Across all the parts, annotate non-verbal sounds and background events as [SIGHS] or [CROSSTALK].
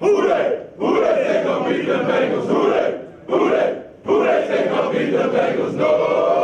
Who they? Who they? Say gonna beat the Bengals? Who they? Who they? Who they say gonna beat the Bengals? Nobody.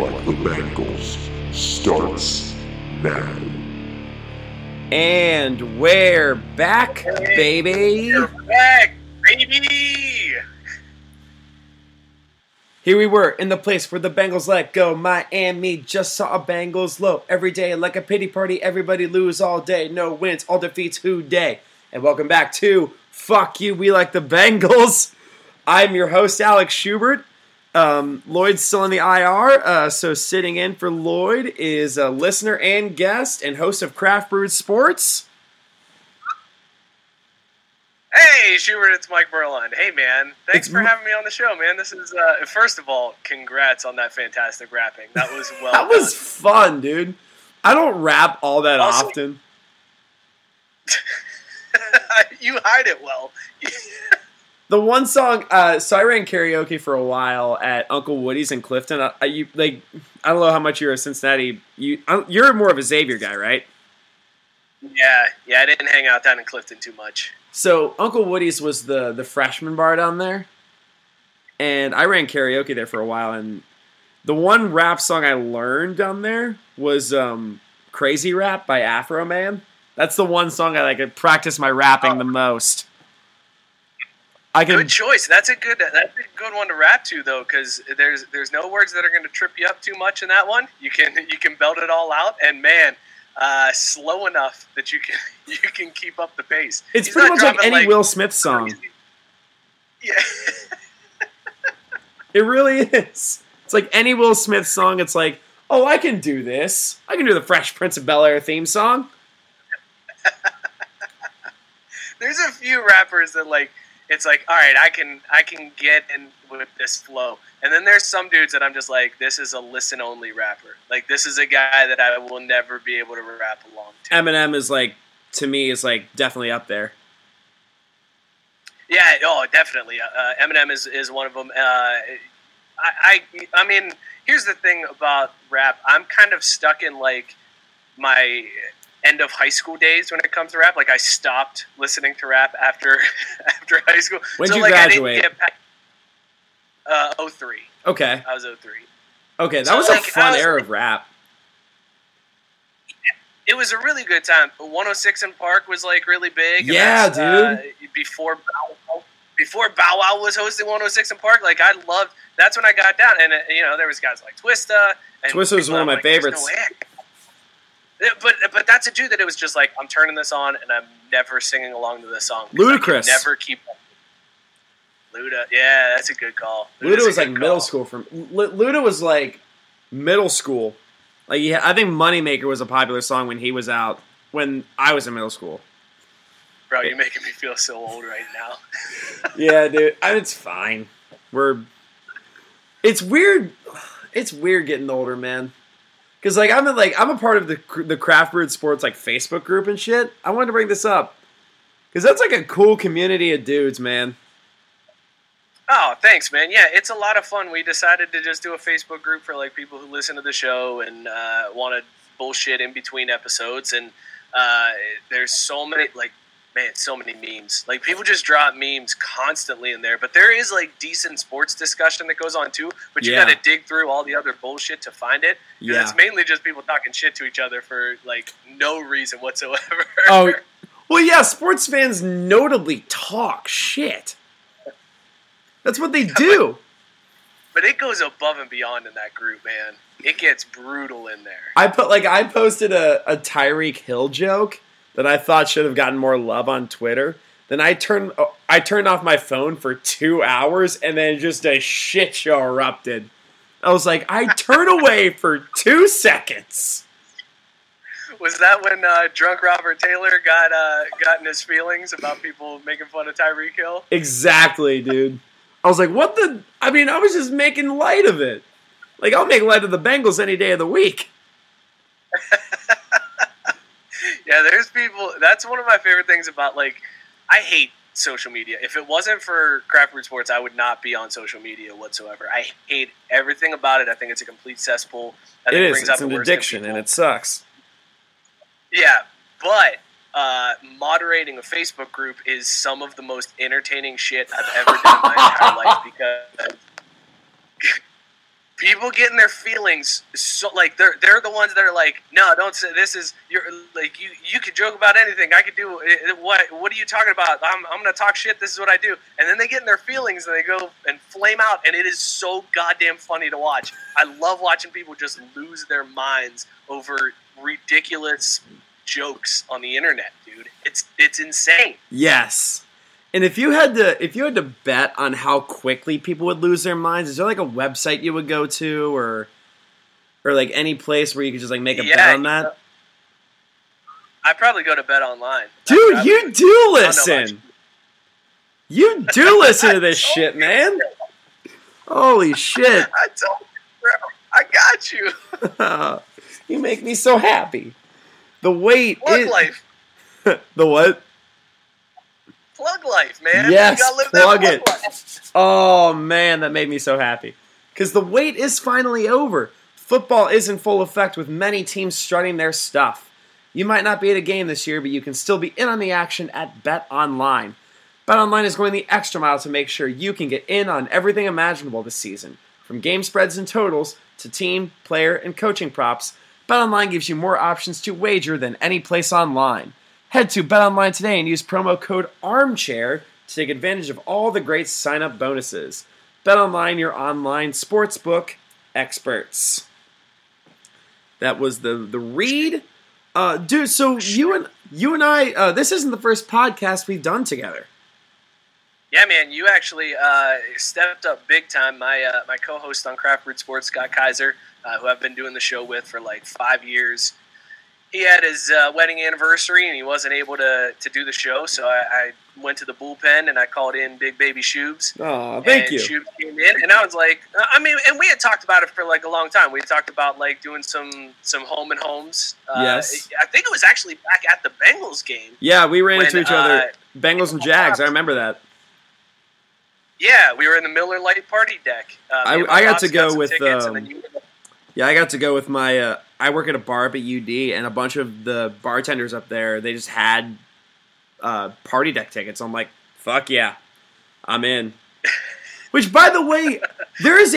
Like the Bengals. Starts now. And we're back, baby. We're back, baby. Here we were in the place where the Bengals let go. Miami just saw a Bengals low. Every day, like a pity party, everybody lose all day. No wins, all defeats, who day? And welcome back to Fuck You, We Like the Bengals. I'm your host, Alex Schubert. Um, Lloyd's still in the IR, uh, so sitting in for Lloyd is a listener and guest and host of Craft Brewed Sports. Hey, Schubert, it's Mike Berlon. Hey, man. Thanks It's for having me on the show, man. This is, uh, first of all, congrats on that fantastic rapping. That was well That was fun, dude. I don't rap all that Also- often. [LAUGHS] you hide it well. [LAUGHS] The one song, uh, so I ran karaoke for a while at Uncle Woody's in Clifton. I, I, you, like, I don't know how much you're a Cincinnati. You, I, you're more of a Xavier guy, right? yeah, yeah, I didn't hang out down in Clifton too much. So Uncle Woody's was the the freshman bar down there, and I ran karaoke there for a while. And the one rap song I learned down there was um, "Crazy Rap" by Afroman. That's the one song I like practice my rapping the most. I can Good choice. That's a good. That's a good one to rap to, though, because there's there's no words that are going to trip you up too much in that one. You can you can belt it all out, and man, uh, slow enough that you can [LAUGHS] you can keep up the pace. It's He's pretty much like any Will Smith song. crazy- Yeah. [LAUGHS] It really is. It's like any Will Smith song. It's like, oh, I can do this. I can do the Fresh Prince of Bel Air theme song. [LAUGHS] there's a few rappers that like it's like all right i can i can get in with this flow. And then there's some dudes that i'm just like this is a listen only rapper. Like this is a guy that i will never be able to rap along to. Eminem is like, to me, is like definitely up there. yeah oh definitely. Uh, eminem is, is one of them uh, I, I i mean here's the thing about rap. I'm kind of stuck in like my end of high school days when it comes to rap like i stopped listening to rap after [LAUGHS] after high school When did so you like graduate? i didn't get past, uh 03 Okay, I was 03. okay, that So, was like, a fun was era of rap. It was a really good time. 106 in Park was like really big. and Yeah, uh, dude. before Bow Wow, before Bow Wow was hosting 106 in Park, like I loved. That's when I got down, and uh, you know there was guys like Twista. And Twista was one of my like, favorites." no way I- Yeah, But but that's a dude that it was just like I'm turning this on and I'm never singing along to this song. Ludacris. never keep. Luda, yeah, that's a good call. Luda Luda's a was like good middle school. From Luda was like middle school. Like yeah, I think Moneymaker was a popular song when he was out. When I was in middle school. Bro, you're making me feel so old right now. [LAUGHS] yeah, dude. I, it's fine. We're. It's weird. It's weird getting older, man. Because like I'm in, like I'm a part of the the craft brewed sports like Facebook group and shit. I wanted to bring this up because that's like a cool community of dudes, man. Oh, thanks, man. Yeah, it's a lot of fun. We decided to just do a Facebook group for like people who listen to the show and uh, want to bullshit in between episodes. And uh, there's so many, like, man, so many memes. Like people just drop memes constantly in there. But there is like decent sports discussion that goes on too. But you Yeah. got to dig through all the other bullshit to find it. Yeah. it's mainly just people talking shit to each other for like no reason whatsoever. [LAUGHS] Oh, [LAUGHS] well, yeah. Sports fans notably talk shit. That's what they do. but it goes above and beyond in that group, man. It gets brutal in there. I put like I posted a, a Tyreek Hill joke that I thought should have gotten more love on Twitter. Then I turned I turned off my phone for two hours, and then just a shit show erupted. I was like, I turn [LAUGHS] away for two seconds. Was that when uh, drunk Robert Taylor got uh, got in his feelings about people making fun of Tyreek Hill? Exactly, dude. I was like, what the? I mean, I was just making light of it. Like, I'll make light of the Bengals any day of the week. [LAUGHS] yeah, there's people. That's one of my favorite things about like. I hate social media. If it wasn't for Craft Brewed Sports, I would not be on social media whatsoever. I hate everything about it. I think it's a complete cesspool. I think It it is. It's an addiction, and it sucks. Yeah, but uh, moderating a Facebook group is some of the most entertaining shit I've ever done in my entire life [LAUGHS] because people get in their feelings so like they're they're the ones that are like, no, don't say this is you're like you you can joke about anything. I could do it, what what are you talking about? I'm I'm gonna talk shit. This is what I do, and then they get in their feelings and they go and flame out, and it is so goddamn funny to watch. I love watching people just lose their minds over ridiculous jokes on the internet, dude. It's it's insane. Yes. And if you had to if you had to bet on how quickly people would lose their minds, is there like a website you would go to or or like any place where you could just like make a bet on that? Uh, I probably go to bet online. Dude, you do I don't know listen. You do [LAUGHS] listen to this shit, man. Holy shit. [LAUGHS] I told you, bro. I got you. [LAUGHS] you make me so happy. The wait Plug is life. the what? Plug life, man. Yes, You gotta live that plug it. Oh man, that made me so happy. Because the wait is finally over. Football is in full effect with many teams strutting their stuff. You might not be at a game this year, but you can still be in on the action at Bet Online. Bet Online is going the extra mile to make sure you can get in on everything imaginable this season. From game spreads and totals to team, player, and coaching props, Bet Online gives you more options to wager than any place online. Head to BetOnline today and use promo code ARMCHAIR to take advantage of all the great sign up bonuses. BetOnline, your online sportsbook experts. That was the the read, uh, dude. So you and you and I, uh, this isn't the first podcast we've done together. Yeah, man, you actually uh, stepped up big time. My uh, my co-host on Craft Brewed Sports, Scott Kaiser, uh, who I've been doing the show with for like five years. He had his uh, wedding anniversary and he wasn't able to, to do the show, so I, I went to the bullpen and I called in Big Baby Shoobs. Oh, thank you. Shoobs came in, and I was like, uh, I mean, and we had talked about it for like a long time. We talked about like doing some some home and homes. Uh, Yes. I think it was actually back at the Bengals game. Yeah, we ran When, into each uh, other. Bengals and Jags. I remember that. Yeah, we were in the Miller Lite party deck. Uh, I- I got to go with, tickets, and um, then you- Yeah, I got to go with my. Uh, I work at a bar up at UD, and a bunch of the bartenders up there, they just had uh, party deck tickets. I'm like, fuck yeah, I'm in. [LAUGHS] Which, by the way, there is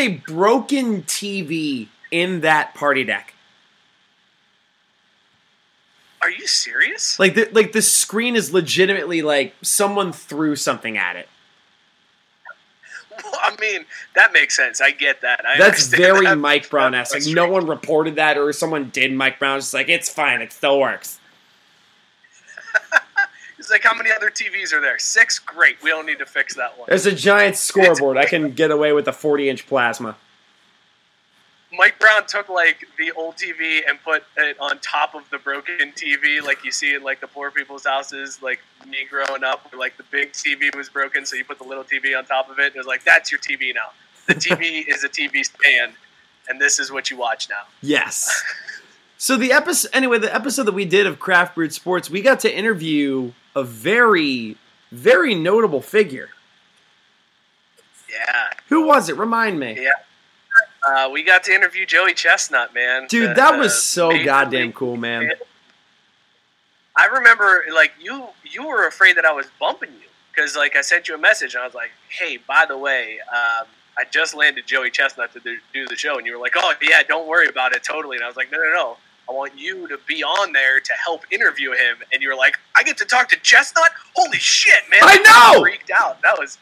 A broken TV in that party deck. Are you serious? Like the like the screen is legitimately like someone threw something at it. Well, I mean, that makes sense. I get that. I That's very that. Mike Brown esque. Like no one reported that, or someone did. Mike Brown just like, "It's fine. It still works." [LAUGHS] He's like, how many other TVs are there? Six. Great. We don't need to fix that one. There's a giant scoreboard. I can get away with a 40 inch plasma. Mike Brown took like the old TV and put it on top of the broken TV, like you see in like the poor people's houses. Like me growing up, where, like the big TV was broken, so you put the little TV on top of it. And it was like that's your TV now. The TV [LAUGHS] is a TV stand, and this is what you watch now. Yes. So the episode, anyway, the episode that we did of Craft Brewed Sports, we got to interview a very, very notable figure. Yeah. Who was it? Remind me. Yeah. Uh, we got to interview Joey Chestnut, man. Dude, The- that was so goddamn League- cool, man. I remember, like you, you were afraid that I was bumping you because, like, I sent you a message and I was like, "Hey, by the way, um, I just landed Joey Chestnut to do, do the show," and you were like, "Oh yeah, don't worry about it, totally." And I was like, "No, no, no, I want you to be on there to help interview him." And you're like, "I get to talk to Chestnut? Holy shit, man!" I know! freaked out. That was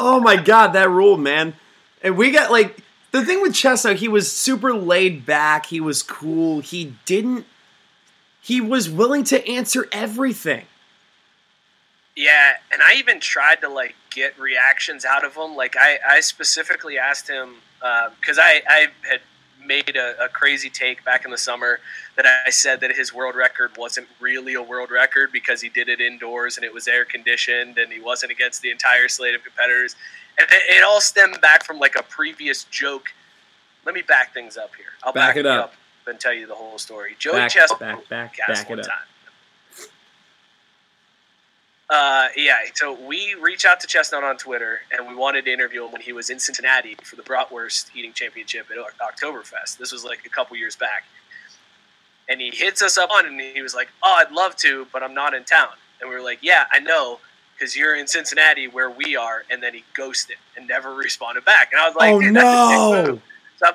Oh my god, that ruled, man. And we got like the thing with Chestnut, he was super laid back, he was cool, he didn't he was willing to answer everything. Yeah, and I even tried to like get reactions out of him. Like I, I specifically asked him uh, because I, I had made a, a crazy take back in the summer that I said that his world record wasn't really a world record because he did it indoors and it was air conditioned and he wasn't against the entire slate of competitors. And it, it all stemmed back from like a previous joke. Let me back things up here. I'll Back back, it up. up. and tell you the whole story. Joey Back, Chestnut back, back, back it one up. time. Uh, yeah, so we reached out to Chestnut on Twitter, and we wanted to interview him when he was in Cincinnati for the Bratwurst Eating Championship at Oktoberfest. This was like a couple years back. And he hits us up on, and he was like, "Oh, I'd love to, but I'm not in town." And we were like, "Yeah, I know, because you're in Cincinnati where we are." And then he ghosted and never [LAUGHS] responded back. And I was like, oh "Dude, that's a dick no. So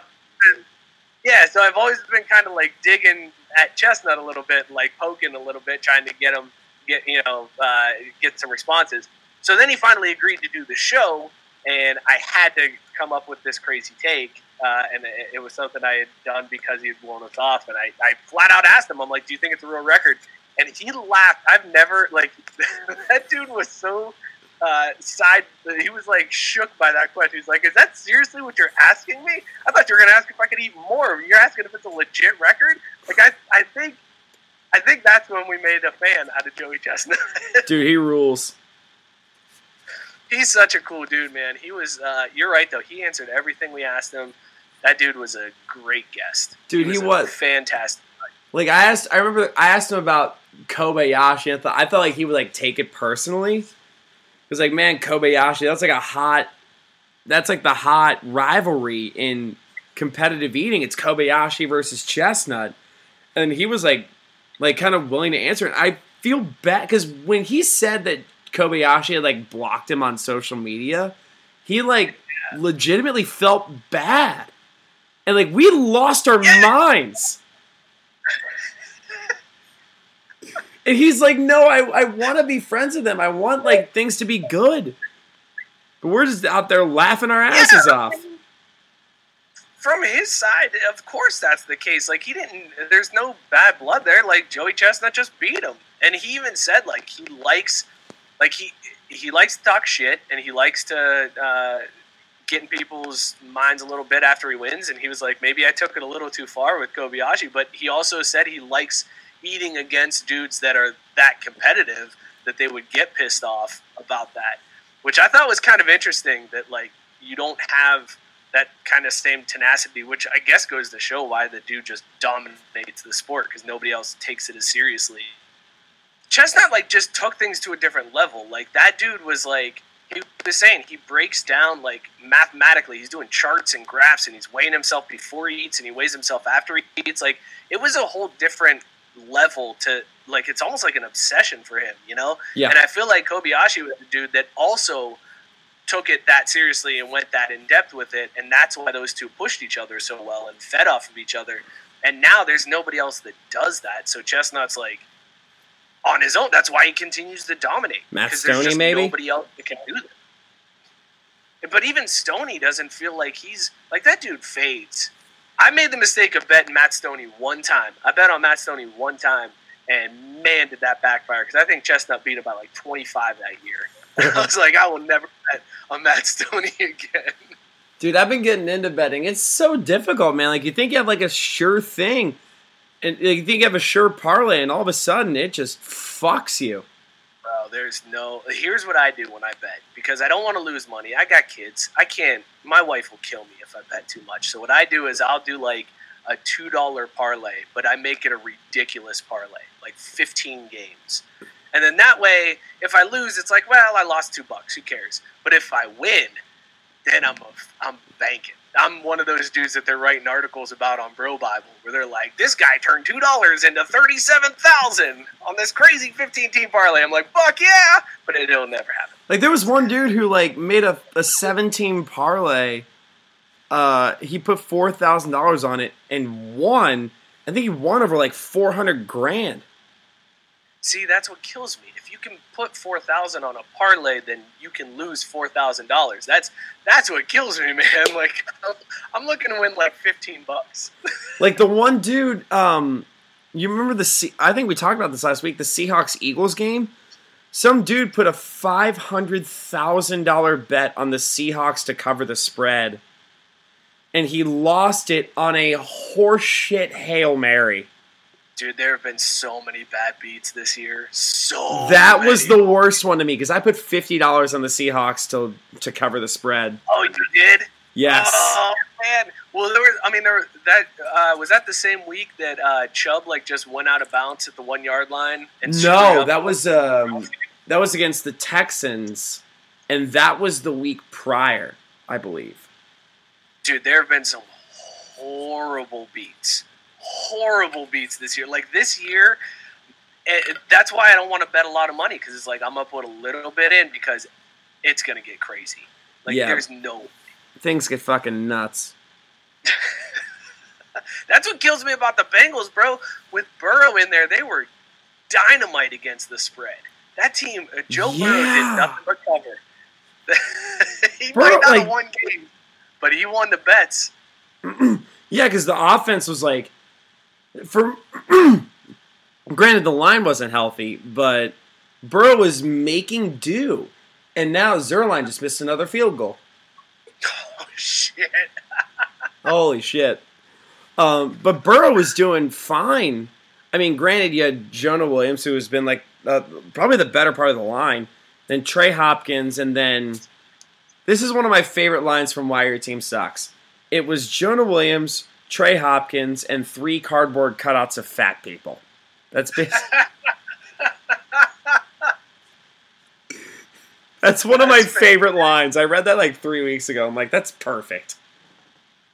yeah, so I've always been kind of like digging at Chestnut a little bit, like poking a little bit, trying to get him get you know uh, get some responses. So then he finally agreed to do the show, and I had to come up with this crazy take, uh, and it, it was something I had done because he had blown us off, and I, I flat out asked him, I'm like, "Do you think it's a real record?" And he laughed. I've never like [LAUGHS] that dude was so uh, side. He was like shook by that question. He's like, "Is that seriously what you're asking me? I thought you were going to ask if I could eat more. You're asking if it's a legit record." Like I, I think, I think that's when we made a fan out of Joey Chestnut. [LAUGHS] Dude, he rules. He's such a cool dude, man. He was. Uh, you're right though. He answered everything we asked him. That dude was a great guest. Dude, he a was. fantastic. Like I asked I remember I asked him about Kobayashi. I thought I felt like he would like take it personally. It was like, man, Kobayashi, that's like a hot that's like the hot rivalry in competitive eating. It's Kobayashi versus Chestnut. And he was like like kind of willing to answer it. I feel bad because when he said that Kobayashi had like blocked him on social media, he like legitimately felt bad. And like we lost our minds. [LAUGHS] And he's like, no, I, I want to be friends with them. I want like things to be good. But we're just out there laughing our asses off. From his side, of course that's the case. Like he didn't. There's no bad blood there. Like Joey Chestnut just beat him, and he even said like he likes, like he he likes to talk shit, and he likes to. Uh, get in people's minds a little bit after he wins, and he was like, maybe I took it a little too far with Kobayashi, but he also said he likes eating against dudes that are that competitive that they would get pissed off about that, which I thought was kind of interesting. That like you don't have that kind of same tenacity, which I guess goes to show why the dude just dominates the sport because nobody else takes it as seriously. Chestnut like just took things to a different level. Like that dude was like he was saying he breaks down like mathematically. He's doing charts and graphs, and he's weighing himself before he eats, and he weighs himself after he eats. Like it was a whole different level to like. It's almost like an obsession for him, you know. Yeah. And I feel like Kobayashi was the dude that also took it that seriously and went that in depth with it, and that's why those two pushed each other so well and fed off of each other. And now there's nobody else that does that. So Chestnut's like on his own. That's why he continues to dominate. Matt Stonie, just maybe? nobody else that can do that. But even Stonie doesn't feel like he's like that dude fades. I made the mistake of betting Matt Stonie one time. I bet on Matt Stonie one time, and man, did that backfire because I think Chestnut beat him by like 25 that year. [LAUGHS] I was like, I will never bet on Matt Stonie [LAUGHS] again. Dude, I've been getting into betting. It's so difficult, man. Like you think you have like a sure thing, and like, you think you have a sure parlay, and all of a sudden it just fucks you. Bro, there's no. Here's what I do when I bet because I don't want to lose money. I got kids. I can't. My wife will kill me if I bet too much. So what I do is I'll do like a two dollar parlay, but I make it a ridiculous parlay, like 15 games. And then that way, if I lose, it's like, well, I lost two bucks. Who cares? But if I win, then I'm a, I'm banking. I'm one of those dudes that they're writing articles about on BroBible, where they're like, "This guy turned two dollars into thirty-seven thousand on this crazy fifteen-team parlay." I'm like, "Fuck yeah!" But it'll never happen. Like there was one dude who like made a, a 17 parlay. Uh, he put four thousand dollars on it and won. I think he won over like 400 grand. See, that's what kills me. If you can put four thousand on a parlay, then you can lose four thousand dollars. That's that's what kills me, [LAUGHS] man. Like I'm looking to win like fifteen bucks. [LAUGHS] Like the one dude, um, you remember the? I think we talked about this last week. The Seahawks Eagles game. Some dude put a five hundred thousand dollar bet on the Seahawks to cover the spread, and he lost it on a horseshit hail mary. Dude, there have been so many bad beats this year. So That was the worst one to me because I put fifty dollars on the Seahawks to to cover the spread. Oh, you did? Yes. Oh man. Well, there was. I mean, there that uh, was that the same week that uh, Chubb like just went out of bounds at the one yard line. And No, that was um, that was against the Texans, and that was the week prior, I believe. dude. There have been some horrible beats, horrible beats this year. Like this year, it, that's why I don't want to bet a lot of money because it's like I'm gonna put a little bit in because it's gonna get crazy. Like Yeah. there's no. Things get fucking nuts. [LAUGHS] That's what kills me about the Bengals, bro. With Burrow in there, they were dynamite against the spread. That team, uh, Joe Burrow did nothing but cover. [LAUGHS] he Burrow, might not like- have won games, but he won the bets. [CLEARS THROAT] Yeah, because the offense was like, for [CLEARS THROAT] granted the line wasn't healthy, but Burrow was making do, and now Zerline just missed another field goal. Oh [LAUGHS] shit! Holy shit! Um, but Burrow was doing fine. I mean, granted, you had Jonah Williams, who has been like uh, probably the better part of the line, then Trey Hopkins, and then this is one of my favorite lines from Why Your Team Sucks. It was Jonah Williams, Trey Hopkins, and three cardboard cutouts of fat people. That's basically. [LAUGHS] That's one of my favorite lines. I read that like three weeks ago. I'm like, that's perfect.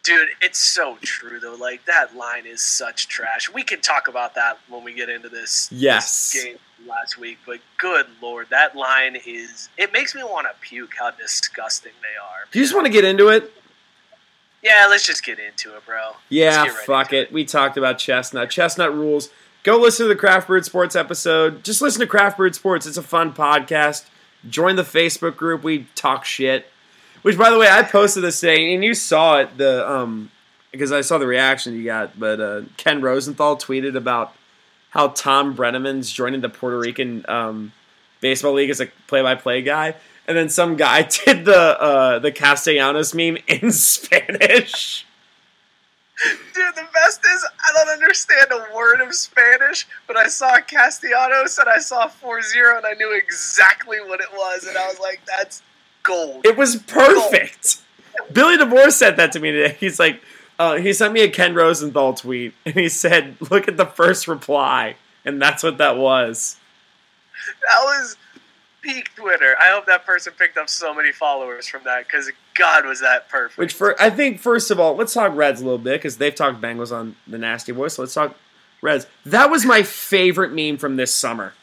Dude, it's so true though. Like that line is such trash. We can talk about that when we get into this, Yes. this game last week. But good lord, that line is. It makes me want to puke. How disgusting they are. Do you just want to get into it? Yeah, let's just get into it, bro. Yeah, right fuck it. We talked about Chestnut. Chestnut rules. Go listen to the Craft Brewed Sports episode. Just listen to Craft Brewed Sports. It's a fun podcast. Join the Facebook group. We talk shit. Which, by the way, I posted this thing, and you saw it. The um, because I saw the reaction you got. But uh, Ken Rosenthal tweeted about how Thom Brennaman's joining the Puerto Rican um, baseball league as a play-by-play guy, and then some guy [LAUGHS] did the uh, the Castellanos meme in [LAUGHS] Spanish. Dude, the best is I don't understand a word of Spanish, but I saw Castellanos and I saw 4-0 and I knew exactly what it was, and I was like, that's gold. It was perfect. [LAUGHS] Billy DeVore said that to me today. He's like, uh, he sent me a Ken Rosenthal tweet, and he said, "Look at the first reply," and that's what that was. That was peak Twitter. I hope that person picked up so many followers from that because God was that perfect. Which, for I think, first of all, let's talk Reds a little bit because they've talked Bengals on the Nasty Boys. So let's talk Reds. That was my favorite meme from this summer.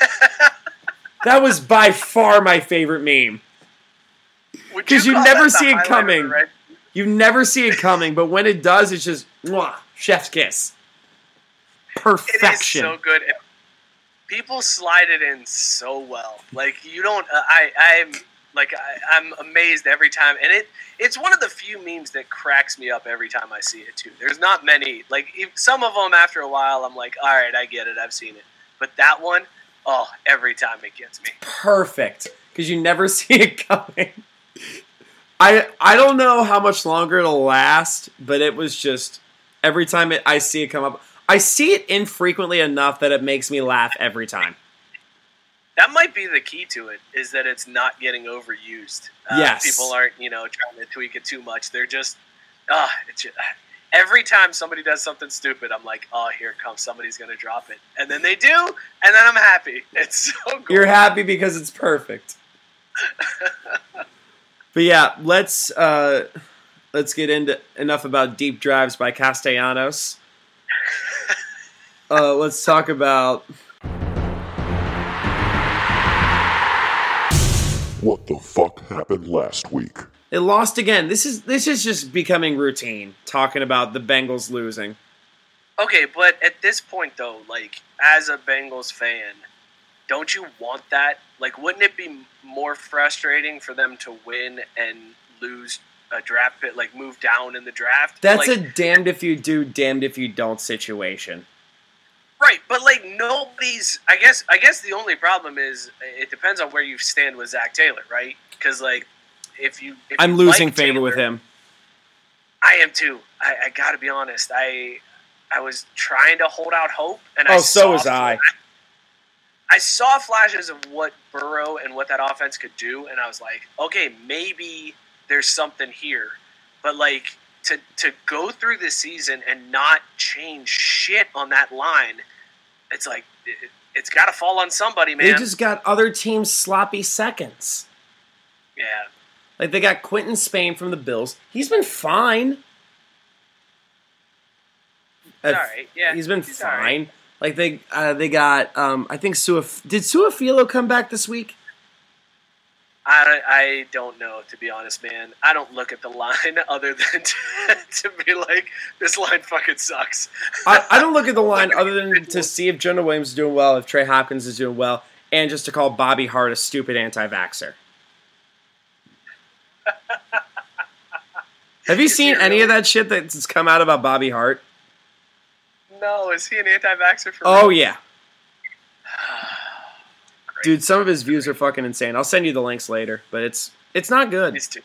[LAUGHS] that was by far my favorite meme. Because you call never see it coming. You never see it coming, but when it does, it's just mwah, chef's kiss. It is Perfection. so good. People slide it in so well. Like you don't. Uh, I I'm Like I, I'm amazed every time, and it it's one of the few memes that cracks me up every time I see it too. There's not many. Like if, some of them, after a while, I'm like, all right, I get it, I've seen it. But that one, oh, every time it gets me. Perfect, because you never [LAUGHS] see it coming. I I don't know how much longer it'll last, but it was just every time it, I see it come up. I see it infrequently enough that it makes me laugh every time. That might be the key to it is that it's not getting overused. Uh, Yes. people aren't you know trying to tweak it too much. They're just ah, it's just, every time somebody does something stupid, I'm like, oh, here comes, somebody's gonna drop it, and then they do, and then I'm happy. [LAUGHS] It's so cool. You're happy because it's perfect. [LAUGHS] but yeah, let's uh, let's get into enough about deep drives by Castellanos. [LAUGHS] Uh, let's talk about What the fuck happened last week? They lost again. This is this is just becoming routine. Talking about the Bengals losing. Okay, but at this point though, like as a Bengals fan, don't you want that? Like, wouldn't it be more frustrating for them to win and lose a draft pick, like move down in the draft? That's like, a damned if you do, damned if you don't situation. right, but like nobody's. I guess. I guess the only problem is it depends on where you stand with Zac Taylor, right? Because like, if you, if I'm you losing like favor with him. I am too. I, I got to be honest. I I was trying to hold out hope, and I Oh, so saw was I. I saw flashes of what Burrow and what that offense could do, and I was like, okay, maybe there's something here. But like to to go through this season and not change shit on that line, it's like it, it's got to fall on somebody, man. They just got other teams sloppy seconds. yeah. Like they got Quinton Spain from the Bills. He's been fine. He's all right. Yeah, he's been he's all right. fine. Like they uh, they got um, I think Suaf did Su'a-Filo come back this week? I, don't- I don't know, to be honest, man. I don't look at the [LAUGHS] line other than to, to be like, this line fucking sucks. I, I don't look at the [LAUGHS] line other than to see if Jonah Williams is doing well, if Trey Hopkins is doing well, and just to call Bobby Hart a stupid anti-vaxxer. [LAUGHS] Have you seen any of that shit that's come out about Bobby Hart? No, is he an anti-vaxxer for Oh real? yeah, dude. Some of his views are fucking insane. I'll send you the links later, but it's it's not good. He's too.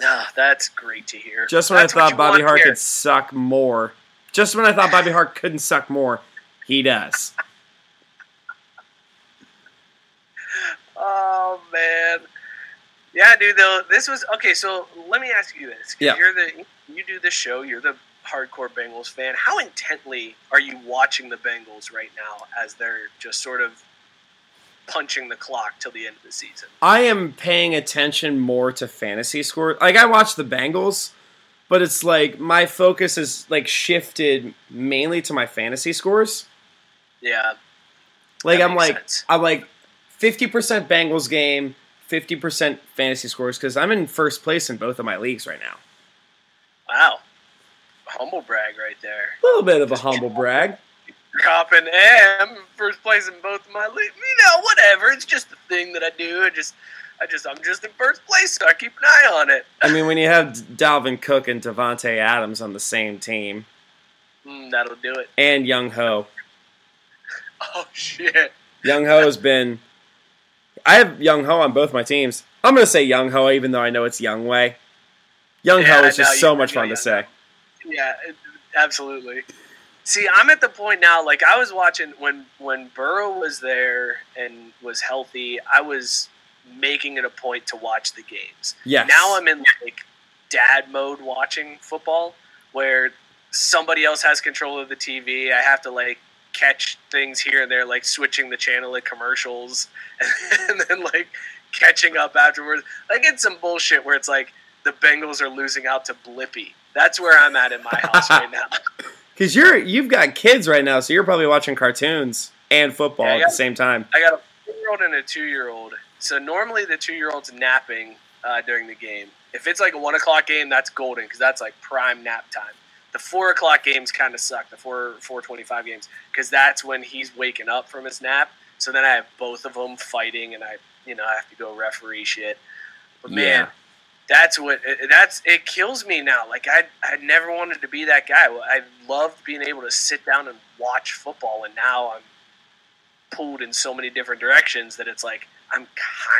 Nah, that's great to hear. Just when That's I thought Bobby Hart could suck more, just when I thought Bobby Hart couldn't suck more, he does. [LAUGHS] Oh man, yeah, dude. Though this was okay. So let me ask you this: Yeah. You're the you do this show. You're the hardcore Bengals fan. How intently are you watching the Bengals right now as they're just sort of punching the clock till the end of the season? I am paying attention more to fantasy score. Like I watch the Bengals, but it's like my focus is like shifted mainly to my fantasy scores. Yeah, Like I'm like sense. I'm like 50% Bengals game, 50% fantasy scores cuz I'm in first place in both of my leagues right now. wow, humble brag right there. A little bit of a humble brag. Coppin am first place in both of my leagues. You know, whatever. It's just the thing that I do. I just, I just, I'm just in first place, so I keep an eye on it. I mean when you have Dalvin Cook and Davante Adams on the same team Mm, that'll do it. and Young Ho. [LAUGHS] Oh shit. Young Ho has been. I have Young Ho on both my teams. I'm going to say Young Ho, even though I know it's Young Way. Young Yeah, Ho is just so much fun to say. Yeah, absolutely. See, I'm at the point now. Like I was watching when when Burrow was there and was healthy. I was making it a point to watch the games. Yeah. Now I'm in like dad mode watching football, where somebody else has control of the TV. I have to like catch things here and there, like switching the channel at commercials, [LAUGHS] and then like catching up afterwards. Like it's some bullshit where it's like the Bengals are losing out to Blippy. That's where I'm at in my house right [LAUGHS] now. Because you're you've got kids right now, so you're probably watching cartoons and football Yeah, at the same time. I got a four-year-old and a two-year-old. So normally the two-year-old's napping uh, during the game. If it's like a one o'clock game, that's golden because that's like prime nap time. The four o'clock games kind of suck. The four four twenty-five games because that's when he's waking up from his nap. So then I have both of them fighting, and I, you know, I have to go referee shit. But man, Yeah. That's what that's it kills me now. Like I, I never wanted to be that guy. I loved being able to sit down and watch football, and now I'm pulled in so many different directions that it's like I'm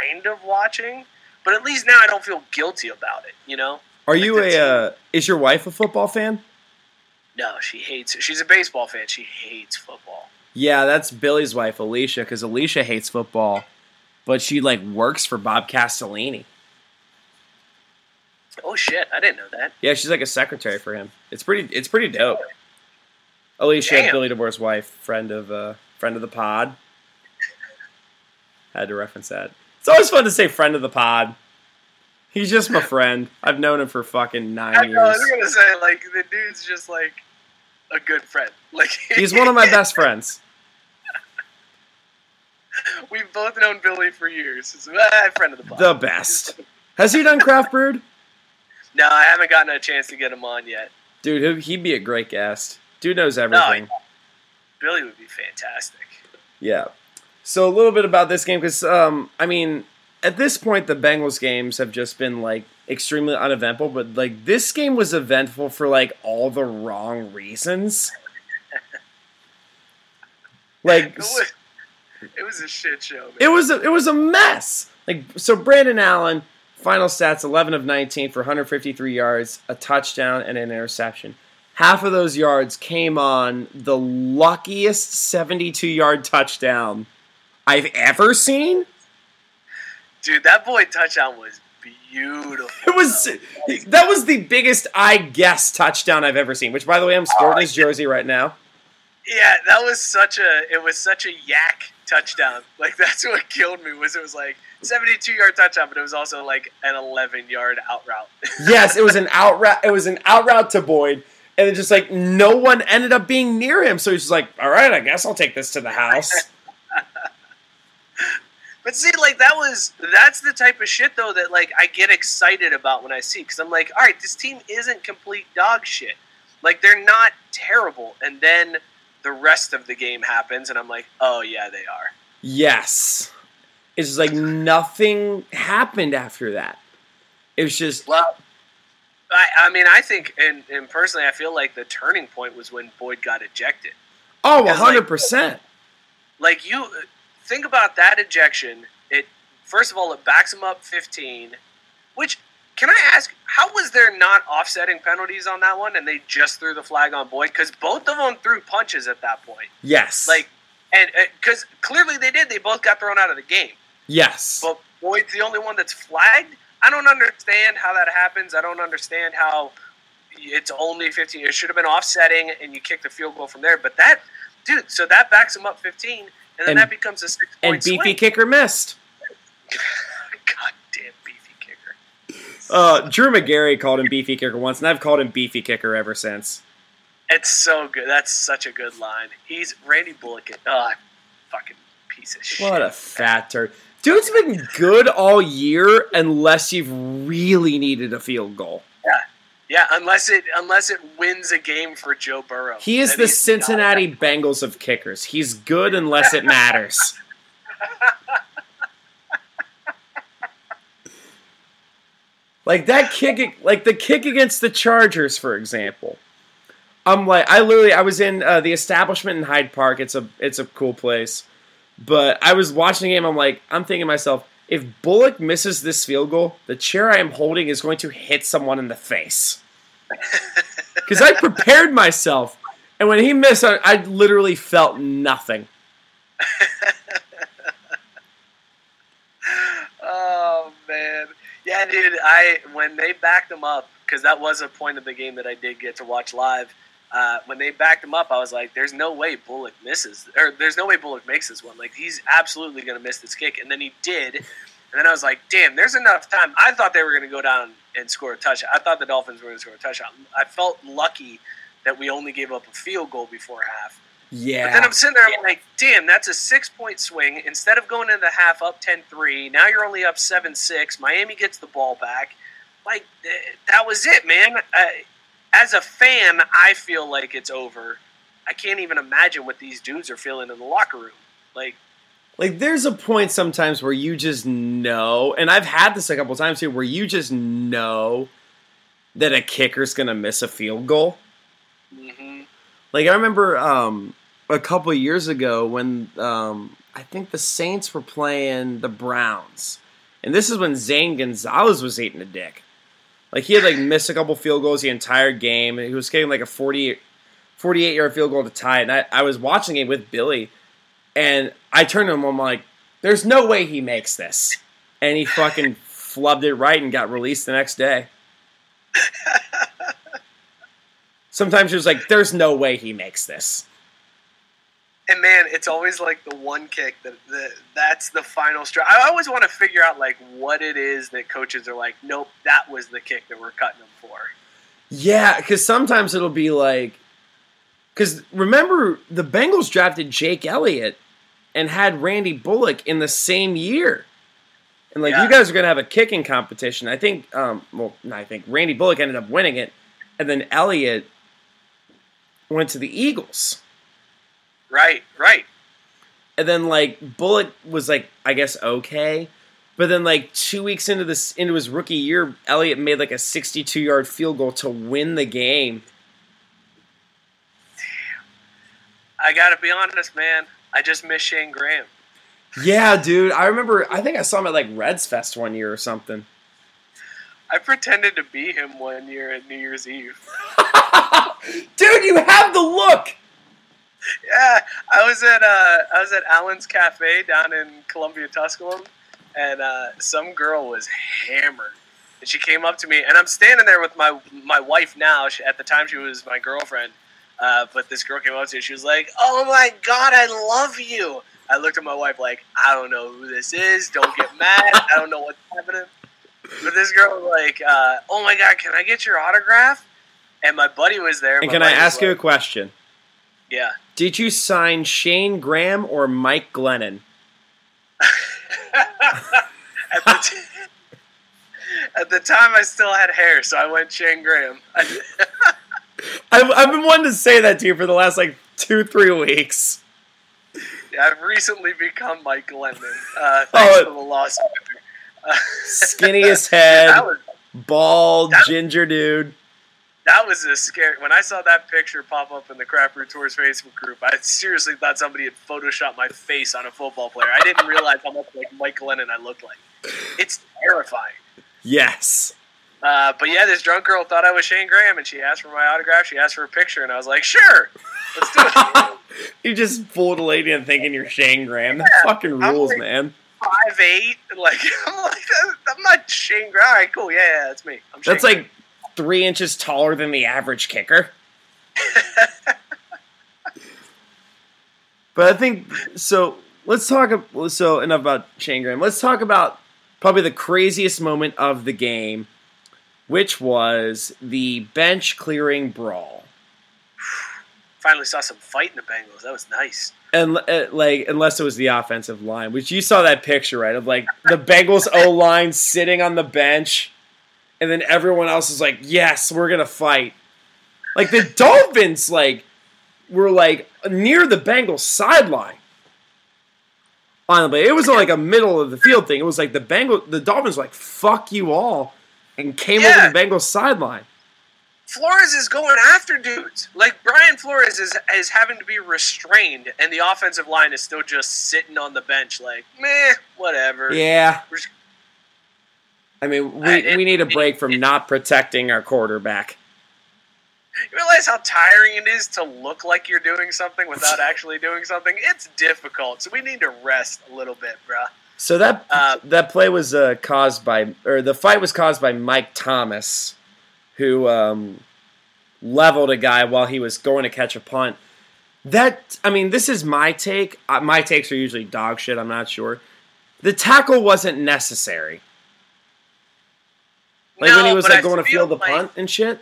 kind of watching, but at least now I don't feel guilty about it. You know? Are you a? Uh, is your wife a football fan? No, she hates it. She's a baseball fan. She hates football. Yeah, that's Billy's wife, Alicia, because Alicia hates football, but she like works for Bob Castellini. Oh shit! I didn't know that. Yeah, she's like a secretary for him. It's pretty. It's pretty dope. Alicia, Damn. Billy DeBoer's wife, friend of uh, friend of the pod. Had to reference that. It's always fun to say friend of the pod. He's just my [LAUGHS] friend. I've known him for fucking I, nine years. I was gonna say like the dude's just like a good friend. [LAUGHS] Like He's one of my best friends. [LAUGHS] We've both known Billy for years. Ah, friend of the pod. The best. Has he done craft brewed? No, I haven't gotten a chance to get him on yet. Dude, he'd- be a great guest. Dude knows everything. Billy would be fantastic. Yeah. So a little bit about this game because um, I mean, at this point, the Bengals games have just been like extremely uneventful, but like this game was eventful for like all the wrong reasons. [LAUGHS] like It was, it was a shit show. Man. it was a, it was a mess. Like so, Brandon Allen final stats: eleven of nineteen for 153 yards, a touchdown, and an interception. Half of those yards came on the luckiest 72 yard touchdown I've ever seen. Dude, that boy touchdown was beautiful. It was that was the biggest I guess touchdown I've ever seen. Which, by the way, I'm sporting oh, his jersey right now. Yeah, that was such a it was such a yak touchdown. Like that's what killed me was it was like 72 yard touchdown, but it was also like an 11 yard out route. [LAUGHS] Yes, it was an out route. It was an out route to Boyd, and it just like no one ended up being near him. So he's just like, "All right, I guess I'll take this to the house." [LAUGHS] But see, like that was that's the type of shit though that like I get excited about when I see because I'm like, all right, this team isn't complete dog shit. Like they're not terrible, and then the rest of the game happens, and I'm like, oh yeah, they are. yes, it's like nothing happened after that. It was just Well, I, I mean, I think, and, and personally, I feel like the turning point was when Boyd got ejected. oh, Because, like, hundred percent. Like you think about that ejection. It first of all, it backs him up 15. Which can I ask? How was there not offsetting penalties on that one, and they just threw the flag on Boyd? Because both of them threw punches at that point. Yes, Like, and because clearly they did. They both got thrown out of the game. yes, But Boyd's the only one that's flagged. I don't understand how that happens. I don't understand how it's only 15. It should have been offsetting, and you kick the field goal from there. But that, dude, so that backs him up 15, and then And- that becomes a six and point beefy swing. kicker missed. [LAUGHS] God damn beefy kicker. Uh, Drew Magary called him beefy kicker once, and I've called him beefy kicker ever since. It's so good. That's such a good line. He's Randy Bullock. Oh, fucking piece of shit. What a fat turd. Dude's been good all year unless you've really needed a field goal. Yeah, yeah. Unless it unless it wins a game for Joe Burrow. He is the Cincinnati Bengals of kickers. He's good unless it [LAUGHS] matters. [LAUGHS] like that kick, like the kick against the Chargers, for example. I'm like, I literally, I was in uh, the establishment in Hyde Park. It's a, it's a cool place. But I was watching the game. I'm like, I'm thinking to myself, if Bullock misses this field goal, the chair I am holding is going to hit someone in the face. [LAUGHS] Because I prepared myself, and when he missed, I, I literally felt nothing. [LAUGHS] Oh man, yeah, dude. I when they backed him up because that was a point of the game that I did get to watch live. Uh, when they backed him up, I was like, "There's no way Bullock misses, or there's no way Bullock makes this one. Like he's absolutely going to miss this kick." And then he did, and then I was like, "Damn, there's enough time." I thought they were going to go down and score a touchdown. I thought the Dolphins were going to score a touchdown. I felt lucky that we only gave up a field goal before half. Yeah. But then I'm sitting there, I'm like, damn, that's a six point swing. Instead of going into the half up 10 3, now you're only up 7 6. Miami gets the ball back. Like, eh, that was it, man. Uh, as a fan, I feel like it's over. I can't even imagine what these dudes are feeling in the locker room. Like, Like there's a point sometimes where you just know, and I've had this a couple times here, where you just know that a kicker's gonna miss a field goal. hmm Like I remember um, a couple years ago when um, I think the Saints were playing the Browns, and this is when Zane Gonzalez was eating a dick. Like he had like missed a couple field goals the entire game, and he was getting like a 40, 48 yard field goal to tie. And I, I was watching it with Billy, and I turned to him. I'm like, "There's no way he makes this," and he fucking [LAUGHS] flubbed it right and got released the next day. [LAUGHS] Sometimes was like, "There's no way he makes this." And man, it's always like the one kick that, that that's the final straw. I always want to figure out like what it is that coaches are like, nope, that was the kick that we're cutting them for. Yeah, because sometimes it'll be like, because remember the Bengals drafted Jake Elliott and had Randy Bullock in the same year, and like Yeah. you guys are gonna have a kicking competition. I think, um, well, I think Randy Bullock ended up winning it, and then Elliott went to the Eagles, Right, right. and then like Bullock was like, I guess okay. But then, like two weeks into this, into his rookie year, Elliott made like a 62-yard field goal to win the game. Damn. I gotta be honest, man. I just miss Shayne Graham. Yeah, dude. I remember. I think I saw him at like Reds Fest one year or something. I pretended to be him one year at New Year's Eve. [LAUGHS] Dude, you have the look. [LAUGHS] Yeah, I was at uh, I was at Allyn's Cafe down in Columbia, Tusculum, and uh, some girl was hammered, and she came up to me, and I'm standing there with my my wife now. She, at the time, she was my girlfriend, uh, but this girl came up to me. She was like, "Oh my god, I love you." I looked at my wife like, "I don't know who this is. Don't get mad. I don't know what's happening." But this girl was like, uh, "Oh my god, can I get your autograph?" And my buddy was there. And can I ask you a question? Yeah. Did you sign Shayne Graham or Mike Glennon? [LAUGHS] at, the t- at the time, I still had hair, so I went Shayne Graham. [LAUGHS] I've, I've been wanting to say that to you for the last like two, three weeks. Yeah, I've recently become Mike Glennon. Uh, thanks Oh, for the. Uh, [LAUGHS] Skinniest head, that was bald, ginger dude. That was a scary. When I saw that picture pop up in the Craft Brewed Sports Facebook group, I seriously thought somebody had photoshopped my face on a football player. I didn't realize how much like Mike Glennon I looked like. It's terrifying. Yes. Uh, but yeah, this drunk girl thought I was Shayne Graham, and she asked for my autograph. She asked for a picture, and I was like, "Sure, let's do it." [LAUGHS] You just fooled a lady into thinking you're Shayne Graham. That Yeah, fucking rules, like- man. Five eight, like [LAUGHS] I'm like, I'm not Shayne Graham. All right, cool, yeah, yeah, that's me. I'm Shayne That's like three inches taller than the average kicker. but I think so. Let's talk. So enough about Shayne Graham. Let's talk about probably the craziest moment of the game, which was the bench clearing brawl. [SIGHS] Finally saw some fight in the Bengals. That was nice. And uh, like, unless it was the offensive line, which you saw that picture, right? Of like the Bengals O line sitting on the bench, and then everyone else is like, "Yes, we're gonna fight." Like the Dolphins, like were like near the Bengals sideline. Honestly, it was like a middle of the field thing. It was like the Bengal, the Dolphins, were like "fuck you all," and came Yeah. over the Bengals sideline. Flores is going after dudes. Like Brian Flores is is having to be restrained, and the offensive line is still just sitting on the bench, like meh, whatever. Yeah, We're just- I mean, we, it- we need a break from not protecting our quarterback. You realize how tiring it is to look like you're doing something without [LAUGHS] actually doing something? It's difficult. So we need to rest a little bit, bruh. So that Uh, that play was uh, caused by, or the fight was caused by Mike Thomas, who um, leveled a guy while he was going to catch a punt. That I mean, this is my take. Uh, my takes are usually dog shit. I'm not sure. The tackle wasn't necessary. Like when he was like I going to feel field the like- punt and shit.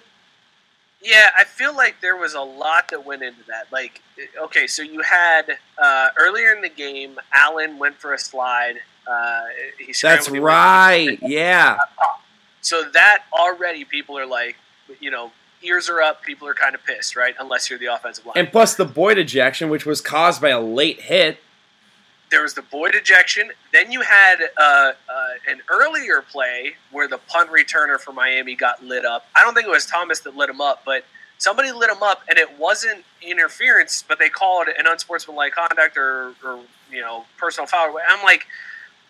Yeah, I feel like there was a lot that went into that. Like, okay, so you had uh, earlier in the game, Allen went for a slide. Uh, he That's he right. Yeah. So that already people are like, you know, ears are up. People are kind of pissed, right? Unless you're the offensive line. And plus the Boyd ejection, which was caused by a late hit. There was the Boyd ejection. Then you had uh, uh, an earlier play where the punt returner for Miami got lit up. I don't think it was Thomas that lit him up, but somebody lit him up, and it wasn't interference, but they called an unsportsmanlike conduct or, or you know personal foul. I'm like,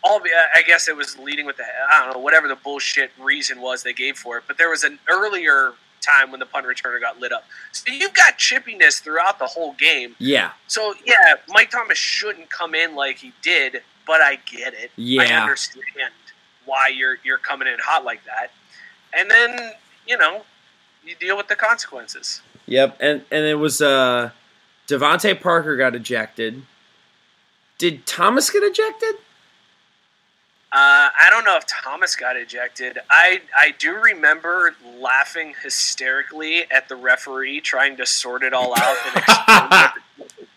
all I guess it was leading with the I don't know whatever the bullshit reason was they gave for it, but there was an earlier time when the punt returner got lit up. So you've got chippiness throughout the whole game. Yeah. So yeah, Mike Thomas shouldn't come in like he did, but I get it. Yeah. I understand why you're you're coming in hot like that. And then, you know, you deal with the consequences. Yep, and and it was uh DeVante Parker got ejected. Did Thomas get ejected? Uh, I don't know if Thomas got ejected. I I do remember laughing hysterically at the referee trying to sort it all out. And [LAUGHS] explain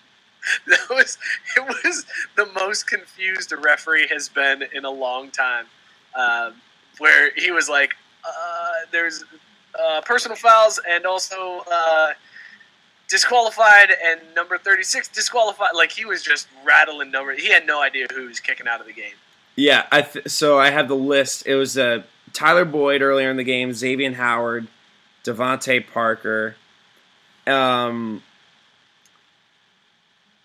[LAUGHS] that was it was the most confused a referee has been in a long time. Um, where he was like, uh, "There's uh, personal fouls and also." Uh, disqualified and number 36 disqualified like he was just rattling numbers he had no idea who was kicking out of the game Yeah, I th- so I have the list. It was uh, Tyler Boyd earlier in the game, Xavier Howard, DeVante Parker. Um,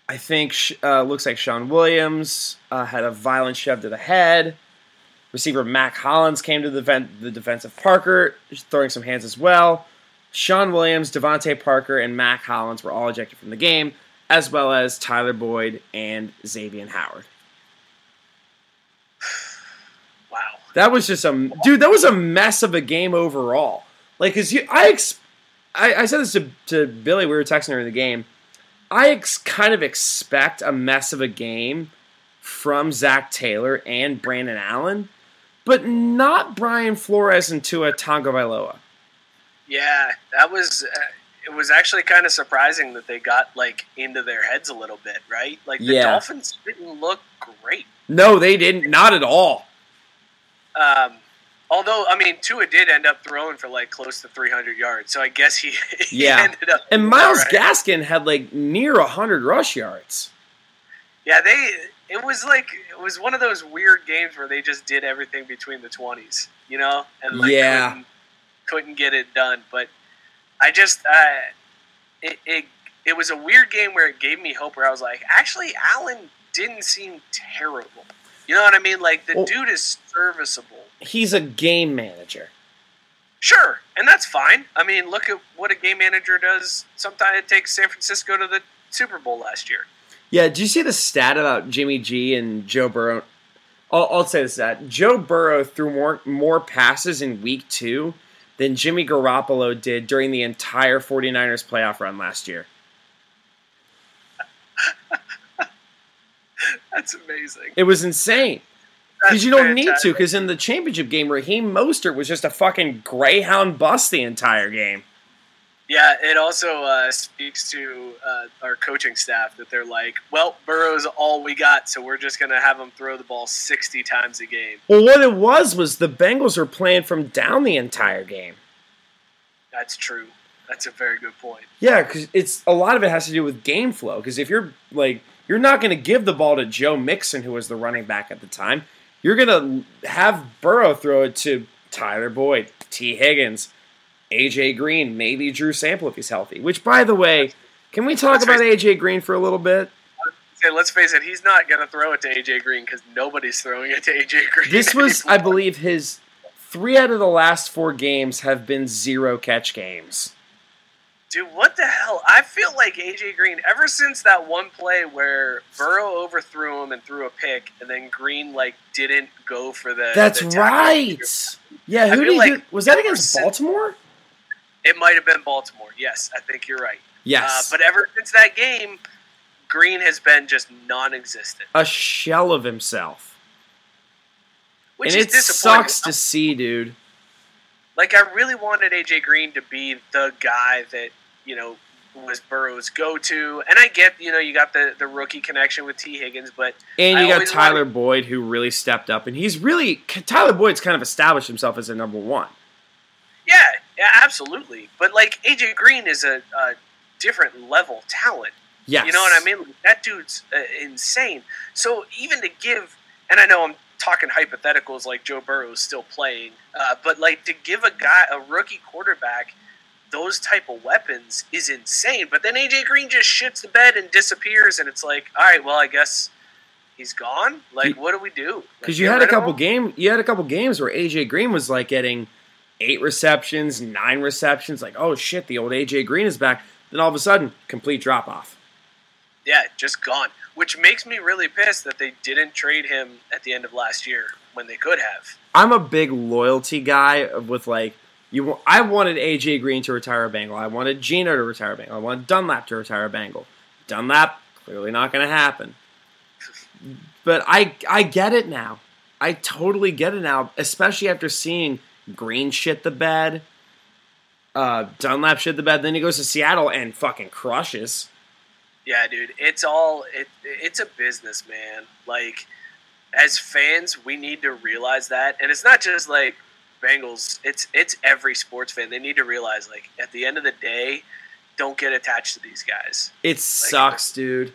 I think uh, looks like Shawn Williams uh, had a violent shove to the head. Receiver Mack Hollins came to the, ven- the defense of Parker, throwing some hands as well. Shawn Williams, DeVante Parker, and Mack Hollins were all ejected from the game, as well as Tyler Boyd and Xavier Howard. Wow. That was just a dude. That was a mess of a game overall. Like, cause you, I, ex, I, I said this to, to Billy. We were texting her in the game. I ex, kind of expect a mess of a game from Zac Taylor and Brandon Allen, but not Brian Flores and Tua Tagovailoa. Yeah, that was. Uh, it was actually kind of surprising that they got like into their heads a little bit, right? Like the Yeah. Dolphins didn't look great. No, they didn't. Not at all. Um, although, I mean, Tua did end up throwing for like close to 300 yards, so I guess he, [LAUGHS] he Yeah. ended up. And Myles right. Gaskin had like near hundred rush yards. Yeah, they. It was like it was one of those weird games where they just did everything between the 20s, you know, and like Yeah. couldn't, couldn't get it done. But I just, uh, it, it it was a weird game where it gave me hope. Where I was like, actually, Allen didn't seem terrible. You know what I mean? Like the Well- dude is serviceable. He's a game manager. Sure, and that's fine. I mean, look at what a game manager does. Sometimes it takes San Francisco to the Super Bowl last year. Yeah, do you see the stat about Jimmy G and Joe Burrow? I'll, I'll say this stat. Joe Burrow threw more more passes in week two than Jimmy Garoppolo did during the entire 49ers playoff run last year. That's amazing. It was insane. Because you don't need to, because in the championship game, Raheem Mostert was just a fucking Greyhound bust the entire game. Yeah, it also uh, speaks to uh, our coaching staff that they're like, well, Burrow's all we got, so we're just going to have him throw the ball 60 times a game. Well, what it was was the Bengals were playing from down the entire game. That's true. That's a very good point. Yeah, because it's a lot of it has to do with game flow. Because if you're like, you're not going to give the ball to Joe Mixon, who was the running back at the time. You're going to have Burrow throw it to Tyler Boyd, Tee Higgins, AJ Green, maybe Drew Sample if he's healthy. Which, by the way, can we talk about AJ Green for a little bit? Okay, let's face it, he's not going to throw it to AJ Green because nobody's throwing it to AJ Green. This was, I believe, his three out of the last four games have been zero catch games. Dude, what the hell? I feel like AJ Green, ever since that one play where Burrow overthrew him and threw a pick, and then Green like didn't go for the. That's the right. Yeah, who did like you, was that against since- Baltimore? It might have been Baltimore. Yes, I think you're right. Yes. Uh, but ever since that game, Green has been just non-existent, a shell of himself. which and is it disappointing. sucks to see, dude. Like I really wanted AJ Green to be the guy that you know was Burrow's go-to, and I get you know you got the the rookie connection with Tee Higgins, but And I you got Tyler wanted- Boyd, who really stepped up, and he's really Tyler Boyd's kind of established himself as a number one. Yeah, yeah, absolutely. But like AJ Green is a, a different level talent. Yes. You know what I mean? That dude's uh, insane. So even to give, and I know I'm talking hypotheticals like Joe Burrow is still playing, uh, but like to give a guy, a rookie quarterback, those type of weapons is insane. But then AJ Green just shits the bed and disappears, and it's like, all right, well, I guess he's gone. Like, what do we do? because Like, you had a couple game you had a couple games where AJ Green was like getting eight receptions, nine receptions, like oh shit, the old AJ Green is back. Then all of a sudden, complete drop off. Yeah, just gone. Which makes me really pissed that they didn't trade him at the end of last year when they could have. I'm a big loyalty guy with like you. I wanted AJ Green to retire a Bengal. I wanted Gino to retire a Bengal. I wanted Dunlap to retire a Bengal. Dunlap clearly not going to happen. But I I get it now. I totally get it now, especially after seeing Green shit the bed. Uh, Dunlap shit the bed. Then he goes to Seattle and fucking crushes. Yeah, dude, it's all it. It's a business, man. Like, as fans, we need to realize that, and it's not just like Bengals. It's it's every sports fan. They need to realize, like, at the end of the day, don't get attached to these guys. It sucks, dude.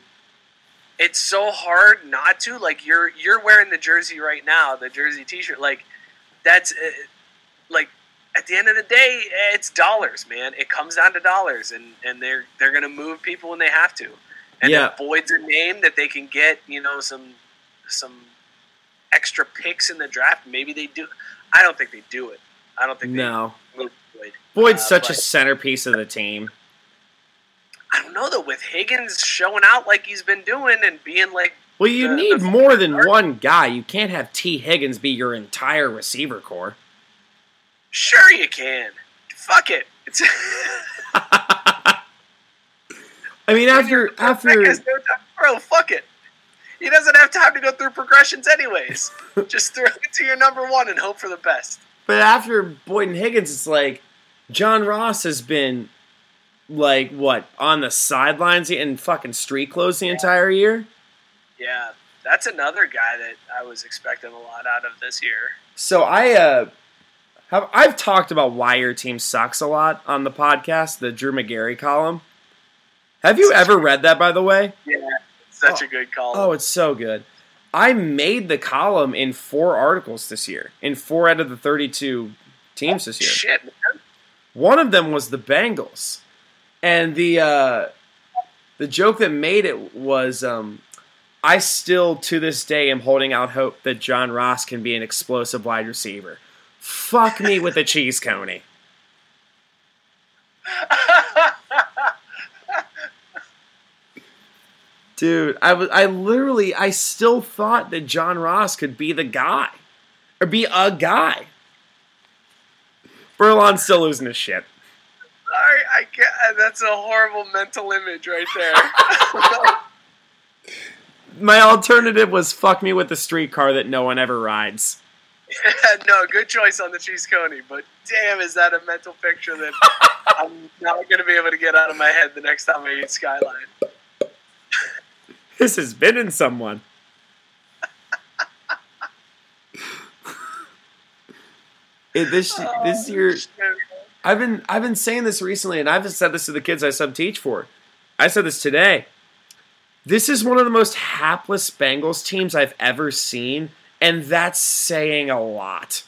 It's so hard not to. Like, you're you're wearing the jersey right now, the jersey T-shirt. Like, that's uh, like at the end of the day, it's dollars, man. It comes down to dollars, and and they're they're gonna move people when they have to, and Yeah. if Boyd's a name that they can get, you know, some some extra picks in the draft. Maybe they do. I don't think they do it. I don't think No. Boyd. Boyd's Uh, such a centerpiece of the team. I don't know though. With Higgins showing out like he's been doing and being like, Well, you the- need the- more than one guy. You can't have Tee Higgins be your entire receiver core. sure you can. Fuck it. It's [LAUGHS] [LAUGHS] I mean, after after bro, fuck it. He doesn't have time to go through progressions anyways. [LAUGHS] Just throw it to your number one and hope for the best. but after Boyden Higgins, it's like John Ross has been like what on the sidelines in fucking street clothes the entire year. Yeah, that's another guy that I was expecting a lot out of this year. So I uh have I've talked about why your team sucks a lot on the podcast, the Drew Magary column. Have you ever read that by the way? Yeah, such a good column. Oh, it's so good. I made the column in four articles this year, in four out of the 32 teams this year. Shit, man. One of them was the Bengals, and the uh, the joke that made it was um, I still to this day am holding out hope that John Ross can be an explosive wide receiver. Fuck me with a cheese coney. [LAUGHS] Dude, I was I literally I still thought that John Ross could be the guy. Or be a guy. Berlon's still losing his shit. Sorry, I get that's a horrible mental image right there. [LAUGHS] My alternative was fuck me with the streetcar that no one ever rides. [LAUGHS] no, good choice on the cheese coney, but damn, is that a mental picture that [LAUGHS] I'm not going to be able to get out of my head the next time I eat Skyline? This has been in someone. [LAUGHS] It- oh, this this year I've been I've been saying this recently and I've said this to the kids I sub teach for. I said this today. This is one of the most hapless Bengals teams I've ever seen, and that's saying a lot.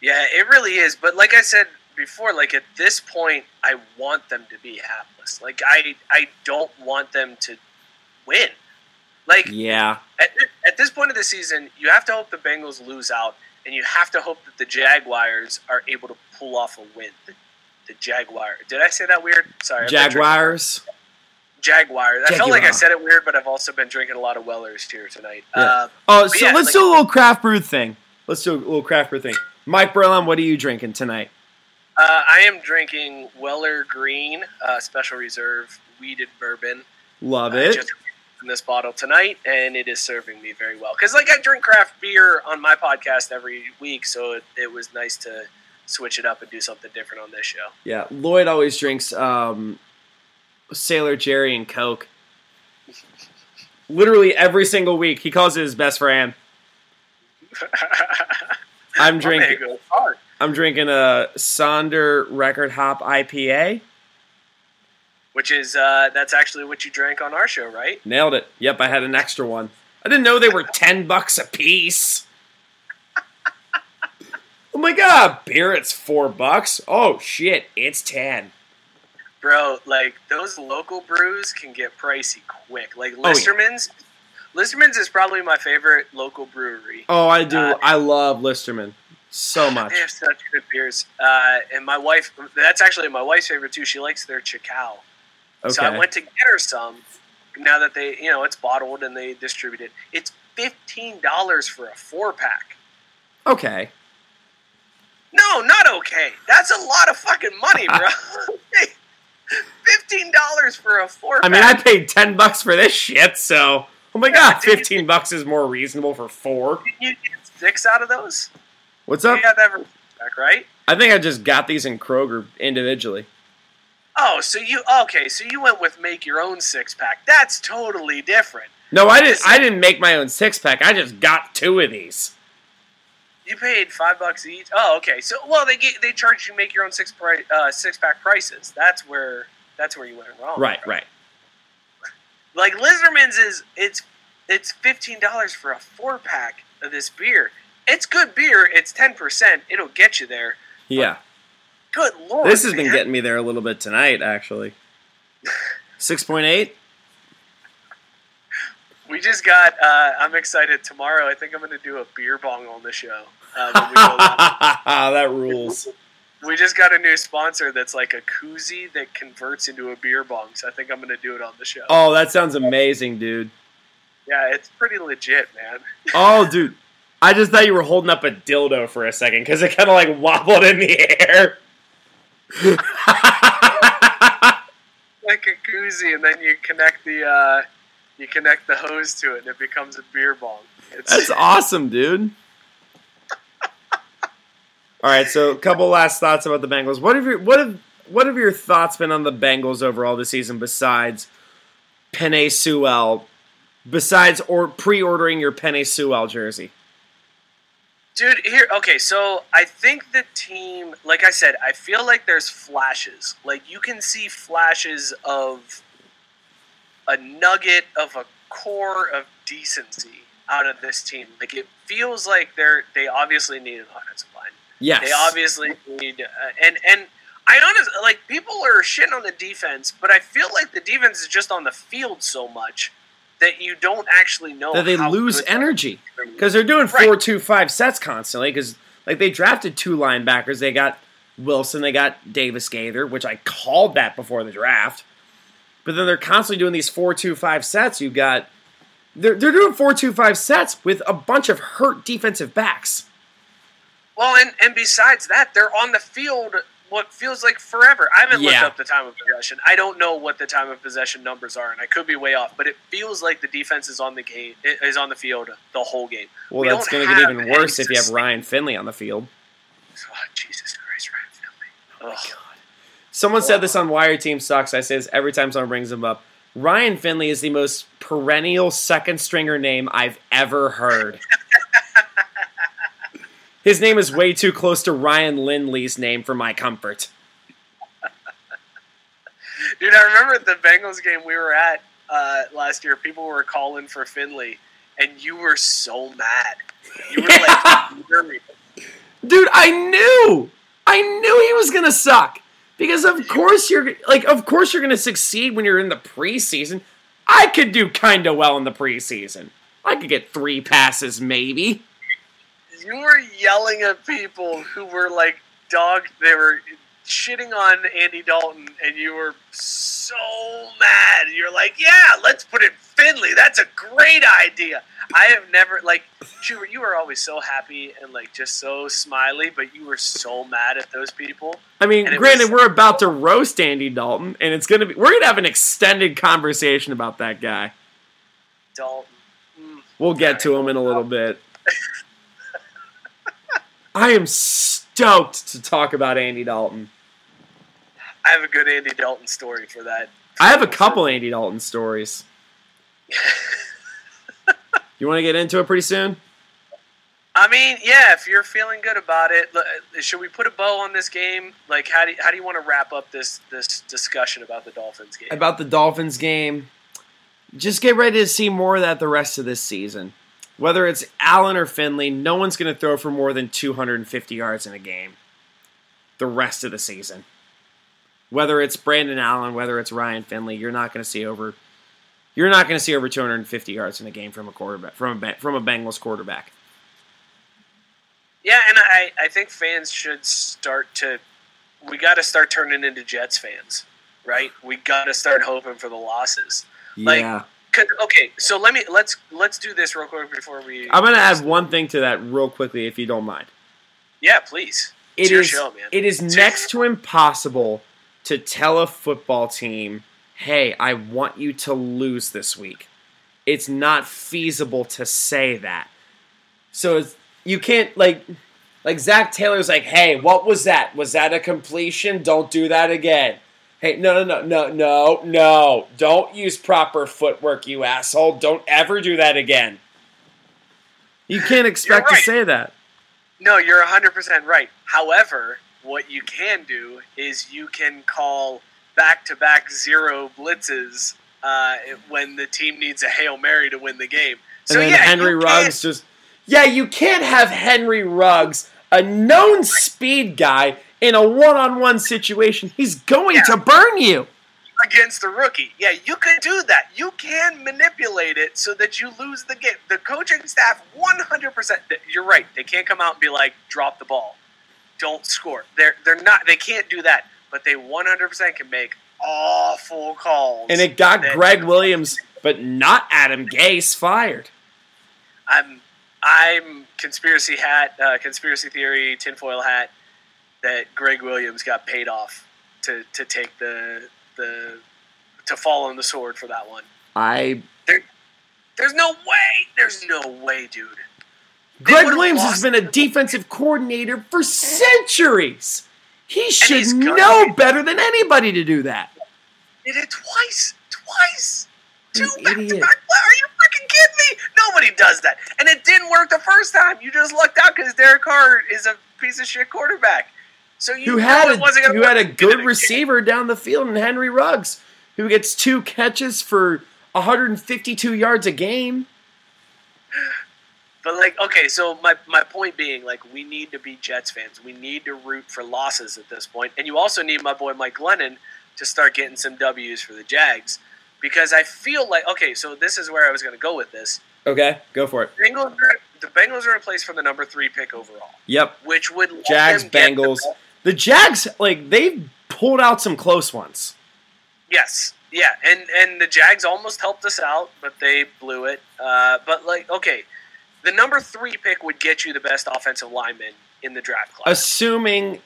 Yeah, it really is. But like I said before, like at this point, I want them to be hapless. Like I, I don't want them to win. Like Yeah. at, at this point of the season, you have to hope the Bengals lose out, and you have to hope that the Jaguars are able to pull off a win. The, the Jaguar. Did I say that weird? Sorry. I've been drinking- Jaguars. Jaguars. I felt like I said it weird, but I've also been drinking a lot of Wellers here tonight. Yeah. Uh, oh, so yeah, let's like- do a little craft brew thing. Let's do a little craft brew thing. Mike Berlon, what are you drinking tonight? Uh, I am drinking Weller Green uh, Special Reserve Wheated Bourbon. Love uh, it. Just in this bottle tonight, and it is serving me very well. Because like I drink craft beer on my podcast every week, so it, it was nice to switch it up and do something different on this show. Yeah, Lloyd always drinks um, Sailor Jerry and Coke. Literally every single week, he calls it his best friend. [LAUGHS] I'm drinking. I'm drinking a Sonder Record Hop IPA. Which is uh, that's actually what you drank on our show, right? Nailed it. Yep, I had an extra one. I didn't know they were ten bucks a piece. [LAUGHS] oh my god, beer it's four bucks. Oh shit, it's ten. Bro, like those local brews can get pricey quick. Like Oh, yeah. Listermann's, Listermann's is probably my favorite local brewery. Oh, I do. Uh, I love Listermann so [SIGHS] much. They have such good beers. Uh, and my wife, that's actually my wife's favorite too. She likes their Chickow. So I went to get her some. Now that they, you know, it's bottled and they distribute it, it's fifteen dollars for a four pack. Okay. No, not okay. That's a lot of fucking money, [LAUGHS] bro. [LAUGHS] Fifteen dollars for a four. I mean, I paid ten bucks for this shit, so oh my god, fifteen bucks is more reasonable for four. you get six out of those. What's up? You got that for back, right? I think I just got these in Kroger individually. Oh, so you okay? So you went with make your own six pack. That's totally different. No, I didn't. I didn't make my own six pack. I just got two of these. You paid five bucks each. Oh, okay. So well, they get, they charge you make your own six pri- uh, six pack prices. That's where that's where you went wrong. Right, right. Like Listermann's is it's it's fifteen dollars for a four pack of this beer. It's good beer. It's ten percent. It'll get you there. Yeah. Good lord. This has been getting me there a little bit tonight, actually. [LAUGHS] Six point eight. We just got. Uh, I'm excited. Tomorrow, I think I'm going to do a beer bong on the show. Uh, we, [LAUGHS] that rules. we just got a new sponsor that's like a koozie that converts into a beer bong. So I think I'm going to do it on the show. Oh, that sounds amazing, dude. Yeah, it's pretty legit, man. [LAUGHS] Oh, dude. I just thought you were holding up a dildo for a second because it kind of like wobbled in the air. [LAUGHS] like a koozie, and then you connect the uh, you connect the hose to it, and it becomes a beer bong. It's, That's awesome, dude. [LAUGHS] All right, so a couple last thoughts about the Bengals. What have your what have what have your thoughts been on the Bengals overall this season besides Penei Sewell? Besides or pre-ordering your Penei Sewell jersey. Dude, here, okay, so I think the team, like I said, I feel like there's flashes. Like you can see flashes of a nugget of a core of decency out of this team. Like it feels like they're they obviously need an offensive line. Yes. They obviously need, uh, and and I honestly like people are shitting on the defense, but I feel like the defense is just on the field so much that you don't actually know that they lose energy because they're doing Right. four two five sets constantly. Because like they drafted two linebackers, they got Wilson, they got Davis Gaither, which I called that before the draft. But then they're constantly doing these four two five sets. You've got they're they're doing four two five sets with a bunch of hurt defensive backs. Well, and and besides that, they're on the field what feels like forever. I haven't Yeah. looked up the time of possession. I don't know what the time of possession numbers are, and I could be way off. But it feels like the defense is on the game is on the field the whole game. Well, We that's going to get even worse if you have Ryan Finley on the field. Oh, Jesus Christ, Ryan Finley. Oh Ugh. Someone said this on Wire Team Sucks. I say this every time someone brings him up. Ryan Finley is the most perennial second stringer name I've ever heard. [LAUGHS] His name is way too close to Ryan Lindley's name for my comfort. Dude, I remember at the Bengals game we were at uh, last year. People were calling for Finley, and you were so mad. You were like, [LAUGHS] furious. Dude, I knew! I knew he was gonna suck. Because of course you're like of course you're gonna succeed when you're in the preseason. I could do kinda well in the preseason. I could get three passes maybe. You were yelling at people who were like dog. They were shitting on Andy Dalton, and you were so mad. You're like, "Yeah, let's put in Finley. That's a great idea." I have never like you were. You were always so happy and like just so smiley, but you were so mad at those people. I mean, granted, was- we're about to roast Andy Dalton, and it's gonna be we're gonna have an extended conversation about that guy. Dalton. Mm. We'll get to him in a little bit. [LAUGHS] I am stoked to talk about Andy Dalton. I have a good Andy Dalton story for that. I have a couple Andy Dalton stories. You want to get into it pretty soon? I mean, yeah, if you're feeling good about it, uh, should we put a bow on this game? Like, how do you, how do you want to wrap up this this discussion about the Dolphins game? About the Dolphins game, just get ready to see more of that the rest of this season. Whether it's Allen or Finley, no one's going to throw for more than 250 yards in a game the rest of the season. Whether it's Brandon Allen, whether it's Ryan Finley, you're not going to see over you're not going to see over 250 yards in a game from a quarterback from a from a Bengals quarterback. Yeah, and I, I think fans should start to. We got to start turning into Jets fans, right? We got to start hoping for the losses. Like, yeah. 'cause- okay, so let me let's let's do this real quick before we. I'm going to add one thing to that real quickly if you don't mind. Yeah, please. It It's is show, man. it is It's next to impossible to tell a football team, "Hey, I want you to lose this week." It's not feasible to say that. So it's, you can't like like Zac Taylor's like, "Hey, what was that? Was that a completion? Don't do that again." Hey, no, no, no, no, no, no! Don't use proper footwork, you asshole! Don't ever do that again. You can't expect right. to say that. No, you're 100% right. However, what you can do is you can call back to back zero blitzes uh, when the team needs a Hail Mary to win the game. So, and then yeah, Henry you Ruggs just yeah, you can't have Henry Ruggs, a known speed guy, in a one-on-one situation. He's going Yeah. to burn you. against the rookie. Yeah, you can do that. You can manipulate it so that you lose the game. The coaching staff, 100%. You're right. They can't come out and be like, drop the ball. Don't score. They're, they're not, they can't do that. But they 100% can make awful calls. And it got that- Gregg Williams, but not Adam Gase fired. I'm I'm conspiracy hat, uh, conspiracy theory, tinfoil hat that Gregg Williams got paid off to, to take the the to fall on the sword for that one. I There, there's no way. There's no way, dude. They Gregg Williams has been a defensive coordinator for centuries. He should know better than anybody to do that. Did it twice, twice, two back to back. Are you freaking kidding me? Nobody does that, and it didn't work the first time. You just lucked out because Derek Carr is a piece of shit quarterback. So you who had a, who had a good receiver down the field in Henry Ruggs, who gets two catches for 152 yards a game. But like, okay, so my my point being, like, we need to be Jets fans. We need to root for losses at this point, and you also need my boy Mike Glennon to start getting some W's for the Jags, because I feel like, okay, so this is where I was going to go with this. Okay, go for it. Bengals are, the Bengals are in place for the number three pick overall, Yep, which would Jags, Bengals. The Jags, like they've pulled out some close ones. Yes, yeah, and and the Jags almost helped us out, but they blew it. Uh, but like, okay, the number three pick would get you the best offensive lineman in the draft class. Assuming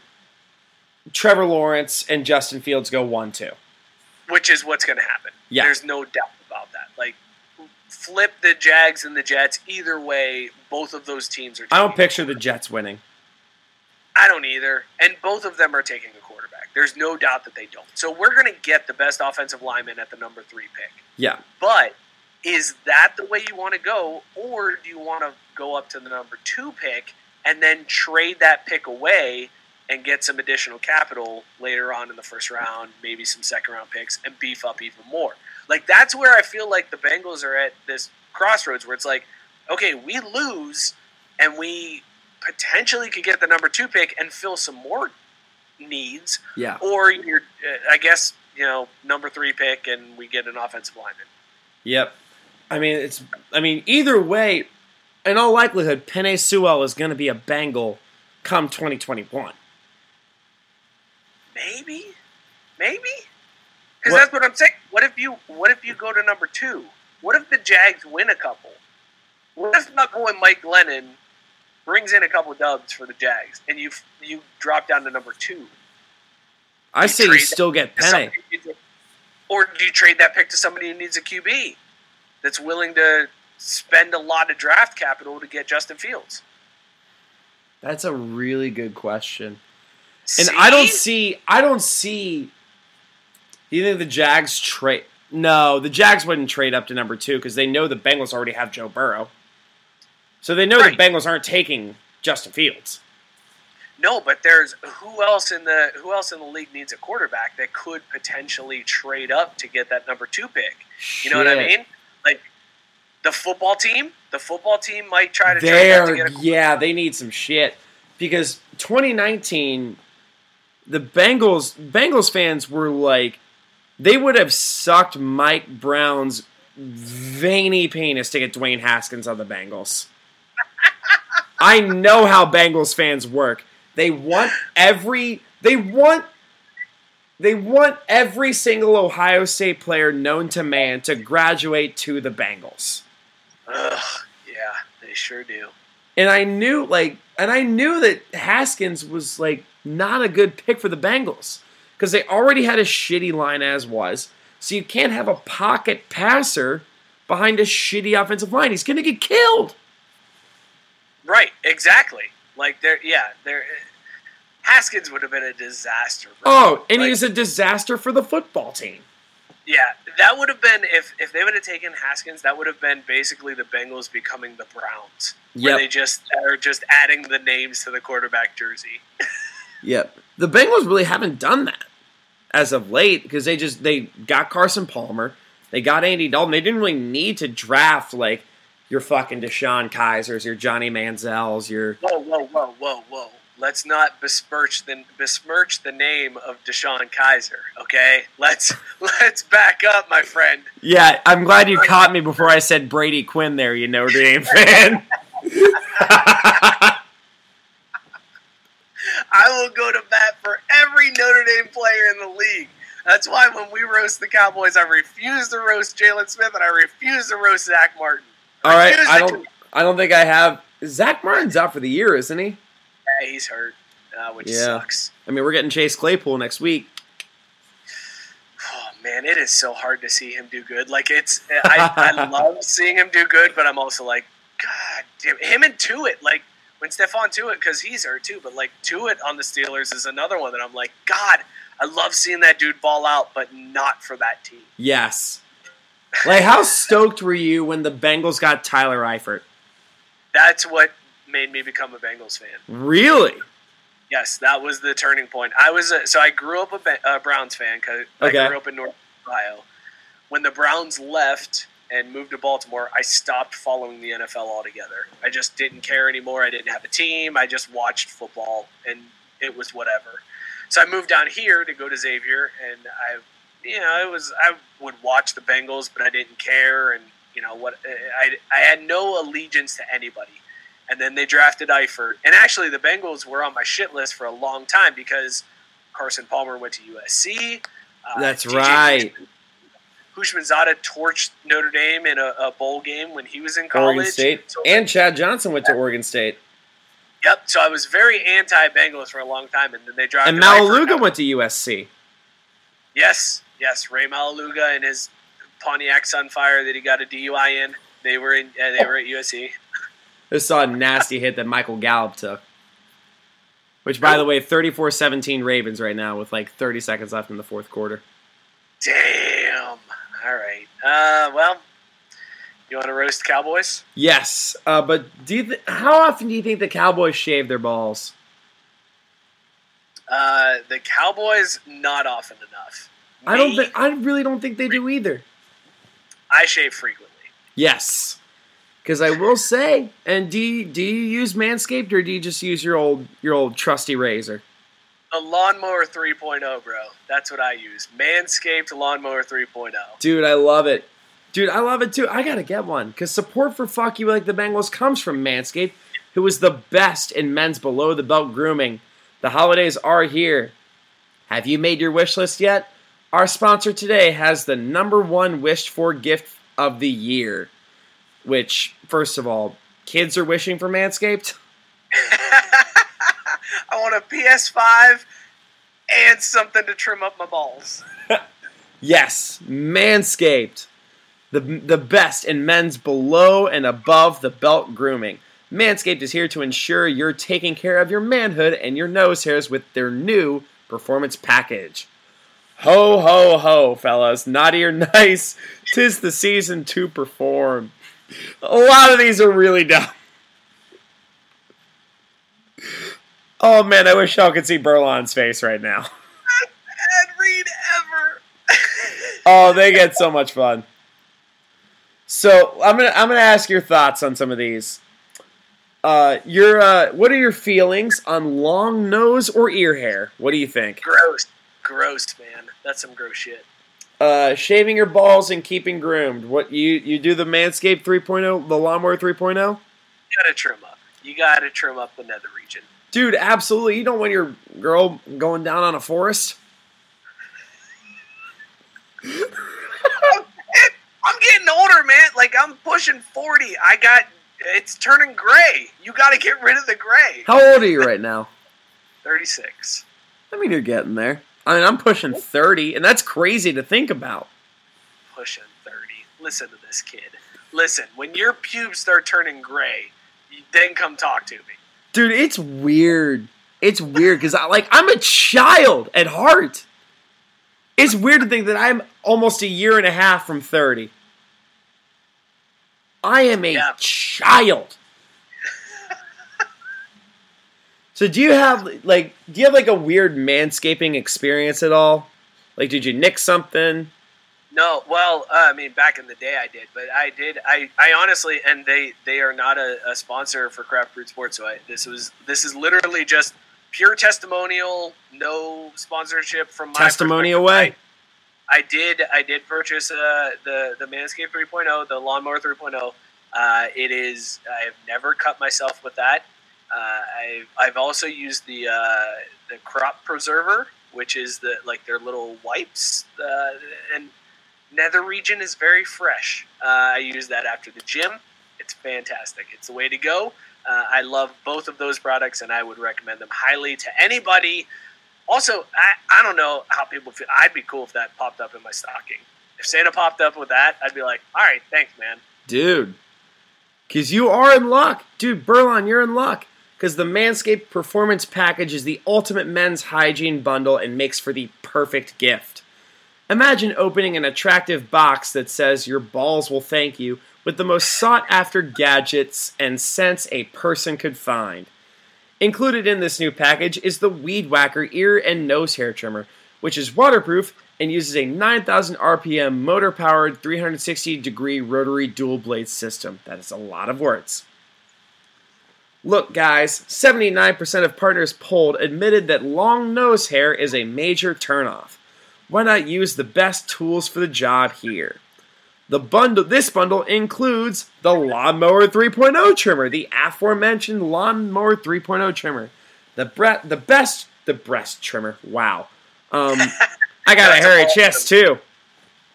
Trevor Lawrence and Justin Fields go one two. which is what's going to happen. Yeah. There's no doubt about that. Like, flip the Jags and the Jets. Either way, both of those teams are. I don't picture the Jets winning. I don't either, and both of them are taking a quarterback. There's no doubt that they don't. So we're going to get the best offensive lineman at the number three pick. Yeah, But is that the way you want to go, or do you want to go up to the number two pick and then trade that pick away and get some additional capital later on in the first round, maybe some second round picks, and beef up even more? Like that's where I feel like the Bengals are at this crossroads where it's like, okay, we lose, and we potentially could get the number two pick and fill some more needs, yeah. or you're, uh, I guess, you know, number three pick and we get an offensive lineman. Yep. I mean, it's. I mean, either way, in all likelihood, Penei Sewell is going to be a Bengal come 2021. Maybe, maybe, because that's what I'm saying. What if you What if you go to number two? What if the Jags win a couple? What if my boy Mike Glennon brings in a couple dubs for the Jags, and you you drop down to number two? I say you still get Penei. somebody who needs a- Or do you trade that pick to somebody who needs a QB that's willing to spend a lot of draft capital to get Justin Fields? That's a really good question. And I don't see. I don't see. Do You think the Jags trade? No, the Jags wouldn't trade up to number two because they know the Bengals already have Joe Burrow. So they know Right. the Bengals aren't taking Justin Fields. No, but there's who else in the who else in the league needs a quarterback that could potentially trade up to get that number two pick. You know what I mean? Like the football team, the football team might try to trade up to get a yeah, they need some shit because 2019, the Bengals Bengals fans were like, they would have sucked Mike Brown's veiny penis to get Dwayne Haskins on the Bengals. I know how Bengals fans work. They want every they want they want every single Ohio State player known to man to graduate to the Bengals. Ugh, yeah, they sure do. And I knew like and I knew that Haskins was like not a good pick for the Bengals because they already had a shitty line as was. So you can't have a pocket passer behind a shitty offensive line. He's going to get killed. Right, exactly. Like there, yeah, there. Haskins would have been a disaster. Oh, and Like, he was a disaster for the football team. Yeah, that would have been if if they would have taken Haskins, that would have been basically the Bengals becoming the Browns, where Yep. they just are just adding the names to the quarterback jersey. [LAUGHS] Yep. The Bengals really haven't done that as of late because they just they got Carson Palmer, they got Andy Dalton. They didn't really need to draft like your fucking DeShone Kizers, your Johnny Manziels, your Whoa, whoa, whoa, whoa, whoa! Let's not besmirch the besmirch the name of DeShone Kizer. Okay, let's [LAUGHS] let's back up, my friend. Yeah, I'm glad you caught me before I said Brady Quinn there, you Notre Dame [LAUGHS] fan. I will go to bat for every Notre Dame player in the league. That's why when we roast the Cowboys, I refuse to roast Jaylon Smith and I refuse to roast Zack Martin. All right, I don't I don't think I have Zack Martin's out for the year, isn't he? Yeah, he's hurt, uh, which Yeah. sucks. I mean, we're getting Chase Claypool next week. Oh man, it is so hard to see him do good. Like it's, I, I [LAUGHS] love seeing him do good, but I'm also like, God damn, him and Tuitt. Like when Stephon Tuitt, because he's hurt too, but like Tuitt on the Steelers is another one that I'm like, God, I love seeing that dude ball out, but not for that team. Yes. Like how stoked were you when the Bengals got Tyler Eifert? That's what made me become a Bengals fan. Really? Yes, that was the turning point. I was a, so I grew up a, Ba- a Browns fan because Okay. I grew up in North Ohio. When the Browns left and moved to Baltimore, I stopped following the NFL altogether. I just didn't care anymore. I didn't have a team. I just watched football, and it was whatever. So I moved down here to go to Xavier, and I, you know, it was I would watch the Bengals, but I didn't care, and you know what? I I had no allegiance to anybody and then they drafted Eifert. And actually, the Bengals were on my shit list for a long time because Carson Palmer went to USC. Uh, That's DJ right. Houshmandzadeh torched Notre Dame in a, a bowl game when he was in college. Oregon State. So, And Chad Johnson went to Oregon State. yep. So I was very anti-Bengals for a long time, and then they drafted. And. Maualuga went to USC. Yes, yes. Rey Maualuga and his Pontiac Sunfire that he got a DUI in. They were in. Uh, they were at USC. I saw a nasty hit that Michael Gallup took. Which, by the way, 34 17 Ravens right now with like 30 seconds left in the fourth quarter. Damn. All right. Uh, well, you want to roast Cowboys? Yes, uh, but do you th- how often do you think the Cowboys shave their balls? Uh, the Cowboys, not often enough. I don't. Th- I really don't think they do either. I shave frequently. Yes, because I will say. And do you, do you use Manscaped or do you just use your old your old trusty razor? The Lawnmower 3.0, bro. That's what I use. Manscaped Lawnmower oh. 3.0. Dude, I love it. Dude, I love it too. I gotta get one because support for "fuck you" like the Bengals comes from Manscaped, who is the best in men's below the belt grooming. The holidays are here. Have you made your wish list yet? Our sponsor today has the number one wished for gift of the year. Which, first of all, kids are wishing for Manscaped. [LAUGHS] I want a PS5 and something to trim up my balls. [LAUGHS] Yes, Manscaped. The, the best in men's below and above the belt grooming. Manscaped is here to ensure you're taking care of your manhood and your nose hairs with their new performance package. Ho, ho, ho, fellas. Naughty or nice, tis the season to perform. A lot of these are really dumb. Oh man, I wish y'all could see Berlon's face right now. and read ever. oh, they get so much fun. So I'm gonna I'm gonna ask your thoughts on some of these. Uh, your uh, what are your feelings on long nose or ear hair? What do you think? Gross, gross, man. That's some gross shit. Uh, shaving your balls and keeping groomed. What you you do the Manscaped 3.0, the lawnmower 3.0? You gotta trim up. You gotta trim up the nether region. Dude, absolutely. You don't want your girl going down on a forest. [LAUGHS] I'm getting older, man. Like I'm pushing forty. I got it's turning gray. You got to get rid of the gray. How old are you right now? [LAUGHS] Thirty six. I mean, you're getting there. I mean, I'm pushing 30, and that's crazy to think about. Pushing thirty. Listen to this kid. Listen, when your pubes start turning gray, you then come talk to me. Dude, it's weird. It's weird because I like I'm a child at heart. It's weird to think that I'm almost a year and a half from 30. I am a Yeah. child. So do you have like do you have like a weird manscaping experience at all? Like did you nick something? No, well, uh, I mean, back in the day, I did, but I did. I, I honestly, and they, they are not a, a sponsor for Craft Brewed Sports. So I, this was, this is literally just pure testimonial, no sponsorship from my Testimony away. I, I did, I did purchase uh, the the Manscaped 3.0, the Lawnmower 3.0. Uh, it is, I have never cut myself with that. Uh, I've, I've also used the uh, the Crop Preserver, which is the like their little wipes, uh, and nether region is very fresh. I use that after the gym. It's fantastic. It's the way to go. Uh, I love both of those products, and I would recommend them highly to anybody. Also, I, I don't know how people feel. I'd be cool if that popped up in my stocking. If Santa popped up with that, I'd be like, all right, thanks, man. Dude. Because you are in luck. Dude, Berlon, you're in luck. Because the Manscaped Performance Package is the ultimate men's hygiene bundle and makes for the perfect gift. Imagine opening an attractive box that says your balls will thank you with the most sought after gadgets and scents a person could find. Included in this new package is the Weed Whacker ear and nose hair trimmer, which is waterproof and uses a 9,000 RPM motor powered 360 degree rotary dual blade system. That is a lot of words. Look, guys, 79% of partners polled admitted that long nose hair is a major turnoff. Why not use the best tools for the job here? The bundle this bundle includes the Lawnmower 3.0 trimmer, the aforementioned Lawnmower 3.0 trimmer. The bre- the best the breast trimmer. Wow. Um [LAUGHS] I got a hairy chest too.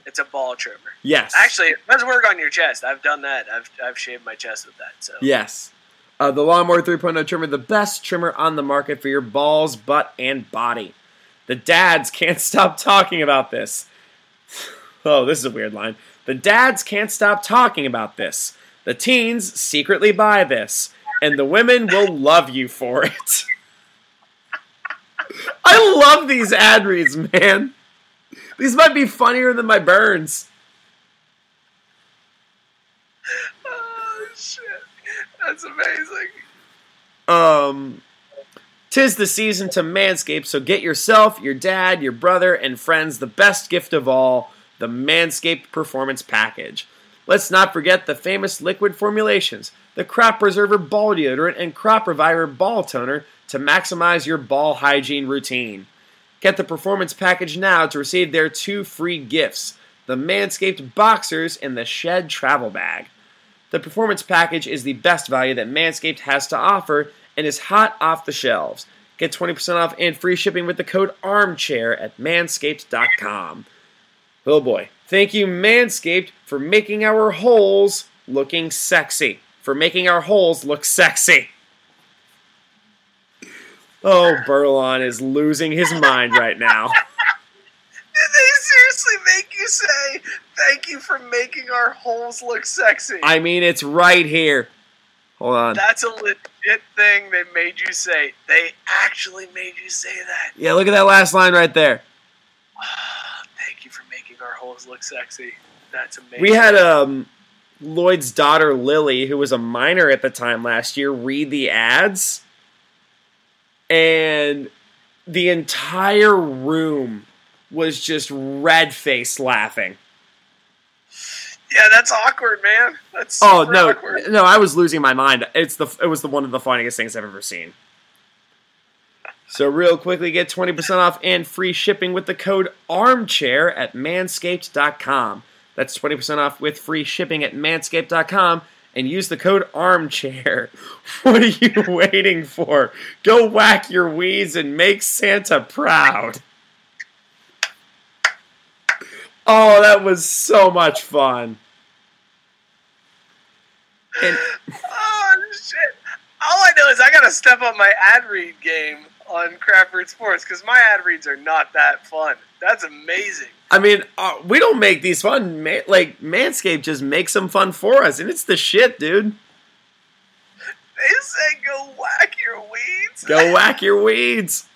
It's a ball trimmer. Yes. Actually, let's work on your chest. I've done that. I've, I've shaved my chest with that. So Yes. Uh, the Lawnmower 3.0 trimmer, the best trimmer on the market for your balls, butt, and body. The dads can't stop talking about this. [SIGHS] Oh, this is a weird line. The dads can't stop talking about this. The teens secretly buy this, and the women will love you for it. [LAUGHS] I love these ad reads, man. These might be funnier than my burns. Oh shit, that's amazing. Um, tis the season to manscape, so get yourself, your dad, your brother, and friends the best gift of all the Manscaped Performance Package. Let's not forget the famous liquid formulations the Crop Preserver Ball Deodorant and Crop Reviver Ball Toner to maximize your ball hygiene routine. Get the Performance Package now to receive their two free gifts the Manscaped Boxers and the Shed Travel Bag. The Performance Package is the best value that Manscaped has to offer and is hot off the shelves. Get 20% off and free shipping with the code ARMCHAIR at manscaped.com. Oh boy. Thank you, Manscaped, for making our holes looking sexy. For making our holes look sexy. Oh, Berlon is losing his mind right now. [LAUGHS] Did they seriously make you say thank you for making our holes look sexy? I mean, it's right here. Hold on. That's a legit thing they made you say. They actually made you say that. Yeah, look at that last line right there. [SIGHS] Thank you for making our holes look sexy. That's amazing. We had um, Lloyd's daughter Lily, who was a minor at the time last year, read the ads. and the entire room was just red faced laughing. Yeah, that's awkward, man. That's Oh no, awkward. no! I was losing my mind. It's the it was the one of the funniest things I've ever seen. So real quickly, get twenty percent off and free shipping with the code Armchair at Manscaped.com. That's twenty percent off with free shipping at Manscaped.com, and use the code Armchair. [LAUGHS] What are you waiting for? Go whack your weeds and make Santa proud. Oh, that was so much fun. And [LAUGHS] Oh shit! All I know is I gotta step up my ad read game on Craft Brewed Sports because my ad reads are not that fun. That's amazing. I mean, uh, we don't make these fun. Ma- like Manscaped just makes them fun for us, and it's the shit, dude. They say go whack your weeds. Go [LAUGHS] whack your weeds.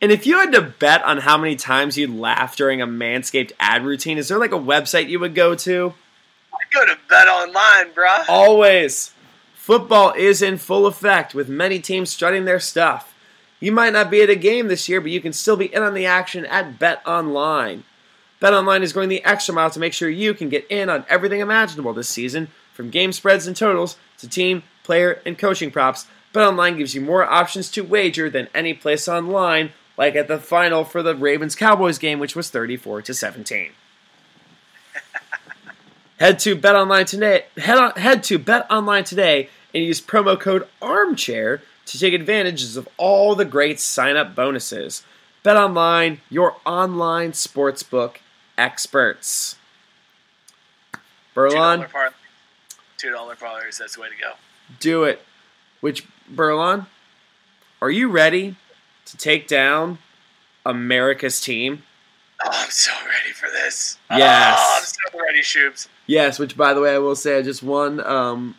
And if you had to bet on how many times you'd laugh during a Manscaped ad routine, is there like a website you would go to? I go to BetOnline, bruh. Always. Football is in full effect with many teams strutting their stuff. You might not be at a game this year, but you can still be in on the action at BetOnline. Bet Online is going the extra mile to make sure you can get in on everything imaginable this season, from game spreads and totals to team, player, and coaching props. BetOnline gives you more options to wager than any place online, like at the final for the Ravens Cowboys game, which was 34 to 17. [LAUGHS] Head to BetOnline today. Head, on, head to BetOnline today and use promo code Armchair to take advantages of all the great sign-up bonuses. BetOnline, your online sportsbook experts. Berlon, $2 parlay. Two dollar parlays. That's the way to go. do it. Which Berlon, are you ready to take down America's team? Oh, I'm so ready for this. Yes. Oh, I'm so ready, Shoobs. Yes, which by the way, I will say I just won um,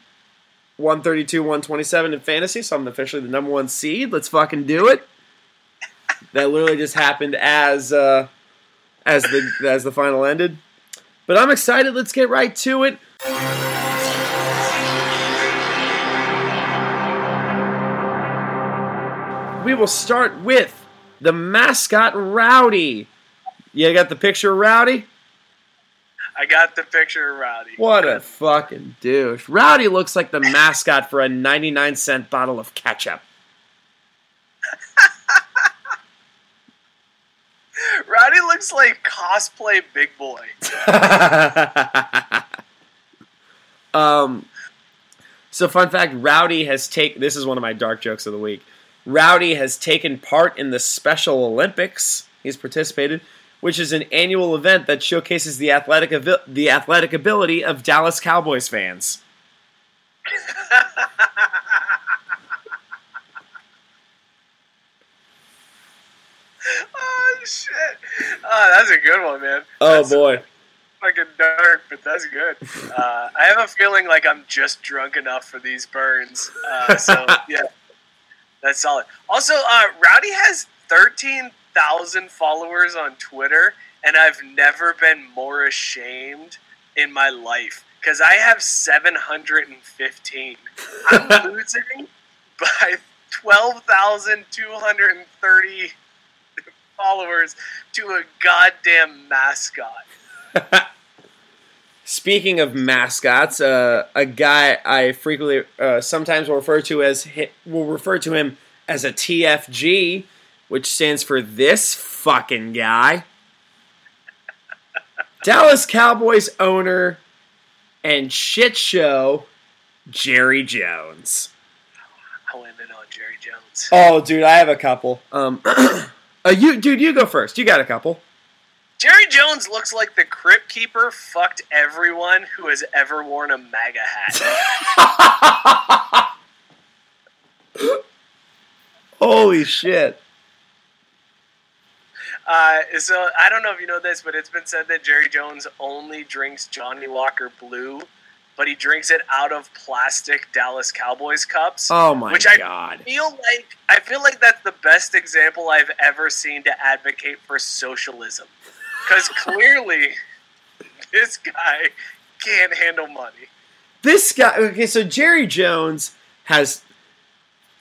132, 127 in fantasy, so I'm officially the number one seed. Let's fucking do it. that literally just happened as uh, as the as the final ended. But I'm excited. Let's get right to it. We will start with the mascot Rowdy. You got the picture of Rowdy? I got the picture of Rowdy. What a fucking douche. Rowdy looks like the mascot for a 99 cent bottle of ketchup. [LAUGHS] Rowdy looks like cosplay big boy. [LAUGHS] um, so, fun fact Rowdy has taken this is one of my dark jokes of the week. Rowdy has taken part in the Special Olympics. He's participated, which is an annual event that showcases the athletic avi- the athletic ability of Dallas Cowboys fans. [LAUGHS] oh shit! Oh, that's a good one, man. Oh That's boy. fucking dark, but that's good. [LAUGHS] Uh, I have a feeling like I'm just drunk enough for these burns. Uh, so yeah, that's solid. Also, uh, Rowdy has thirteen thousand followers on Twitter, and I've never been more ashamed in my life because I have seven hundred and fifteen. I'm [LAUGHS] losing by twelve thousand two hundred and thirty followers to a goddamn mascot. [LAUGHS] Speaking of mascots, uh, a guy I frequently, uh, sometimes will refer to as will refer to him as a TFG, which stands for this fucking guy. [LAUGHS] Dallas Cowboys owner and shit show Jerry Jones. I went in on Jerry Jones. Oh, dude, I have a couple. Um, [CLEARS THROAT] uh, you, dude, you go first. You got a couple. Jerry Jones looks like the crypt keeper fucked everyone who has ever worn a MAGA hat. [LAUGHS] Holy shit! Uh, so I don't know if you know this, but it's been said that Jerry Jones only drinks Johnnie Walker Blue, but he drinks it out of plastic Dallas Cowboys cups. Oh my which I god! feel like I feel like that's the best example I've ever seen to advocate for socialism, because clearly this guy can't handle money. this guy okay so jerry jones has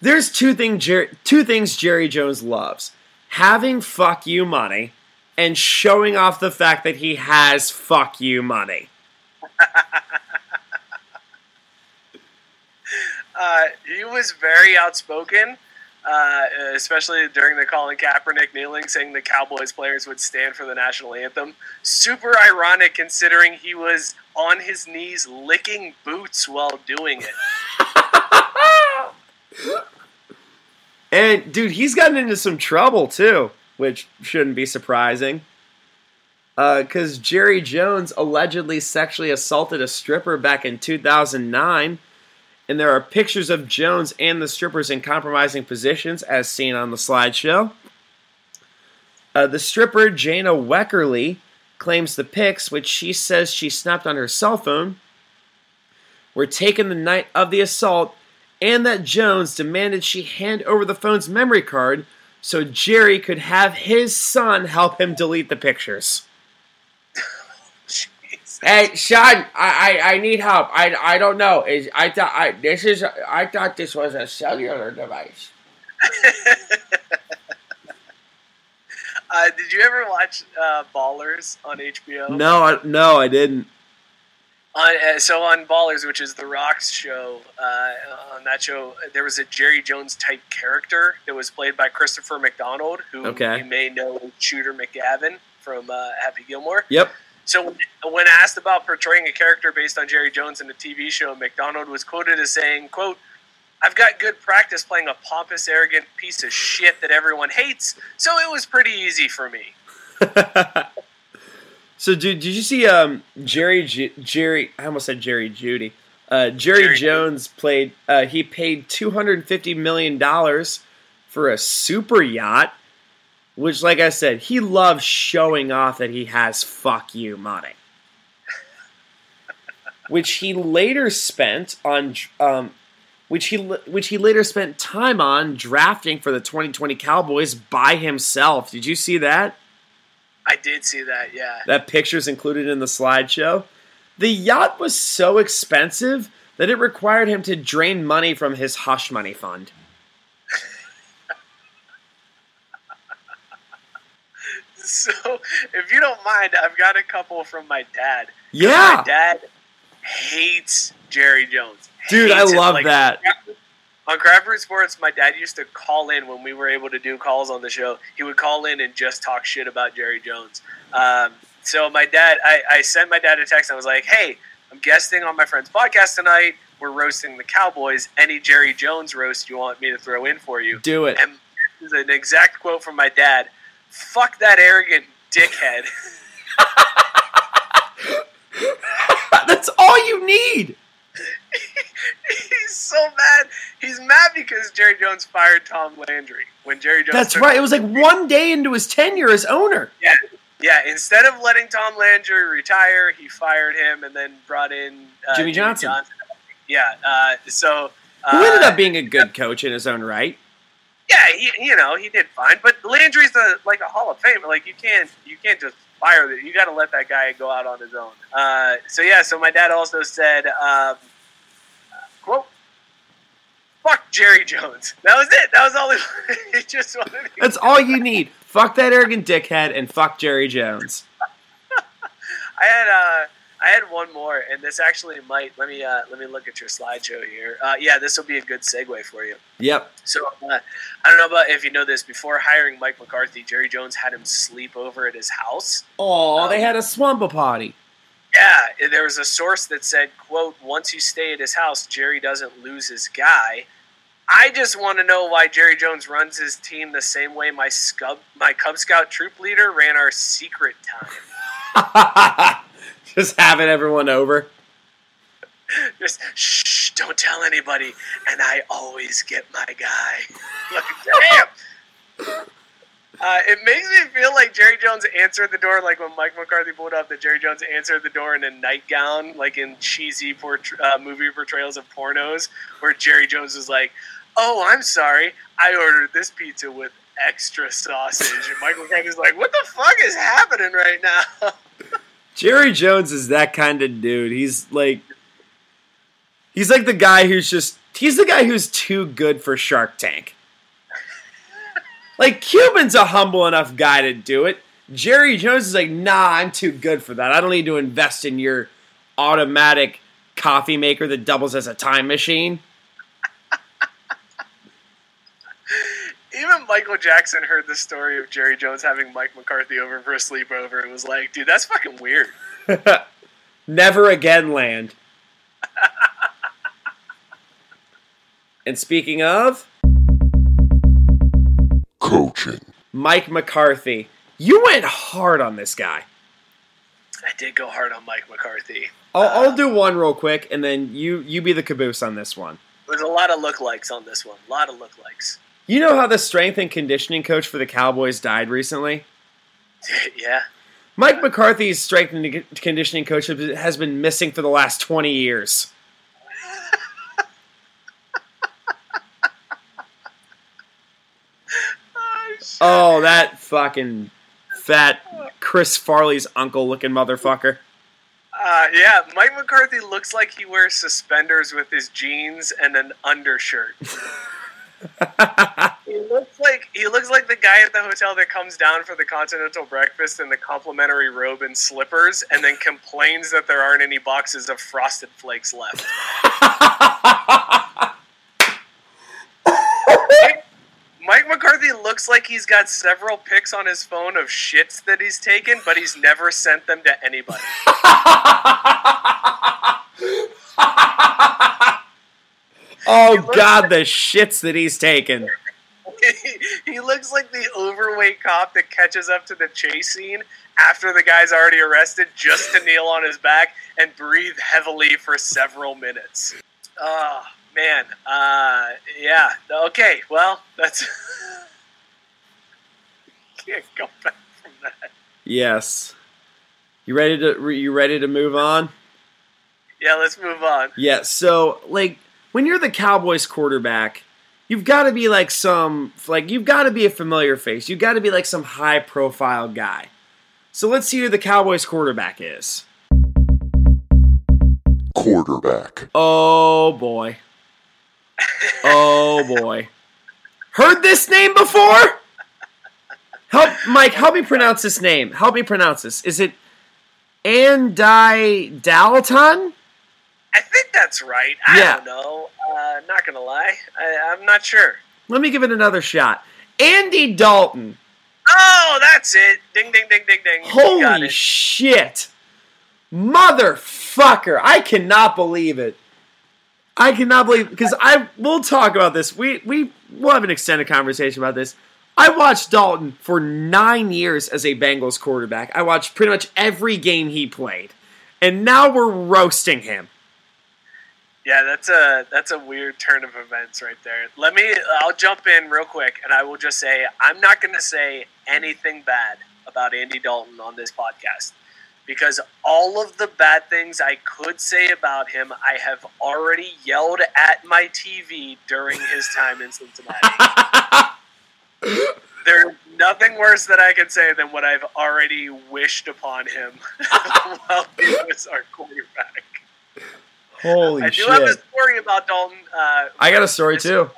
There's two thing Jer- two things Jerry Jones loves: having fuck you money and showing off the fact that he has fuck you money. [LAUGHS] Uh, he was very outspoken, uh, especially during the Colin Kaepernick kneeling, saying the Cowboys players would stand for the national anthem. Super ironic considering he was on his knees licking boots while doing it. [LAUGHS] And dude, he's gotten into some trouble too, which shouldn't be surprising. Because Jerry Jones allegedly sexually assaulted a stripper back in 2009, and there are pictures of Jones and the strippers in compromising positions, as seen on the slideshow. Uh, the stripper Jana Weckerly claims the pics, which she says she snapped on her cell phone, were taken the night of the assault, and that Jones demanded she hand over the phone's memory card so Jerry could have his son help him delete the pictures. Hey, Sean, I, I, I need help. I, I don't know. Is I thought I this is I thought this was a cellular device. [LAUGHS] Uh, did you ever watch uh, Ballers on HBO? No, I, no, I didn't. On, uh, so on Ballers, which is the Rock's show, uh, on that show, there was a Jerry Jones type character that was played by Christopher McDonald, who Okay. you may know as Shooter McGavin from uh, Happy Gilmore. Yep. So when, asked about portraying a character based on Jerry Jones in a TV show, McDonald was quoted as saying, "quote I've got good practice playing a pompous, arrogant piece of shit that everyone hates, so it was pretty easy for me." [LAUGHS] So, dude, did you see um, Jerry? Ju- Jerry, I almost said Jerry Judy. Uh, Jerry, Jerry Jones played. Uh, he paid two hundred fifty million dollars for a super yacht, which, like I said, he loves showing off that he has fuck you money. which he later spent on, um, which he which he later spent time on drafting for the twenty twenty Cowboys by himself. Did you see that? I did see that, yeah. That picture's included in the slideshow. The yacht was so expensive that it required him to drain money from his hush money fund. [LAUGHS] So, if you don't mind, I've got a couple from my dad. Yeah. my dad hates Jerry Jones. Dude, I love Like, that. On Craft Brewed Sports, my dad used to call in when we were able to do calls on the show. He would call in and just talk shit about Jerry Jones. Um, so my dad, I, I sent my dad a text. And I was like, "Hey, I'm guesting on my friend's podcast tonight. We're roasting the Cowboys. Any Jerry Jones roast you want me to throw in for you?" Do it. And this is an exact quote from my dad. Fuck that arrogant dickhead. [LAUGHS] That's all you need. He's so mad. He's mad because Jerry Jones fired Tom Landry when Jerry Jones. That's right. It was like one day into his tenure as owner. Yeah, yeah. Instead of letting Tom Landry retire, he fired him and then brought in uh, Jimmy Johnson. Yeah. Uh, so. Uh, Who ended up being a good coach in his own right. Yeah, he, you know he did fine, but Landry's a, like a Hall of Famer. Like you can't you can't just fire it. You got to let that guy go out on his own. Uh, so yeah, so my dad also said, um, "quote Fuck Jerry Jones." [LAUGHS] That was it. That was all he, [LAUGHS] he just wanted. To That's all you need. Fuck that arrogant dickhead and fuck Jerry Jones. [LAUGHS] I had uh, I had one more, and this actually might let me uh, let me look at your slideshow here. Uh, yeah, this will be a good segue for you. Yep. So uh, I don't know about if you know this. Before hiring Mike McCarthy, Jerry Jones had him sleep over at his house. Oh, they had a swampa party. Yeah, there was a source that said, "quote Once you stay at his house, Jerry doesn't lose his guy." I just want to know why Jerry Jones runs his team the same way my scub, my Cub Scout troop leader ran our secret time. [LAUGHS] Just having everyone over. Just shh, don't tell anybody, and I always get my guy. [LAUGHS] Like, damn. Uh, it makes me feel like Jerry Jones answered the door, like when Mike McCarthy pulled up. That Jerry Jones answered the door in a nightgown, like in cheesy uh, movie portrayals of pornos, where Jerry Jones is like, "Oh, I'm sorry, I ordered this pizza with extra sausage," and Mike McCarthy's like, "What the fuck is happening right now?" [LAUGHS] Jerry Jones is that kind of dude. He's like, he's like the guy who's just He's the guy who's too good for Shark Tank. [LAUGHS] like Cuban's a humble enough guy to do it. Jerry Jones is like, nah, I'm too good for that. I don't need to invest in your automatic coffee maker that doubles as a time machine. [LAUGHS] Even Michael Jackson heard the story of Jerry Jones having Mike McCarthy over for a sleepover and was like, dude, that's fucking weird. [LAUGHS] Never again land. [LAUGHS] and speaking of Coaching. Mike McCarthy, you went hard on this guy. I did go hard on Mike McCarthy. I'll, I'll uh, do one real quick, and then you you be the caboose on this one. There's a lot of lookalikes on this one. A lot of lookalikes. You know how the strength and conditioning coach for the Cowboys died recently? yeah. Mike McCarthy's strength and conditioning coach has been missing for the last 20 years. [LAUGHS] oh, that fucking fat Chris Farley's uncle looking motherfucker. Uh, yeah, Mike McCarthy looks like he wears suspenders with his jeans and an undershirt. [LAUGHS] [LAUGHS] he looks like he looks like the guy at the hotel that comes down for the continental breakfast in the complimentary robe and slippers, and then complains that there aren't any boxes of frosted flakes left. [LAUGHS] Mike McCarthy looks like he's got several pics on his phone of shits that he's taken, but he's never sent them to anybody. [LAUGHS] oh God, the shits that he's taken. [LAUGHS] he looks like the overweight cop that catches up to the chase scene after the guy's already arrested just to kneel on his back and breathe heavily for several minutes. Oh, man. Uh, yeah. Okay, well, that's. [LAUGHS] Can't go back from that. Yes. You ready to you ready to move on? Yeah, let's move on. Yeah, so like when you're the Cowboys quarterback, you've got to be like some like you've got to be a familiar face. You've got to be like some high profile guy. So let's see who the Cowboys quarterback is. Quarterback. Oh boy. Oh boy. Heard this name before? Help Mike, help me pronounce this name. Help me pronounce this. Is it Andy Dalton? I think that's right. I Yeah. don't know. Uh, not gonna lie, I, I'm not sure. Let me give it another shot. Andy Dalton. Oh, that's it. Ding, ding, ding, ding, ding. Holy it. shit. Motherfucker. I cannot believe it. I cannot believe because I we'll talk about this. We we will have an extended conversation about this. I watched Dalton for nine years as a Bengals quarterback. I watched pretty much every game he played. And now we're roasting him. Yeah, that's a that's a weird turn of events right there. Let me I'll jump in real quick and I will just say I'm not going to say anything bad about Andy Dalton on this podcast because all of the bad things I could say about him I have already yelled at my TV during his time in Cincinnati. [LAUGHS] There's nothing worse that I can say than what I've already wished upon him [LAUGHS] while he was our quarterback. Holy shit. I do shit. have a story about Dalton. Uh, I got a story this- too.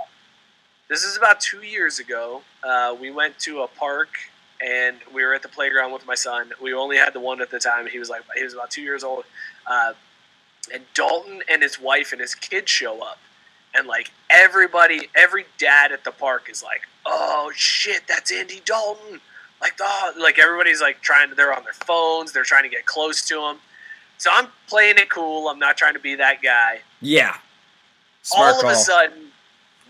This is about two years ago. Uh, we went to a park and we were at the playground with my son. We only had the one at the time. He was like he was about two years old. Uh, and Dalton and his wife and his kids show up, and like everybody, every dad at the park is like, "Oh shit, that's Andy Dalton!" Like the like everybody's like trying to. They're on their phones. They're trying to get close to him. So I'm playing it cool. I'm not trying to be that guy Yeah. Smart all call. of a sudden,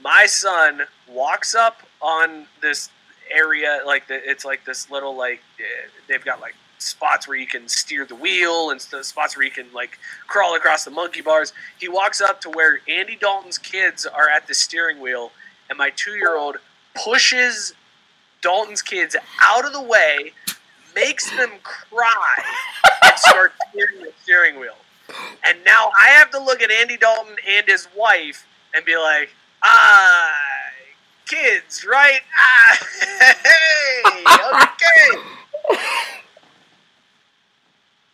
my son walks up on this area, like the, it's like this little like eh, they've got like spots where you can steer the wheel and the spots where you can like crawl across the monkey bars. He walks up to where Andy Dalton's kids are at the steering wheel, and my two-year-old pushes Dalton's kids out of the way, makes them cry, and starts steering the steering wheel. And now I have to look at Andy Dalton and his wife and be like, ah, kids, right? Ah, hey, okay.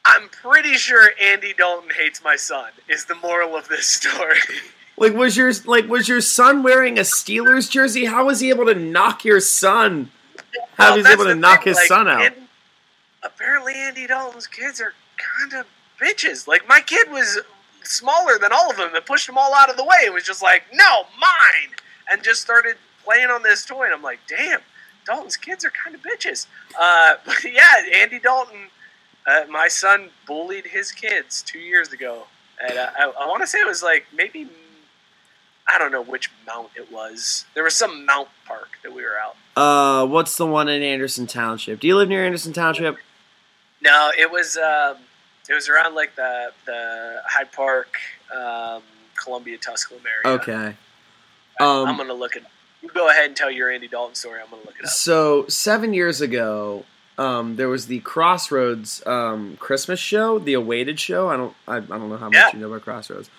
I'm pretty sure Andy Dalton hates my son, is the moral of this story. Like was your like was your son wearing a Steelers jersey? How was he able to knock your son? How Well, was he able to knock thing, his like, son out? And apparently, Andy Dalton's kids are kind of bitches. Like my kid was smaller than all of them and pushed them all out of the way. It was just like, no, mine, and just started playing on this toy. And I'm like, damn, Dalton's kids are kind of bitches. Uh, but [LAUGHS] yeah, Andy Dalton, uh, my son bullied his kids two years ago, and uh, I, I want to say it was like maybe. I don't know which mount it was. There was some mount park that we were out. Uh, what's the one in Anderson Township? Do you live near Anderson Township? No, it was um, it was around like the the Hyde Park, um, Columbia, Tusculum area. Okay. Um, I'm gonna look it. You go ahead and tell your Andy Dalton story. I'm gonna look it up. So seven years ago, um, there was the Crossroads um, Christmas show, the awaited show. I don't, I, I don't know how much Yeah. you know about Crossroads,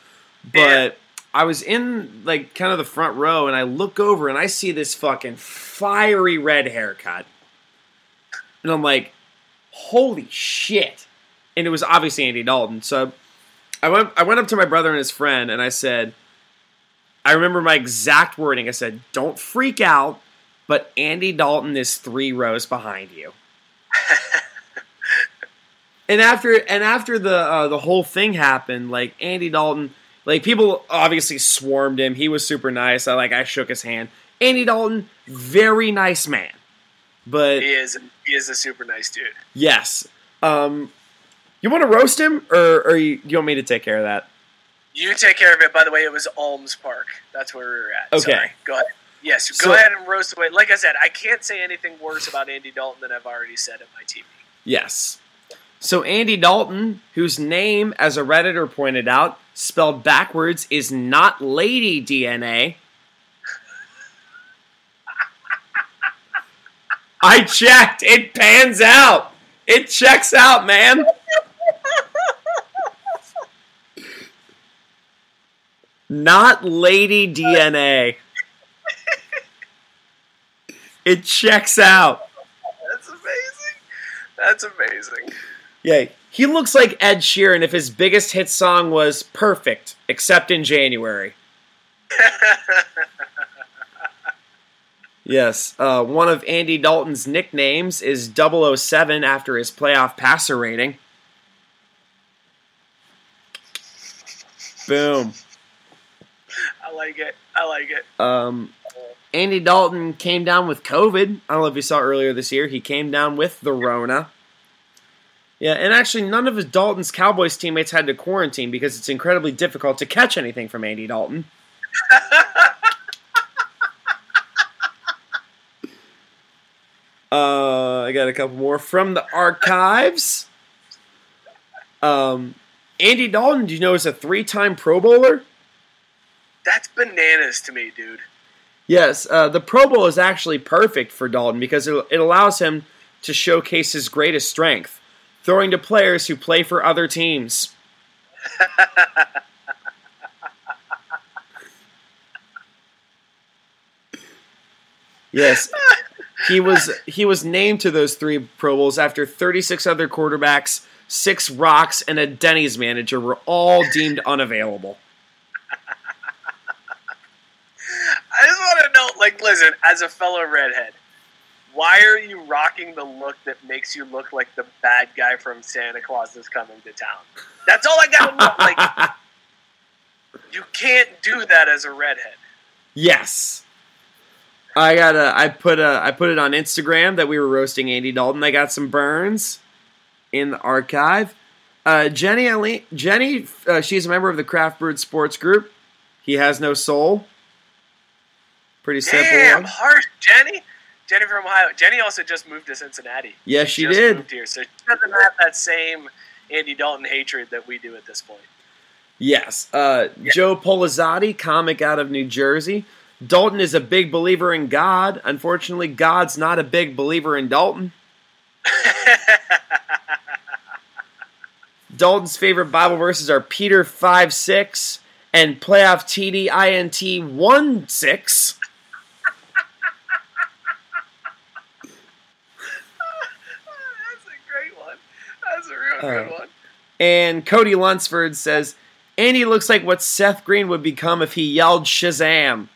but I was in like kind of the front row, and I look over and I see this fucking fiery red haircut, and I'm like, holy shit! And it was obviously Andy Dalton. So I went, I went up to my brother and his friend, and I said. I remember my exact wording. I said, "Don't freak out, but Andy Dalton is three rows behind you." [LAUGHS] and after and after the uh, the whole thing happened, like Andy Dalton, like people obviously swarmed him. He was super nice. I like I shook his hand. Andy Dalton, very nice man, but He is he is a super nice dude. yes. Um, you want to roast him, or or you, you want me to take care of that? You take care of it. By the way, it was Alms Park. That's where we were at. Okay. Sorry. Go ahead. Yes, go So- ahead and roast away. Like I said, I can't say anything worse about Andy Dalton than I've already said at my TV. Yes. So Andy Dalton, whose name, as a redditor pointed out, spelled backwards, is not lady DNA. I checked. It pans out. It checks out, man. Not lady DNA. It checks out. That's amazing. That's amazing. Yeah, he looks like Ed Sheeran if his biggest hit song was Perfect, except in January. [LAUGHS] Yes, uh, one of Andy Dalton's nicknames is 007 after his playoff passer rating. Boom. I like it. I like it. Um, Andy Dalton came down with COVID. I don't know if you saw earlier this year. He came down with the Rona. Yeah, and actually, none of his Dalton's Cowboys teammates had to quarantine because it's incredibly difficult to catch anything from Andy Dalton. [LAUGHS] uh, I got a couple more from the archives. Um, Andy Dalton, do you know, is a three-time Pro Bowler? That's bananas to me, dude. Yes, uh, the Pro Bowl is actually perfect for Dalton because it, it allows him to showcase his greatest strength, throwing to players who play for other teams. [LAUGHS] yes, [LAUGHS] he was he was named to those three Pro Bowls after 36 other quarterbacks, six rocks, and a Denny's manager were all deemed unavailable. I just want to know, like, listen, as a fellow redhead, why are you rocking the look that makes you look like the bad guy from Santa Claus is coming to town? That's all I know. Like, [LAUGHS] you can't do that as a redhead. Yes. I got a. I put a. I put it on Instagram that we were roasting Andy Dalton. I got some burns in the archive. Uh, Jenny, Ali- Jenny, uh, she's a member of the Craft Brewed Sports Group. He has no soul. Pretty simple. Damn, one. harsh, Jenny. Jenny from Ohio. Jenny also just moved to Cincinnati. Yes, she just did. Moved here, so she doesn't have that same Andy Dalton hatred that we do at this point. Yes. Uh, Joe Polizzotti, comic out of New Jersey. Dalton is a big believer in God. Unfortunately, God's not a big believer in Dalton. [LAUGHS] Dalton's favorite Bible verses are Peter 5 6 and playoff TD INT 1 6. That's a great one. That's a real good Uh, one. And Cody Lunsford says Andy looks like what Seth Green would become if he yelled Shazam.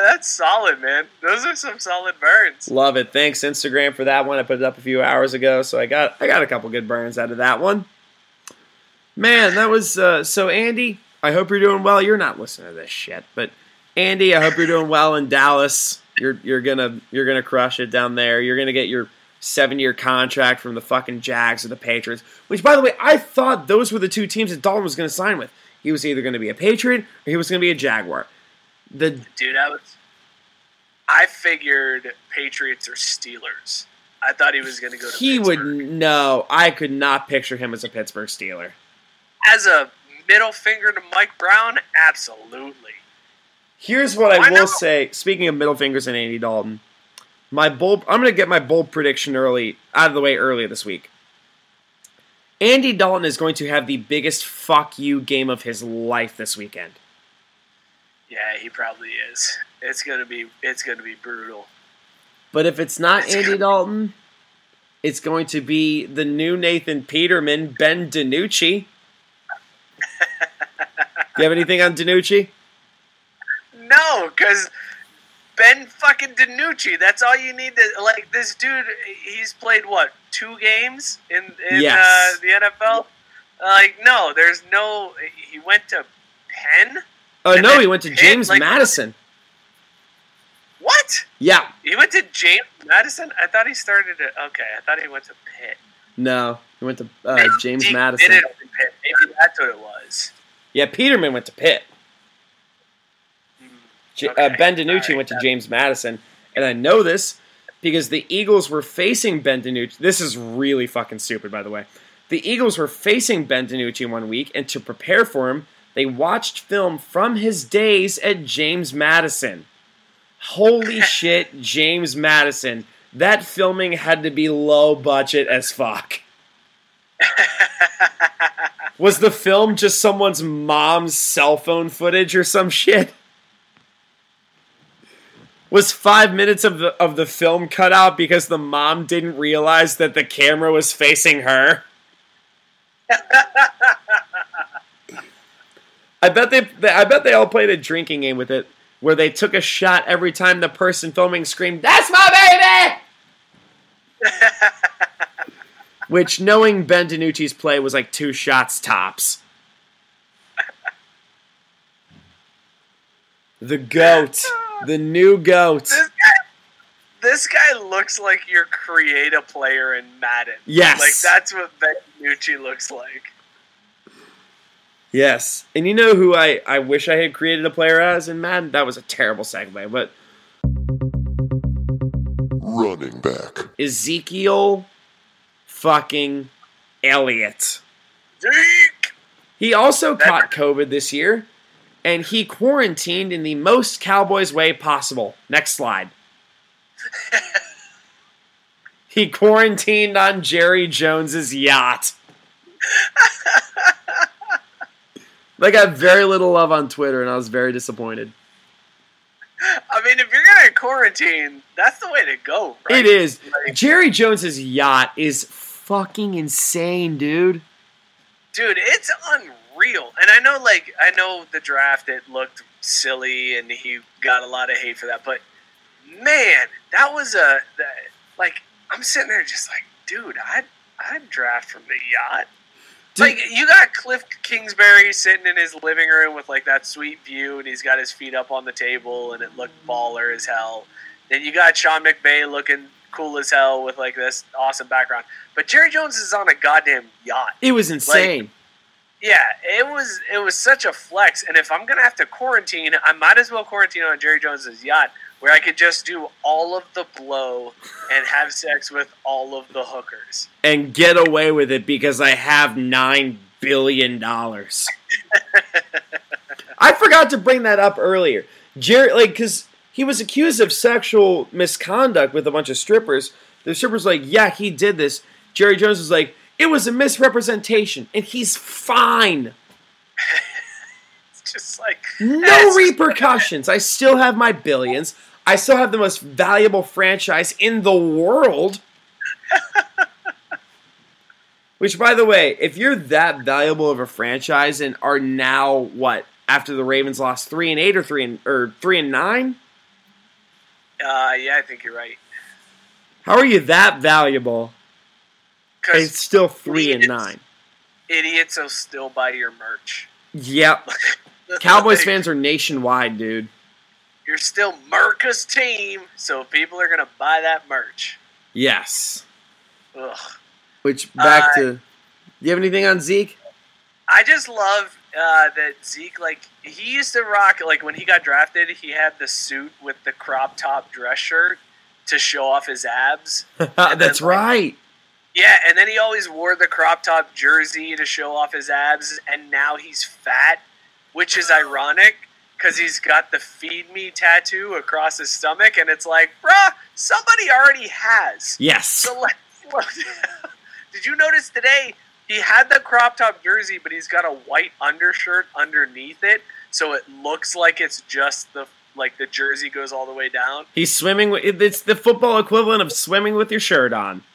That's solid, man. Those are some solid burns. Love it. Thanks Instagram for that one. I put it up a few hours ago, so I got I got a couple good burns out of that one. Man, that was uh, so Andy. I hope you're doing well. You're not listening to this shit, but Andy, I hope you're doing well in Dallas. You're you're gonna you're gonna crush it down there. You're gonna get your seven year contract from the fucking Jags or the Patriots. Which, by the way, I thought those were the two teams that Dalton was gonna sign with. He was either gonna be a Patriot or he was gonna be a Jaguar. The Dude, I was. I figured Patriots or Steelers. I thought he was going to go to he Pittsburgh. would no. I could not picture him as a Pittsburgh Steeler. As a middle finger to Mike Brown, absolutely. Here's what I will not? say. Speaking of middle fingers and Andy Dalton, my bold. I'm going to get my bold prediction early out of the way early this week. Andy Dalton is going to have the biggest fuck you game of his life this weekend. Yeah, he probably is. It's gonna be. It's gonna be brutal. But if it's not It's Andy gonna- Dalton, it's going to be the new Nathan Peterman, Ben DiNucci. Do you have anything on DiNucci? No, because Ben fucking DiNucci. That's all you need to like. This dude, he's played what two games in in Yes. uh, the NFL. Like, no, there's no. He went to Penn. Oh no, he went to James like- Madison. What? Yeah, He went to James Madison. I thought he started at. Okay, I thought he went to Pitt. no, he went to uh, James Madison. Did it Pitt. Maybe that's what it was. Yeah, Peterman went to Pitt. J- uh, ben DiNucci alright, went to James Madison, and I know this because the Eagles were facing Ben DiNucci. This is really fucking stupid, by the way. The Eagles were facing Ben DiNucci one week, and to prepare for him, they watched film from his days at James Madison. Holy [LAUGHS] shit, James Madison. That filming had to be low budget as fuck. [LAUGHS] Was the film just someone's mom's cell phone footage or some shit? Was five minutes of the of the film cut out because the mom didn't realize that the camera was facing her? [LAUGHS] I bet they, they I bet they all played a drinking game with it where they took a shot every time the person filming screamed, "That's my baby!" [LAUGHS] Which, knowing Ben DiNucci's play, was like two shots tops. [LAUGHS] The goat, the new goat. This guy, this guy looks like your create a player in Madden. Yes. Like that's what Ben Nucci looks like. Yes, and you know who I I wish I had created a player as in Madden. That was a terrible segue, but Running back. Ezekiel fucking Elliott. Zeke! He also caught COVID this year, and he quarantined in the most Cowboys way possible. Next slide. [LAUGHS] he quarantined on Jerry Jones's yacht. [LAUGHS] I got very little love on Twitter, and I was very disappointed. I mean, if you're gonna quarantine, that's the way to go, right? It is. Like, Jerry Jones's yacht is fucking insane, dude. dude, it's unreal. And I know, like, I know the draft it looked silly, and he got a lot of hate for that. But man, that was a that, like I'm sitting there just like, dude, I'd I'd draft from the yacht. Like you got Cliff Kingsbury sitting in his living room with like that sweet view, and he's got his feet up on the table, and it looked baller as hell. Then you got Sean McVay looking cool as hell with like this awesome background. But Jerry Jones is on a goddamn yacht. It was insane. Yeah, it was it was such a flex. And if I'm gonna have to quarantine, I might as well quarantine on Jerry Jones's yacht, where I could just do all of the blow and have sex with all of the hookers. and get away with it because I have nine billion dollars. I forgot to bring that up earlier. Jerry, like, because he was accused of sexual misconduct with a bunch of strippers. The strippers like, yeah, he did this. Jerry Jones was like, it was a misrepresentation, and he's fine. Just like No [LAUGHS] repercussions. I still have my billions. I still have the most valuable franchise in the world. [LAUGHS] Which, by the way, if you're that valuable of a franchise and are now what after the Ravens lost three and eight or three and or three and nine, Uh, yeah, I think you're right. how are you that valuable? Because it's still three and nine. idiots will still buy your merch. Yep. [LAUGHS] [LAUGHS] Cowboys fans are nationwide, dude. You're still Merca's team, so people are gonna buy that merch. Yes. Ugh. Which back Uh, to. Do you have anything on Zeke? I just love uh, that Zeke, like, he used to rock, like, when he got drafted, he had the suit with the crop top dress shirt to show off his abs. [LAUGHS] That's then, like, right. Yeah, and then he always wore the crop top jersey to show off his abs, and now he's fat, which is ironic because he's got the feed me tattoo across his stomach, and it's like, bruh, somebody already has. Yes. So let [LAUGHS] Did you notice today he had the crop top jersey, but he's got a white undershirt underneath it, so it looks like it's just the like the jersey goes all the way down. He's swimming. With, it's the football equivalent of swimming with your shirt on. [LAUGHS]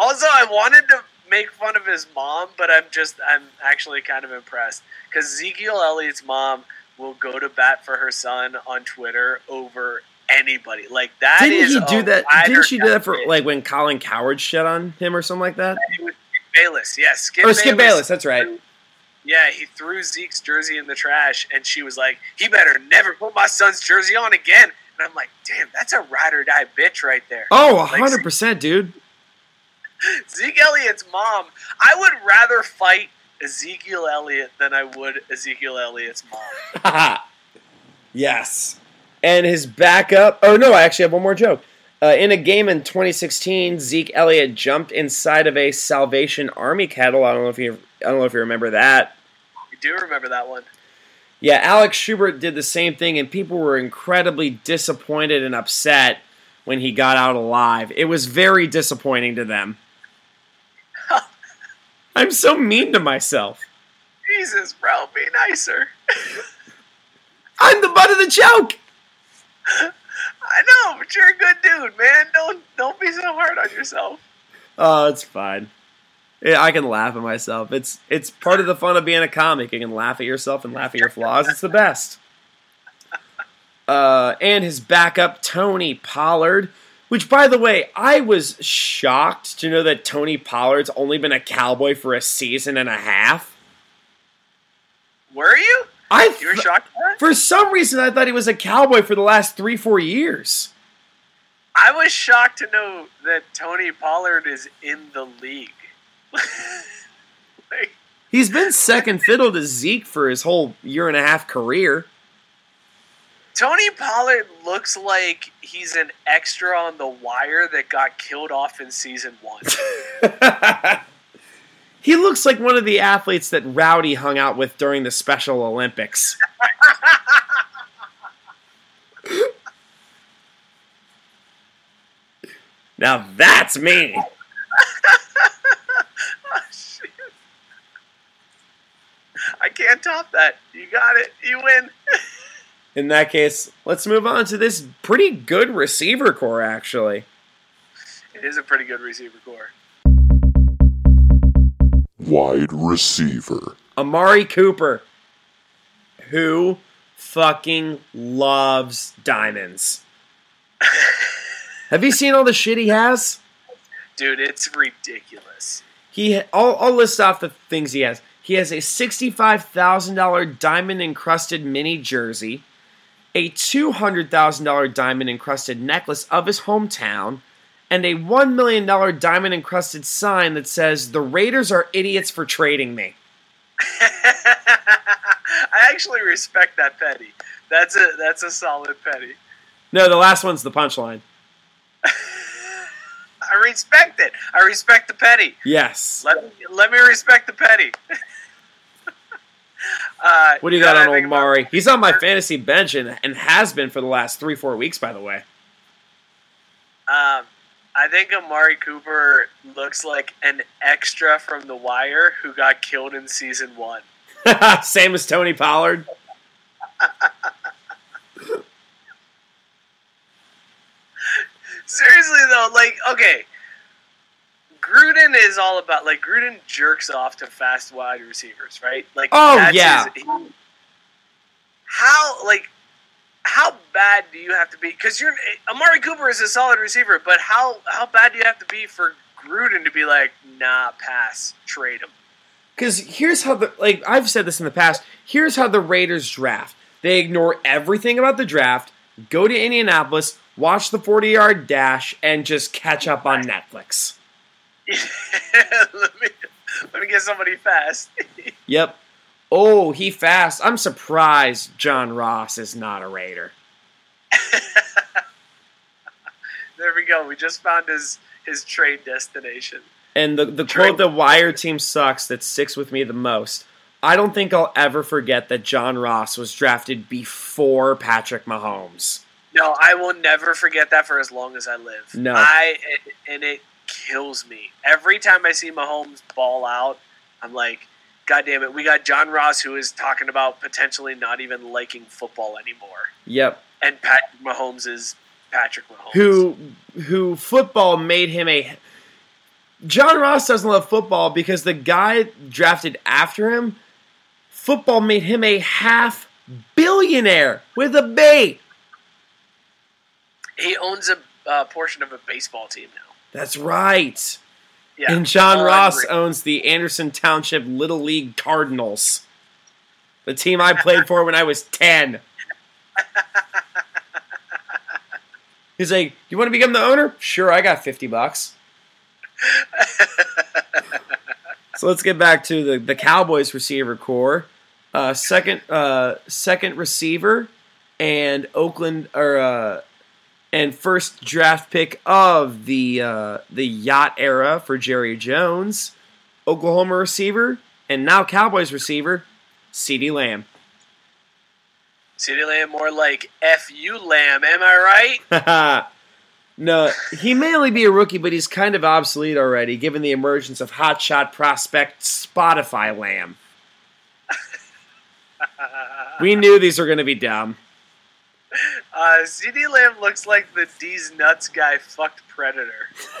Also, I wanted to make fun of his mom, but I'm just I'm actually kind of impressed because Ezekiel Elliott's mom will go to bat for her son on Twitter over anybody. Like that Didn't he do that? Didn't she do that for like when Colin Cowherd shit on him or something like that? It was Skip Bayless? Yes, Skip Oh, Skip Bayless. That's right. Yeah, he threw Zeke's jersey in the trash, and she was like, "He better never put my son's jersey on again." And I'm like, "Damn, that's a ride or die bitch right there." Oh, Like, hundred percent, dude. [LAUGHS] Zeke Elliott's mom. I would rather fight Ezekiel Elliott than I would Ezekiel Elliott's mom. [LAUGHS] yes. And his backup. Oh no, I actually have one more joke. Uh, in a game in 2016, Zeke Elliott jumped inside of a Salvation Army kettle. I don't know if you. I don't know if you remember that. You do remember that one? Yeah, Alex Schubert did the same thing, and people were incredibly disappointed and upset when he got out alive. It was very disappointing to them. I'm so mean to myself. Jesus, bro, be nicer. [LAUGHS] I'm the butt of the joke. I know, but you're a good dude, man. Don't don't be so hard on yourself. Oh, it's fine. Yeah, I can laugh at myself. It's it's part of the fun of being a comic. You can laugh at yourself and laugh at your flaws. It's the best. Uh, and his backup, Tony Pollard, which, by the way, I was shocked to know that Tony Pollard's only been a cowboy for a season and a half. Were you? I You were shocked for some reason I thought he was a cowboy for the last three, four years. I was shocked to know that Tony Pollard is in the league. [LAUGHS] like, He's been second fiddle to Zeke for his whole year and a half career. Tony Pollard looks like he's an extra on the wire that got killed off in season one. [LAUGHS] He looks like one of the athletes that Rowdy hung out with during the Special Olympics. [LAUGHS] now that's me. Oh. [LAUGHS] I can't top that. You got it. You win. In that case, let's move on to this pretty good receiver core, actually. It is a pretty good receiver core. Wide receiver. Amari Cooper, who fucking loves diamonds. [LAUGHS] Have you seen all the shit he has? Dude, it's ridiculous. He, I'll, I'll list off the things he has. He has a sixty-five thousand dollar diamond encrusted mini jersey, a two hundred thousand dollar diamond encrusted necklace of his hometown, and a one million dollar diamond encrusted sign that says "The Raiders are idiots for trading me." [LAUGHS] I actually respect that petty. That's a that's a solid petty. No, the last one's the punchline. [LAUGHS] I respect it. I respect the petty. Yes. Let me, let me respect the petty. [LAUGHS] [LAUGHS] uh, What do you got on I think about- Omari? He's on my fantasy bench and, and has been for the last three, four weeks, by the way. Um, I think Amari Cooper looks like an extra from The Wire who got killed in season one. [LAUGHS] Same as Tony Pollard. [LAUGHS] Seriously though, like okay, Gruden is all about like Gruden jerks off to fast wide receivers, right? Like Oh, yeah. his- he- how like how bad do you have to be? Because you're Amari Cooper is a solid receiver, but how how bad do you have to be for Gruden to be like, nah, pass, trade him? Because here's how the like I've said this in the past. Here's how the Raiders draft. They ignore everything about the draft, go to Indianapolis, watch the 40 yard dash, and just catch up on Netflix. [LAUGHS] let me let me get somebody fast. [LAUGHS] Yep. Oh, he fast. I'm surprised John Ross is not a Raider. [LAUGHS] there we go. We just found his his trade destination. And the, the True. quote the Wire team sucks that sticks with me the most. I don't think I'll ever forget that John Ross was drafted before Patrick Mahomes. No, I will never forget that for as long as I live. No. I and it kills me every time I see Mahomes ball out. I'm like, God damn it! We got John Ross who is talking about potentially not even liking football anymore, Yep. and Patrick Mahomes is Patrick Mahomes. who who football made him a John Ross doesn't love football because the guy drafted after him football made him a half billionaire with a B. he owns a uh, portion of a baseball team now. That's right. Yeah, And John Ross owns the Anderson Township Little League Cardinals. The team I played for when I was 10. [LAUGHS] He's like, "You want to become the owner?" Sure, I got 50 bucks. [LAUGHS] so let's get back to the, the Cowboys receiver core. Uh, second uh, second receiver and Oakland or uh, and first draft pick of the uh, the yacht era for Jerry Jones, Oklahoma receiver, and now Cowboys receiver, CeeDee Lamb. CeeDee Lamb more like F you Lamb. Am I right? [LAUGHS] no, he may only be a rookie, but he's kind of obsolete already, given the emergence of hotshot prospect Spotify Lamb. [LAUGHS] we knew these were going to be dumb. [LAUGHS] Uh, CeeDee Lamb looks like the D's nuts guy fucked Predator. [LAUGHS]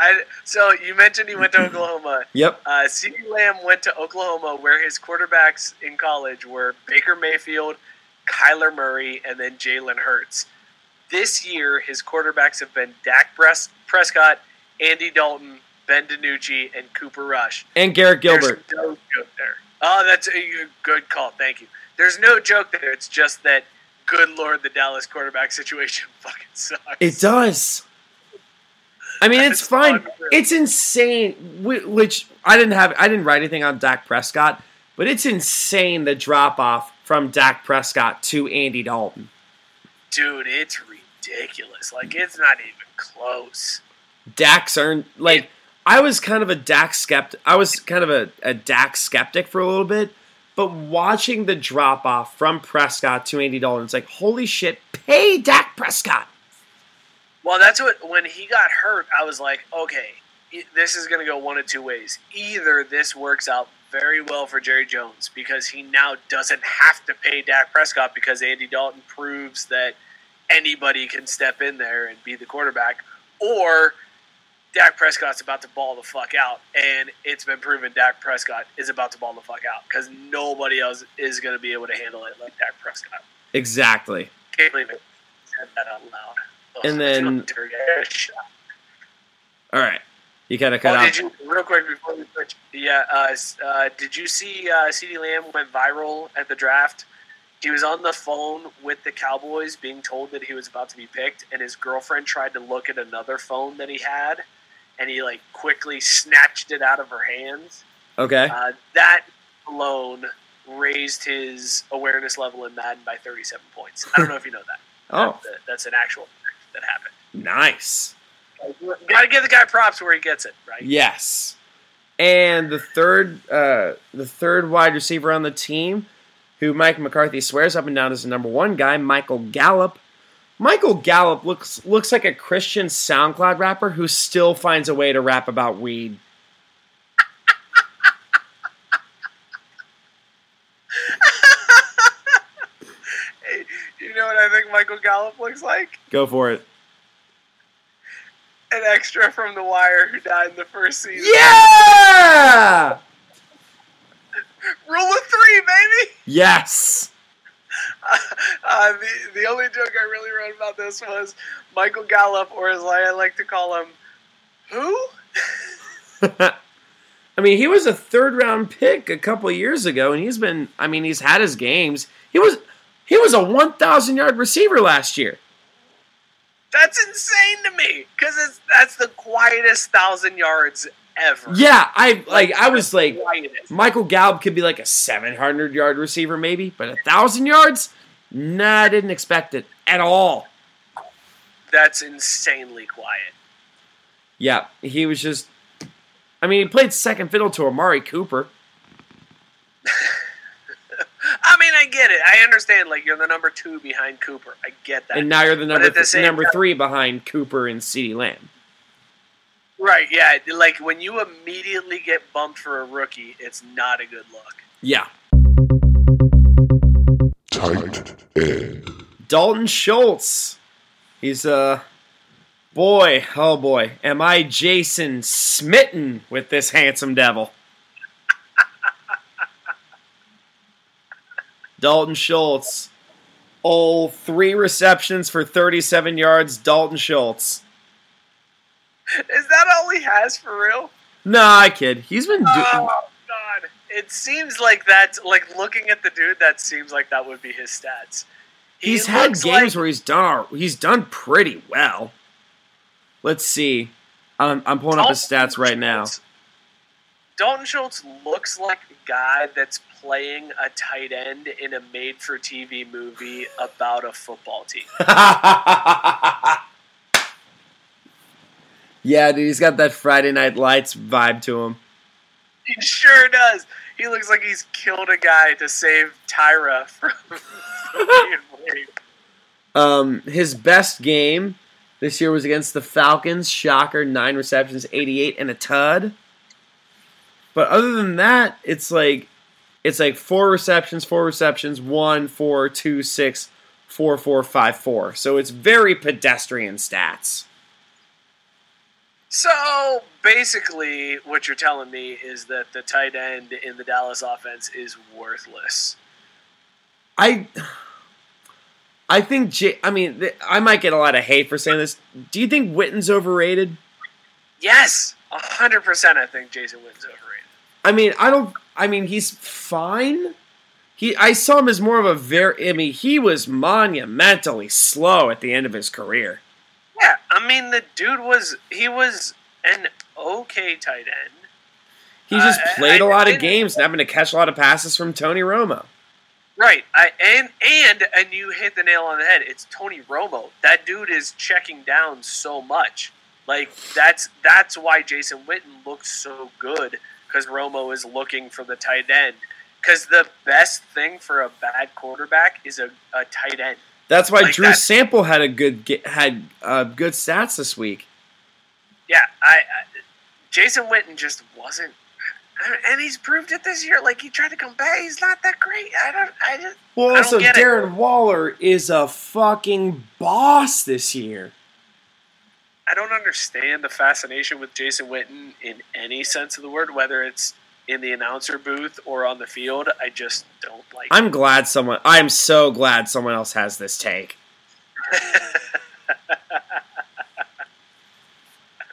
I so you mentioned he went to Oklahoma. [LAUGHS] Yep. Uh, CeeDee Lamb went to Oklahoma, where his quarterbacks in college were Baker Mayfield, Kyler Murray, and then Jalen Hurts. This year, his quarterbacks have been Dak Pres- Prescott, Andy Dalton, Ben DiNucci, and Cooper Rush. and Garrett Gilbert. There's no joke there. Oh, that's a good call. Thank you. There's no joke there. It's just that, good lord, the Dallas quarterback [LAUGHS] situation fucking sucks. It does. I mean, it's fine. unreal. It's insane. Which I didn't have. I didn't write anything on Dak Prescott, but it's insane the drop off from Dak Prescott to Andy Dalton. Dude, it's ridiculous. Like, it's not even close. Dak's earned like I was kind of a Dak skeptic. I was kind of a, a Dak skeptic for a little bit, but watching the drop off from Prescott to Andy Dalton, it's like holy shit, pay Dak Prescott. Well, that's what, when he got hurt, I was like, okay, this is going to go one of two ways. Either this works out very well for Jerry Jones because he now doesn't have to pay Dak Prescott because Andy Dalton proves that anybody can step in there and be the quarterback, or Dak Prescott's about to ball the fuck out, and it's been proven Dak Prescott is about to ball the fuck out because nobody else is going to be able to handle it like Dak Prescott. Exactly. Can't believe it. Said that out loud. Ugh, And then- All right, you gotta cut Oh, did you real quick before we switch? Yeah, uh, uh, did you see uh, CeeDee Lamb went viral at the draft? He was on the phone with the Cowboys, being told that he was about to be picked, and his girlfriend tried to look at another phone that he had, and he like quickly snatched it out of her hands. Okay. Uh, that alone raised his awareness level in Madden by 37 points. I don't know if you know that. [LAUGHS] Oh, That- That's an actual fact that happened. nice. Got to give the guy props where he gets it, right? Yes. And the third, uh, the third wide receiver on the team, who Mike McCarthy swears up and down is the number one guy, Michael Gallup. Michael Gallup looks looks like a Christian SoundCloud rapper who still finds a way to rap about weed. [LAUGHS] You know what I think Michael Gallup looks like? Go for it. An extra from The Wire who died in the first season. Yeah! Rule of three, baby. Yes. [LAUGHS] Uh, the the only joke I really wrote about this was Michael Gallup, or as I like to call him, who? [LAUGHS] I mean, he was a third round pick a couple years ago, and he's been. I mean, he's had his games. He was he was a one thousand yard receiver last year. That's insane to me because it's that's the quietest thousand yards ever. Yeah, I like. I was like, quietest. Michael Gallup could be like a seven hundred yard receiver, maybe, but a thousand yards, nah, I didn't expect it at all. That's insanely quiet. Yeah, he was just. I mean, he played second fiddle to Amari Cooper. [LAUGHS] I mean, I get it. I understand. Like you're the number two behind Cooper. I get that. And now you're the number at the number time- three behind Cooper and CeeDee Lamb. Right? Yeah. Like when you immediately get bumped for a rookie, it's not a good look. Yeah. Tight end. Dalton Schultz. He's uh boy, oh boy, am I Jason smitten with this handsome devil. [LAUGHS] Dalton Schultz. Oh, three receptions for 37 yards, Dalton Schultz. Is that all he has for real? Nah, I kid. He's been doing. Oh! It seems like that's like looking at the dude. That seems like that would be his stats. He He's had games like- where he's done he's done pretty well. Let's see. I'm, I'm pulling up his stats right now. Schultz- Dalton Schultz looks like a guy that's playing a tight end in a made-for-TV movie about a football team. [LAUGHS] yeah, dude, he's got that Friday Night Lights vibe to him. [LAUGHS] He sure does. He looks like he's killed a guy to save Tyra [LAUGHS] from, being raped. Um, his best game this year was against the Falcons. Shocker, nine receptions, 88, and a tud. But other than that, it's like it's like four receptions, four receptions, one, four, two, six, four, four, five, four. So it's very pedestrian stats. So basically, what you're telling me is that the tight end in the Dallas offense is worthless. I I think J- I mean I might get a lot of hate for saying this. Do you think Witten's overrated? Yes, hundred percent. I think Jason Witten's overrated. I mean, I don't. I mean, he's fine. He, I saw him as more of a very. I mean, he was monumentally slow at the end of his career. Yeah, I mean the dude was he was an okay tight end. He just Uh, played a I- lot I- of games and having to catch a lot of passes from Tony Romo. Right. I and and and you hit the nail on the head. It's Tony Romo. That dude is checking down so much. Like that's that's why Jason Witten looks so good because Romo is looking for the tight end. Because the best thing for a bad quarterback is a, a tight end. That's why Like Drew that- Sample had a good had uh, good stats this week. Yeah, I, I Jason Witten just wasn't, and he's proved it this year. Like he tried to come back, he's not that great. I don't, I just, Well, I also get it. Darren Waller is a fucking boss this year. I don't understand the fascination with Jason Witten in any sense of the word, whether it's in the announcer booth or on the field. I just don't like. I'm glad someone. I'm so glad someone else has this take. [LAUGHS]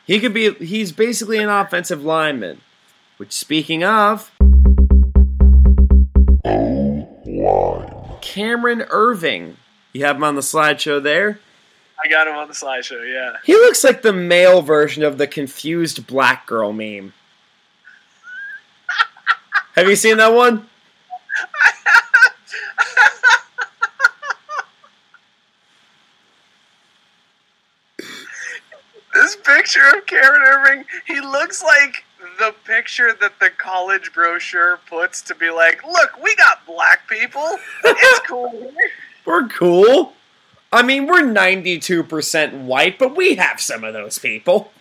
he could be. He's basically an offensive lineman. Which, speaking of, Cameron Erving. You have him on the slideshow there. I got him on the slideshow. Yeah. He looks like the male version of the confused black girl meme. Have you seen that one? This picture of Karen Irving, he looks like the picture that the college brochure puts to be like, look, we got black people. It's [LAUGHS] cool. We're cool. I mean, we're 92% white, but we have some of those people.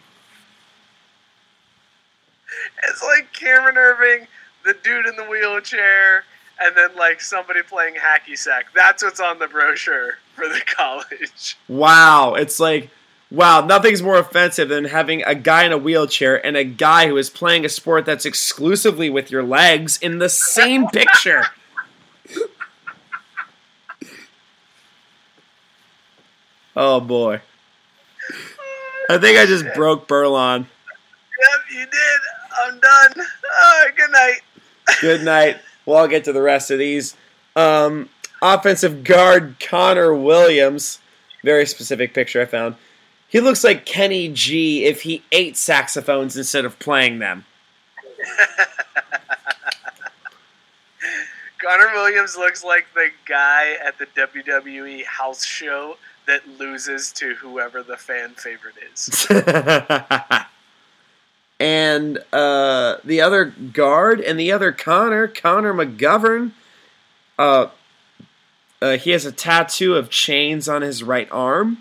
It's like Cameron Erving, the dude in the wheelchair, and then like somebody playing hacky sack. That's what's on the brochure. for the [LAUGHS] college. Wow, it's like wow, nothing's more offensive than having a guy in a wheelchair and a guy who is playing a sport that's exclusively with your legs in the same [LAUGHS] picture. oh boy. I think I just broke Berlon. Yep, you did. I'm done. All right, good night. Good night. Well, I'll get to the rest of these. Um, offensive guard Connor Williams. Very specific picture I found. He looks like Kenny G if he ate saxophones instead of playing them. [LAUGHS] Connor Williams looks like the guy at the WWE house show that loses to whoever the fan favorite is. [LAUGHS] and uh, the other guard and the other Connor, Connor McGovern, uh, uh, he has a tattoo of chains on his right arm.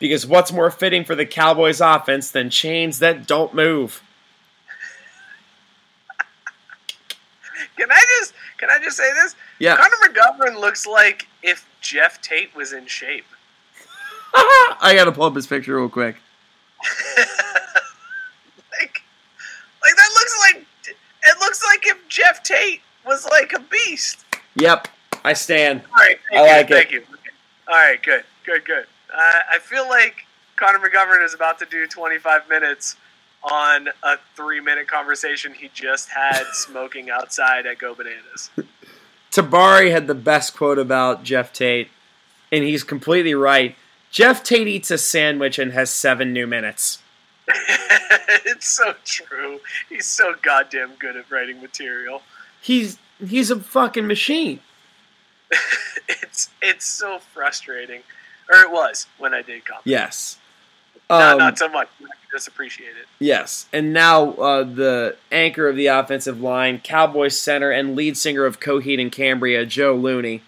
Because what's more fitting for the Cowboys offense than chains that don't move? can I just can I just say this? Yeah. Connor McGovern looks like if Jeff Tate was in shape. [LAUGHS] I gotta pull up his picture real quick. [LAUGHS] like, that looks like it looks like if Jeff Tate was like a beast. Yep, I stand. All right, thank I you, like thank it. you. All right, good, good, good. Uh, I feel like Connor McGovern is about to do 25 minutes on a three-minute conversation he just had [LAUGHS] smoking outside at Go Bananas. Tabari had the best quote about Jeff Tate, and he's completely right. Jeff Tate eats a sandwich and has seven new minutes. [LAUGHS] [LAUGHS] it's so true. He's so goddamn good at writing material. He's he's a fucking machine. [LAUGHS] It's it's so frustrating, or it was when I did comedy. Yes. No, Um, not so much. I just appreciate it. Yes, and now uh, the anchor of the offensive line, Cowboys center and lead singer of Coheed and Cambria, Joe Looney.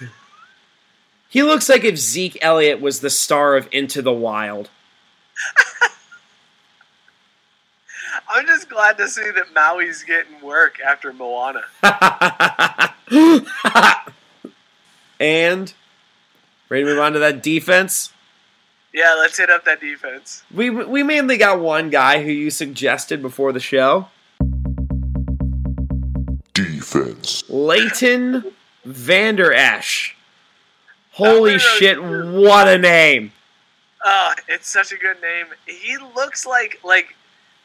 [LAUGHS] He looks like if Zeke Elliott was the star of Into the Wild. I'm just glad to see that Maui's getting work after Moana. [LAUGHS] and ready to move on to that defense. Yeah, let's hit up that defense. We we mainly got one guy who you suggested before the show, Defense. Leighton Vander Esch. Holy Vander Esch. shit! What a name! Oh, it's such a good name. He looks like like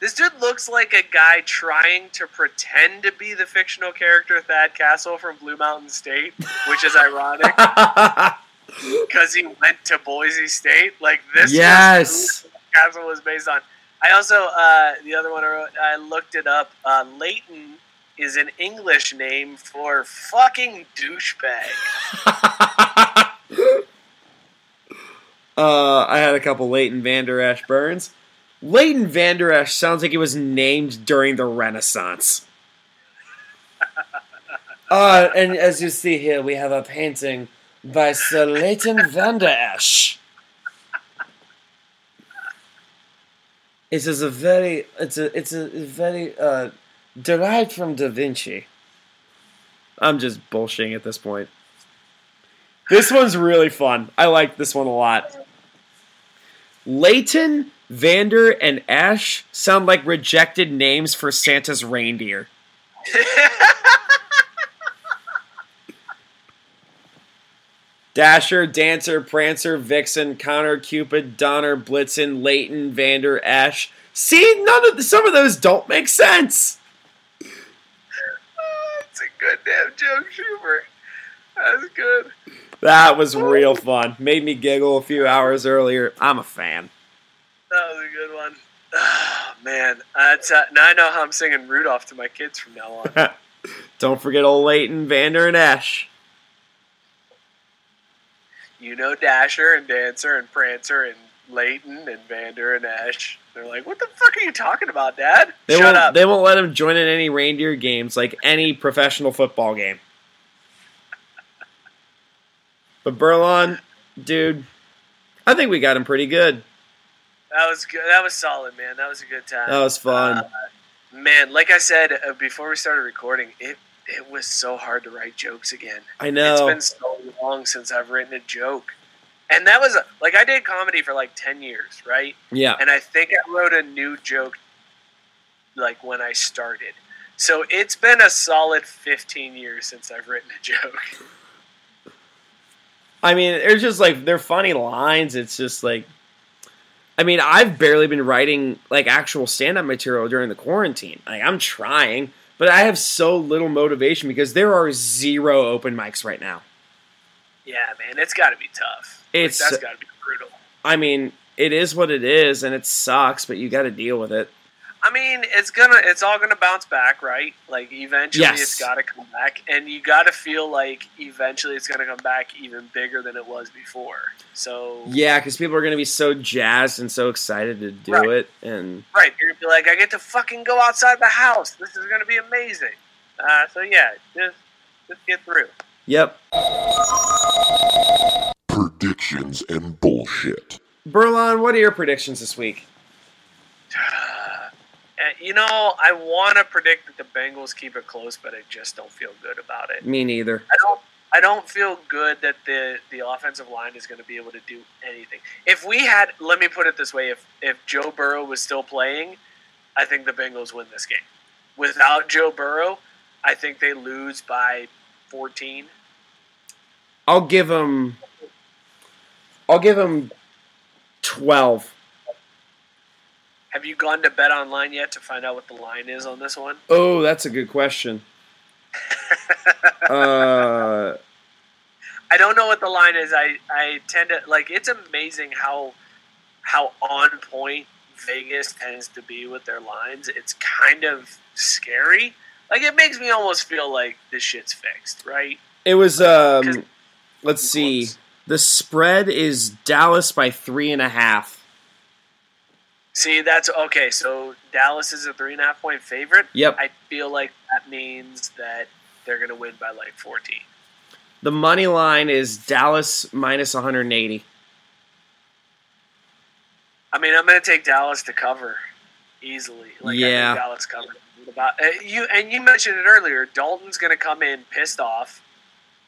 this dude looks like a guy trying to pretend to be the fictional character Thad Castle from Blue Mountain State, which is ironic [LAUGHS] because he went to Boise State. Like this, Yes. Castle was based on. I also uh, the other one I wrote, I looked it up. Uh, Leighton is an English name for fucking douchebag. [LAUGHS] Uh, I had a couple Leighton Vander Esch burns. Leighton Vander Esch sounds like it was named during the Renaissance. [LAUGHS] uh, and as you see here, we have a painting by Sir Leighton Vander Esch. It is a very, it's a, it's a very, uh, derived from Da Vinci. I'm just bullshitting at this point. This one's really fun. I like this one a lot. Leighton, Vander, and Ash sound like rejected names for Santa's reindeer. [LAUGHS] Dasher, Dancer, Prancer, Vixen, Connor, Cupid, Donner, Blitzen, Leighton, Vander, Ash. See, none of the, some of those don't make sense. [LAUGHS] It's a good damn joke, Schubert. That's good. That was real fun. Made me giggle a few hours earlier. I'm a fan. That was a good one. Oh, man, that's uh, now I know how I'm singing Rudolph to my kids from now on. [LAUGHS] Don't forget old Leighton, Vander, and Ash. you know Dasher and Dancer and Prancer and Leighton and Vander and Ash. They're like, what the fuck are you talking about, Dad? They Shut won't. up. They won't let him join in any reindeer games like any professional football game. But Berlon, dude, I think we got him pretty good. That was good. That was solid, man. That was a good time. That was fun. Uh, man, like I said uh, before we started recording, it it was so hard to write jokes again. I know. It's been so long since I've written a joke. And that was a, like I did comedy for like 10 years, right? Yeah. And I think I wrote a new joke like when I started. So it's been a solid 15 years since I've written a joke. I mean, it's just like they're funny lines. It's just like, I mean, I've barely been writing like actual stand-up material during the quarantine. Like I'm trying, but I have so little motivation because there are zero open mics right now. Yeah, man, it's got to be tough. Like, It's- that's got to be brutal. I mean, it is what it is, and it sucks, but you got to deal with it. I mean, it's gonna, it's all gonna bounce back, right? Like eventually, Yes. it's got to come back, and you got to feel like eventually it's gonna come back even bigger than it was before. So, Yeah, because people are going to be so jazzed and so excited to do Right. it, and right, you're gonna be like, I get to fucking go outside the house. This is gonna be amazing. Uh, so yeah, just, just get through. yep. Predictions and bullshit. Berlon, what are your predictions this week? You know, I want to predict that the Bengals keep it close, but I just don't feel good about it. Me neither. I don't. I don't feel good that the the offensive line is going to be able to do anything. If we had, let me put it this way: if if Joe Burrow was still playing, I think the Bengals win this game. Without Joe Burrow, I think they lose by 14. I'll give them. I'll give them twelve. Have you gone to BetOnline yet to find out what the line is on this one? Oh, that's a good question. [LAUGHS] uh, I don't know what the line is. I, I tend to like it's amazing how how on point Vegas tends to be with their lines. It's kind of scary. Like it makes me almost feel like this shit's fixed, right? it was. Um, let's see. The spread is Dallas by three and a half. See, that's okay. So Dallas is a three and a half point favorite. Yep. I feel like that means that they're gonna win by like fourteen. The money line is Dallas minus 180. I mean, I'm gonna take Dallas to cover easily. Like I Yeah. think Dallas covered. About uh, you and you mentioned it earlier. Dalton's gonna come in pissed off.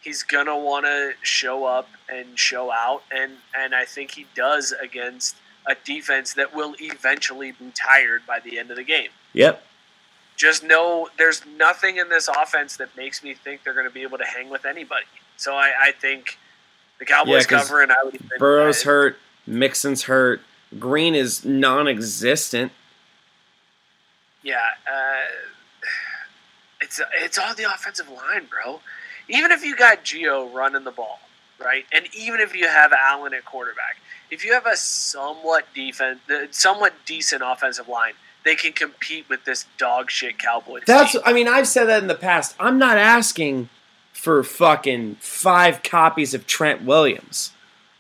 He's gonna want to show up and show out, and and I think he does against a defense that will eventually be tired by the end of the game. Yep. Just know there's nothing in this offense that makes me think they're going to be able to hang with anybody. So I, I think the Cowboys 'cause cover, and I would Burrow's hurt. Mixon's hurt. Green is non-existent. Yeah, uh, [SIGHS] it's it's all the offensive line, bro. Even if you got Gio running the ball, right, and even if you have Allen at quarterback, if you have a somewhat defense, somewhat decent offensive line, they can compete with this dog shit Cowboys. That's. team. I mean, I've said that in the past. I'm not asking for fucking five copies of Trent Williams.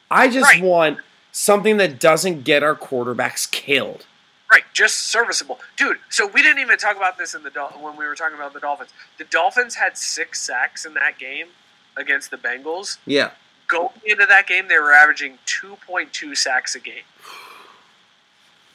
I just want something that doesn't get our quarterbacks killed. Right, just serviceable, dude. So we didn't even talk about this in the Dol- when we were talking about the Dolphins. The Dolphins had six sacks in that game against the Bengals. Yeah. Going into that game, they were averaging two point two sacks a game.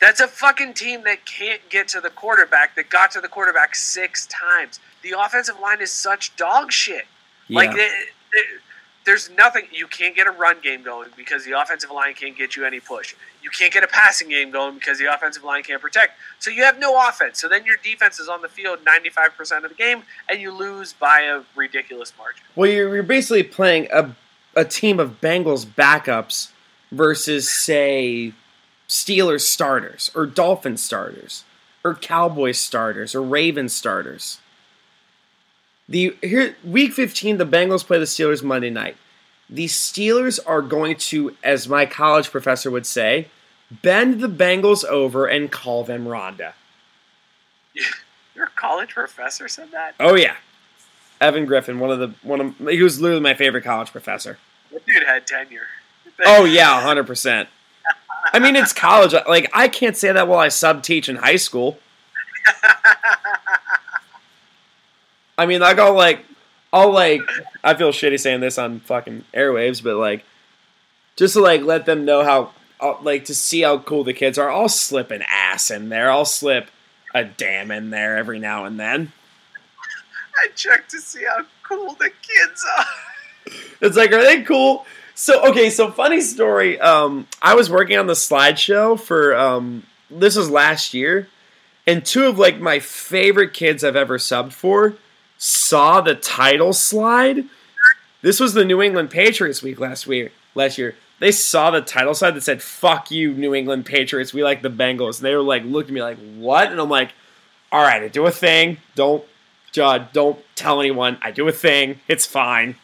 That's a fucking team that can't get to the quarterback. That got to the quarterback six times. The offensive line is such dog shit. Like they- they- there's nothing you can't get a run game going because the offensive line can't get you any push. You can't get a passing game going because the offensive line can't protect. So you have no offense. So then your defense is on the field 95% of the game and you lose by a ridiculous margin. Well, you're, you're basically playing a, a team of Bengals backups versus, say, Steelers starters or Dolphins starters or Cowboys starters or Ravens starters. The here week 15 the Bengals play the Steelers Monday night. The Steelers are going to as my college professor would say, bend the Bengals over and call them Rhonda. [LAUGHS] Your college professor said that? Oh yeah. Evan Griffin, one of the one of he was literally my favorite college professor. That dude had tenure. [LAUGHS] Oh yeah, hundred percent. I mean, it's college. Like I can't say that while I sub teach in high school. [LAUGHS] I mean, like I'll like, I'll like, I feel shitty saying this on fucking airwaves, but like, just to like let them know how, I'll, like, to see how cool the kids are. I'll slip an ass in there. I'll slip a damn in there every now and then. I checked to see how cool the kids are. It's like, are they cool? So okay, so funny story. Um, I was working on the slideshow for um, this was last year, and two of like my favorite kids I've ever subbed for saw the title slide. This was the New England Patriots week last week. Last year, they saw the title slide that said "Fuck you, New England Patriots. We like the Bengals." And they were like, looking at me like, "What?" And I'm like, "All right, I do a thing. Don't, Judd, don't tell anyone. I do a thing. It's fine."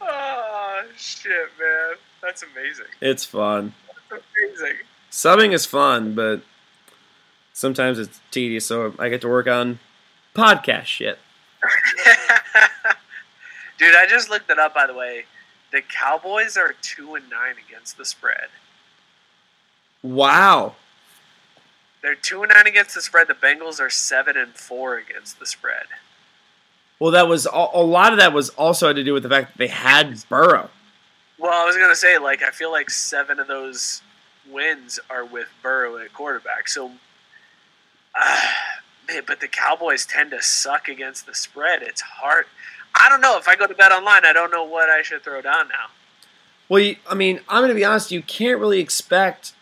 Oh shit, man, that's amazing. It's fun. That's amazing. Subbing is fun, but sometimes it's tedious. So I get to work on podcast shit. [LAUGHS] Dude, I just looked it up. By the way, the Cowboys are two and nine against the spread. Wow. They're two and nine against the spread. The Bengals are seven and four against the spread. Well, that was a lot of that was also had to do with the fact that they had Burrow. Well, I was gonna say, like, I feel like seven of those wins are with Burrow at quarterback. So, uh, man, but the Cowboys tend to suck against the spread. It's hard. I don't know if I go to bet online. I don't know what I should throw down now. Well, you, I mean, I'm going to be honest. You can't really expect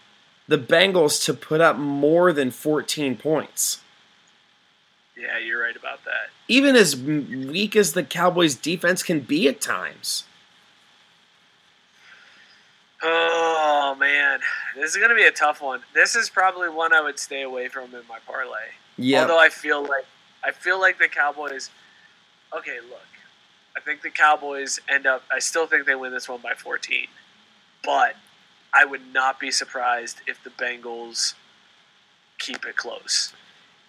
the Bengals to put up more than 14 points. Yeah, you're right about that. Even as weak as the Cowboys' defense can be at times. Oh man, this is gonna be a tough one. This is probably one I would stay away from in my parlay. Yeah. Although I feel like I feel like the Cowboys. Okay, look, I think the Cowboys end up. I still think they win this one by 14, but I would not be surprised if the Bengals keep it close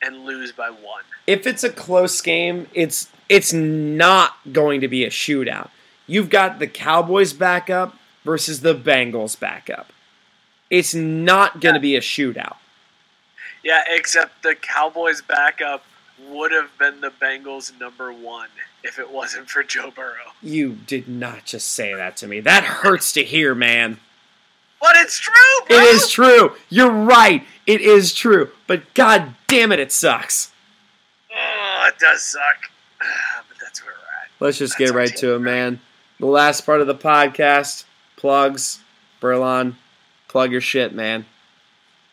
and lose by one. If it's a close game, it's it's not going to be a shootout. You've got the Cowboys backup versus the Bengals backup. It's not going to be a shootout. Yeah, except the Cowboys backup would have been the Bengals number one if it wasn't for Joe Burrow. You did not just say that to me. That hurts to hear, man. But it's true, bro. It is true. You're right. It is true. But god damn it, it sucks. Oh, it does suck. but that's where we're at. Let's just get right to it, man. The last part of the podcast plugs. Berlon, plug your shit, man.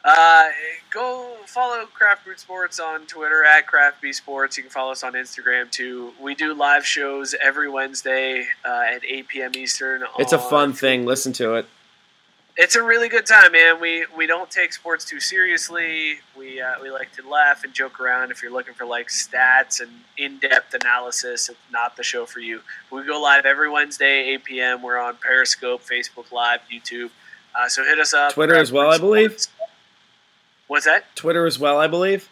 Uh, go follow Craft Brewed Sports on Twitter at Craft B Sports. You can follow us on Instagram too. We do live shows every Wednesday uh, at 8 p.m. Eastern. It's a fun thing. Listen to it. It's a really good time, man. We we don't take sports too seriously. We uh, we like to laugh and joke around. If you're looking for like stats and in-depth analysis, it's not the show for you. We go live every Wednesday, 8 p.m. We're on Periscope, Facebook Live, YouTube. Uh, so hit us up. Twitter as well, I believe. What's that? Twitter as well, I believe.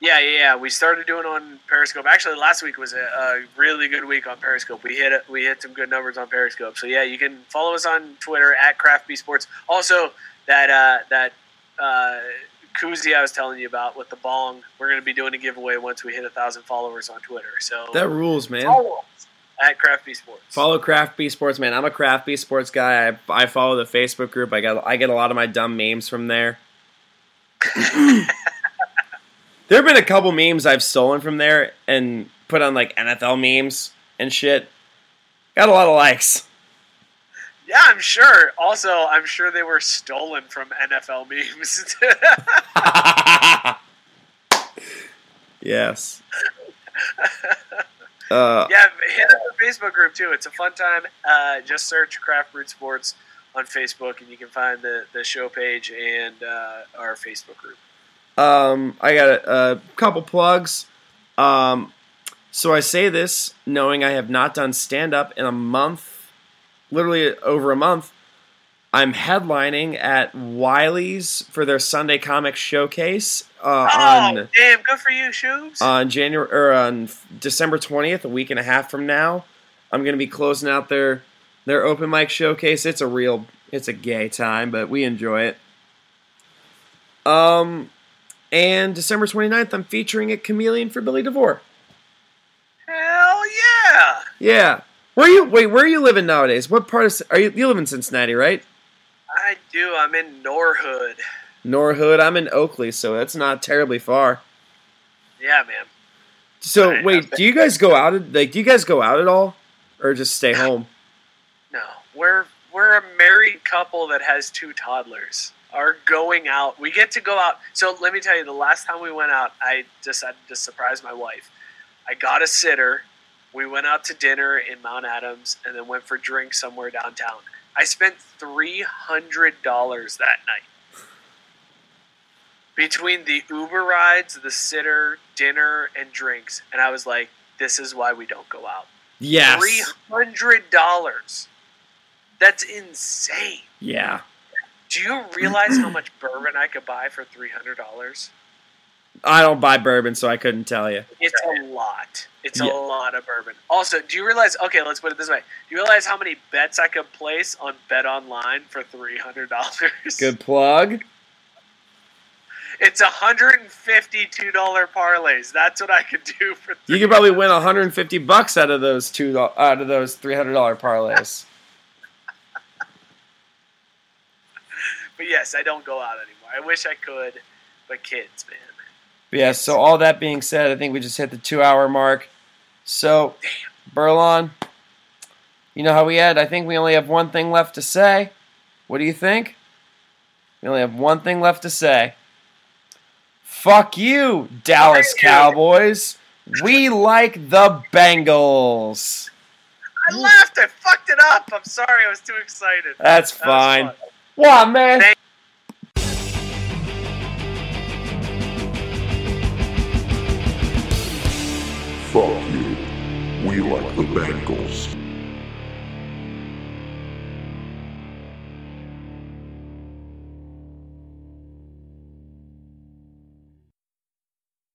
Yeah, yeah, yeah. We started doing on Periscope. Actually, last week was a, a really good week on Periscope. We hit we hit some good numbers on Periscope. So yeah, you can follow us on Twitter at CraftB Sports. Also, that uh, that uh, koozie I was telling you about with the bong, we're going to be doing a giveaway once we hit a thousand followers on Twitter. So That rules, man. follow us at CraftB Sports. Follow Craft B Sports, man. I'm a Craft B Sports guy. I, I follow the Facebook group. I got I get a lot of my dumb memes from there. [LAUGHS] [LAUGHS] there have been a couple memes I've stolen from there and put on like NFL memes and shit. Got a lot of likes. Yeah, I'm sure. Also, I'm sure they were stolen from NFL memes. [LAUGHS] Yes. [LAUGHS] Uh, yeah, hit up the Facebook group too. It's a fun time. Uh, just search Craft Brewed Sports on Facebook, and you can find the, the show page and uh, our Facebook group. Um, I got a, a couple plugs. Um, so I say this knowing I have not done stand up in a month, literally over a month. I'm headlining at Wiley's for their Sunday Comics Showcase uh, on oh, damn! Good for you, shoes. on January or on December 20th, a week and a half from now. I'm going to be closing out their their open mic showcase. It's a real it's a gay time, but we enjoy it. Um and December 29th, I'm featuring a chameleon for Billy DeVore. Hell yeah! Yeah. Where you wait, where are you living nowadays? What part of are you you live in Cincinnati, right? I do. I'm in Norwood. Norwood. I'm in Oakley, so that's not terribly far. Yeah, man. So wait, do you guys go out? Like, do you guys go out at all, or just stay home? No, we're we're a married couple that has two toddlers. Are going out. We get to go out. So let me tell you, the last time we went out, I decided to surprise my wife. I got a sitter. We went out to dinner in Mount Adams, and then went for drinks somewhere downtown. I spent three hundred dollars that night between the Uber rides, the sitter, dinner, and drinks, and I was like, "This is why we don't go out." Yes. Three hundred dollars. That's insane. Yeah. Do you realize how much bourbon I could buy for three hundred dollars? I don't buy bourbon, so I couldn't tell you. It's a lot. It's Yeah. a lot of bourbon. Also, do you realize? Okay, let's put it this way. Do you realize how many bets I could place on BetOnline for three hundred dollars? Good plug. It's hundred and fifty-two dollar parlays. That's what I could do for. You could probably win 150 bucks out of those two out of those $300 parlays. But yes, I don't go out anymore. I wish I could, but kids, man. But yeah, so all that being said, I think we just hit the two hour mark. So, Berlon, you know how we had? I think we only have one thing left to say. What do you think? We only have one thing left to say. Fuck you, Dallas Cowboys. We like the Bengals. I laughed. I fucked it up. I'm sorry. I was too excited. That's That fine. Fun. What, man? Thank- Fuck you. We like the Bengals.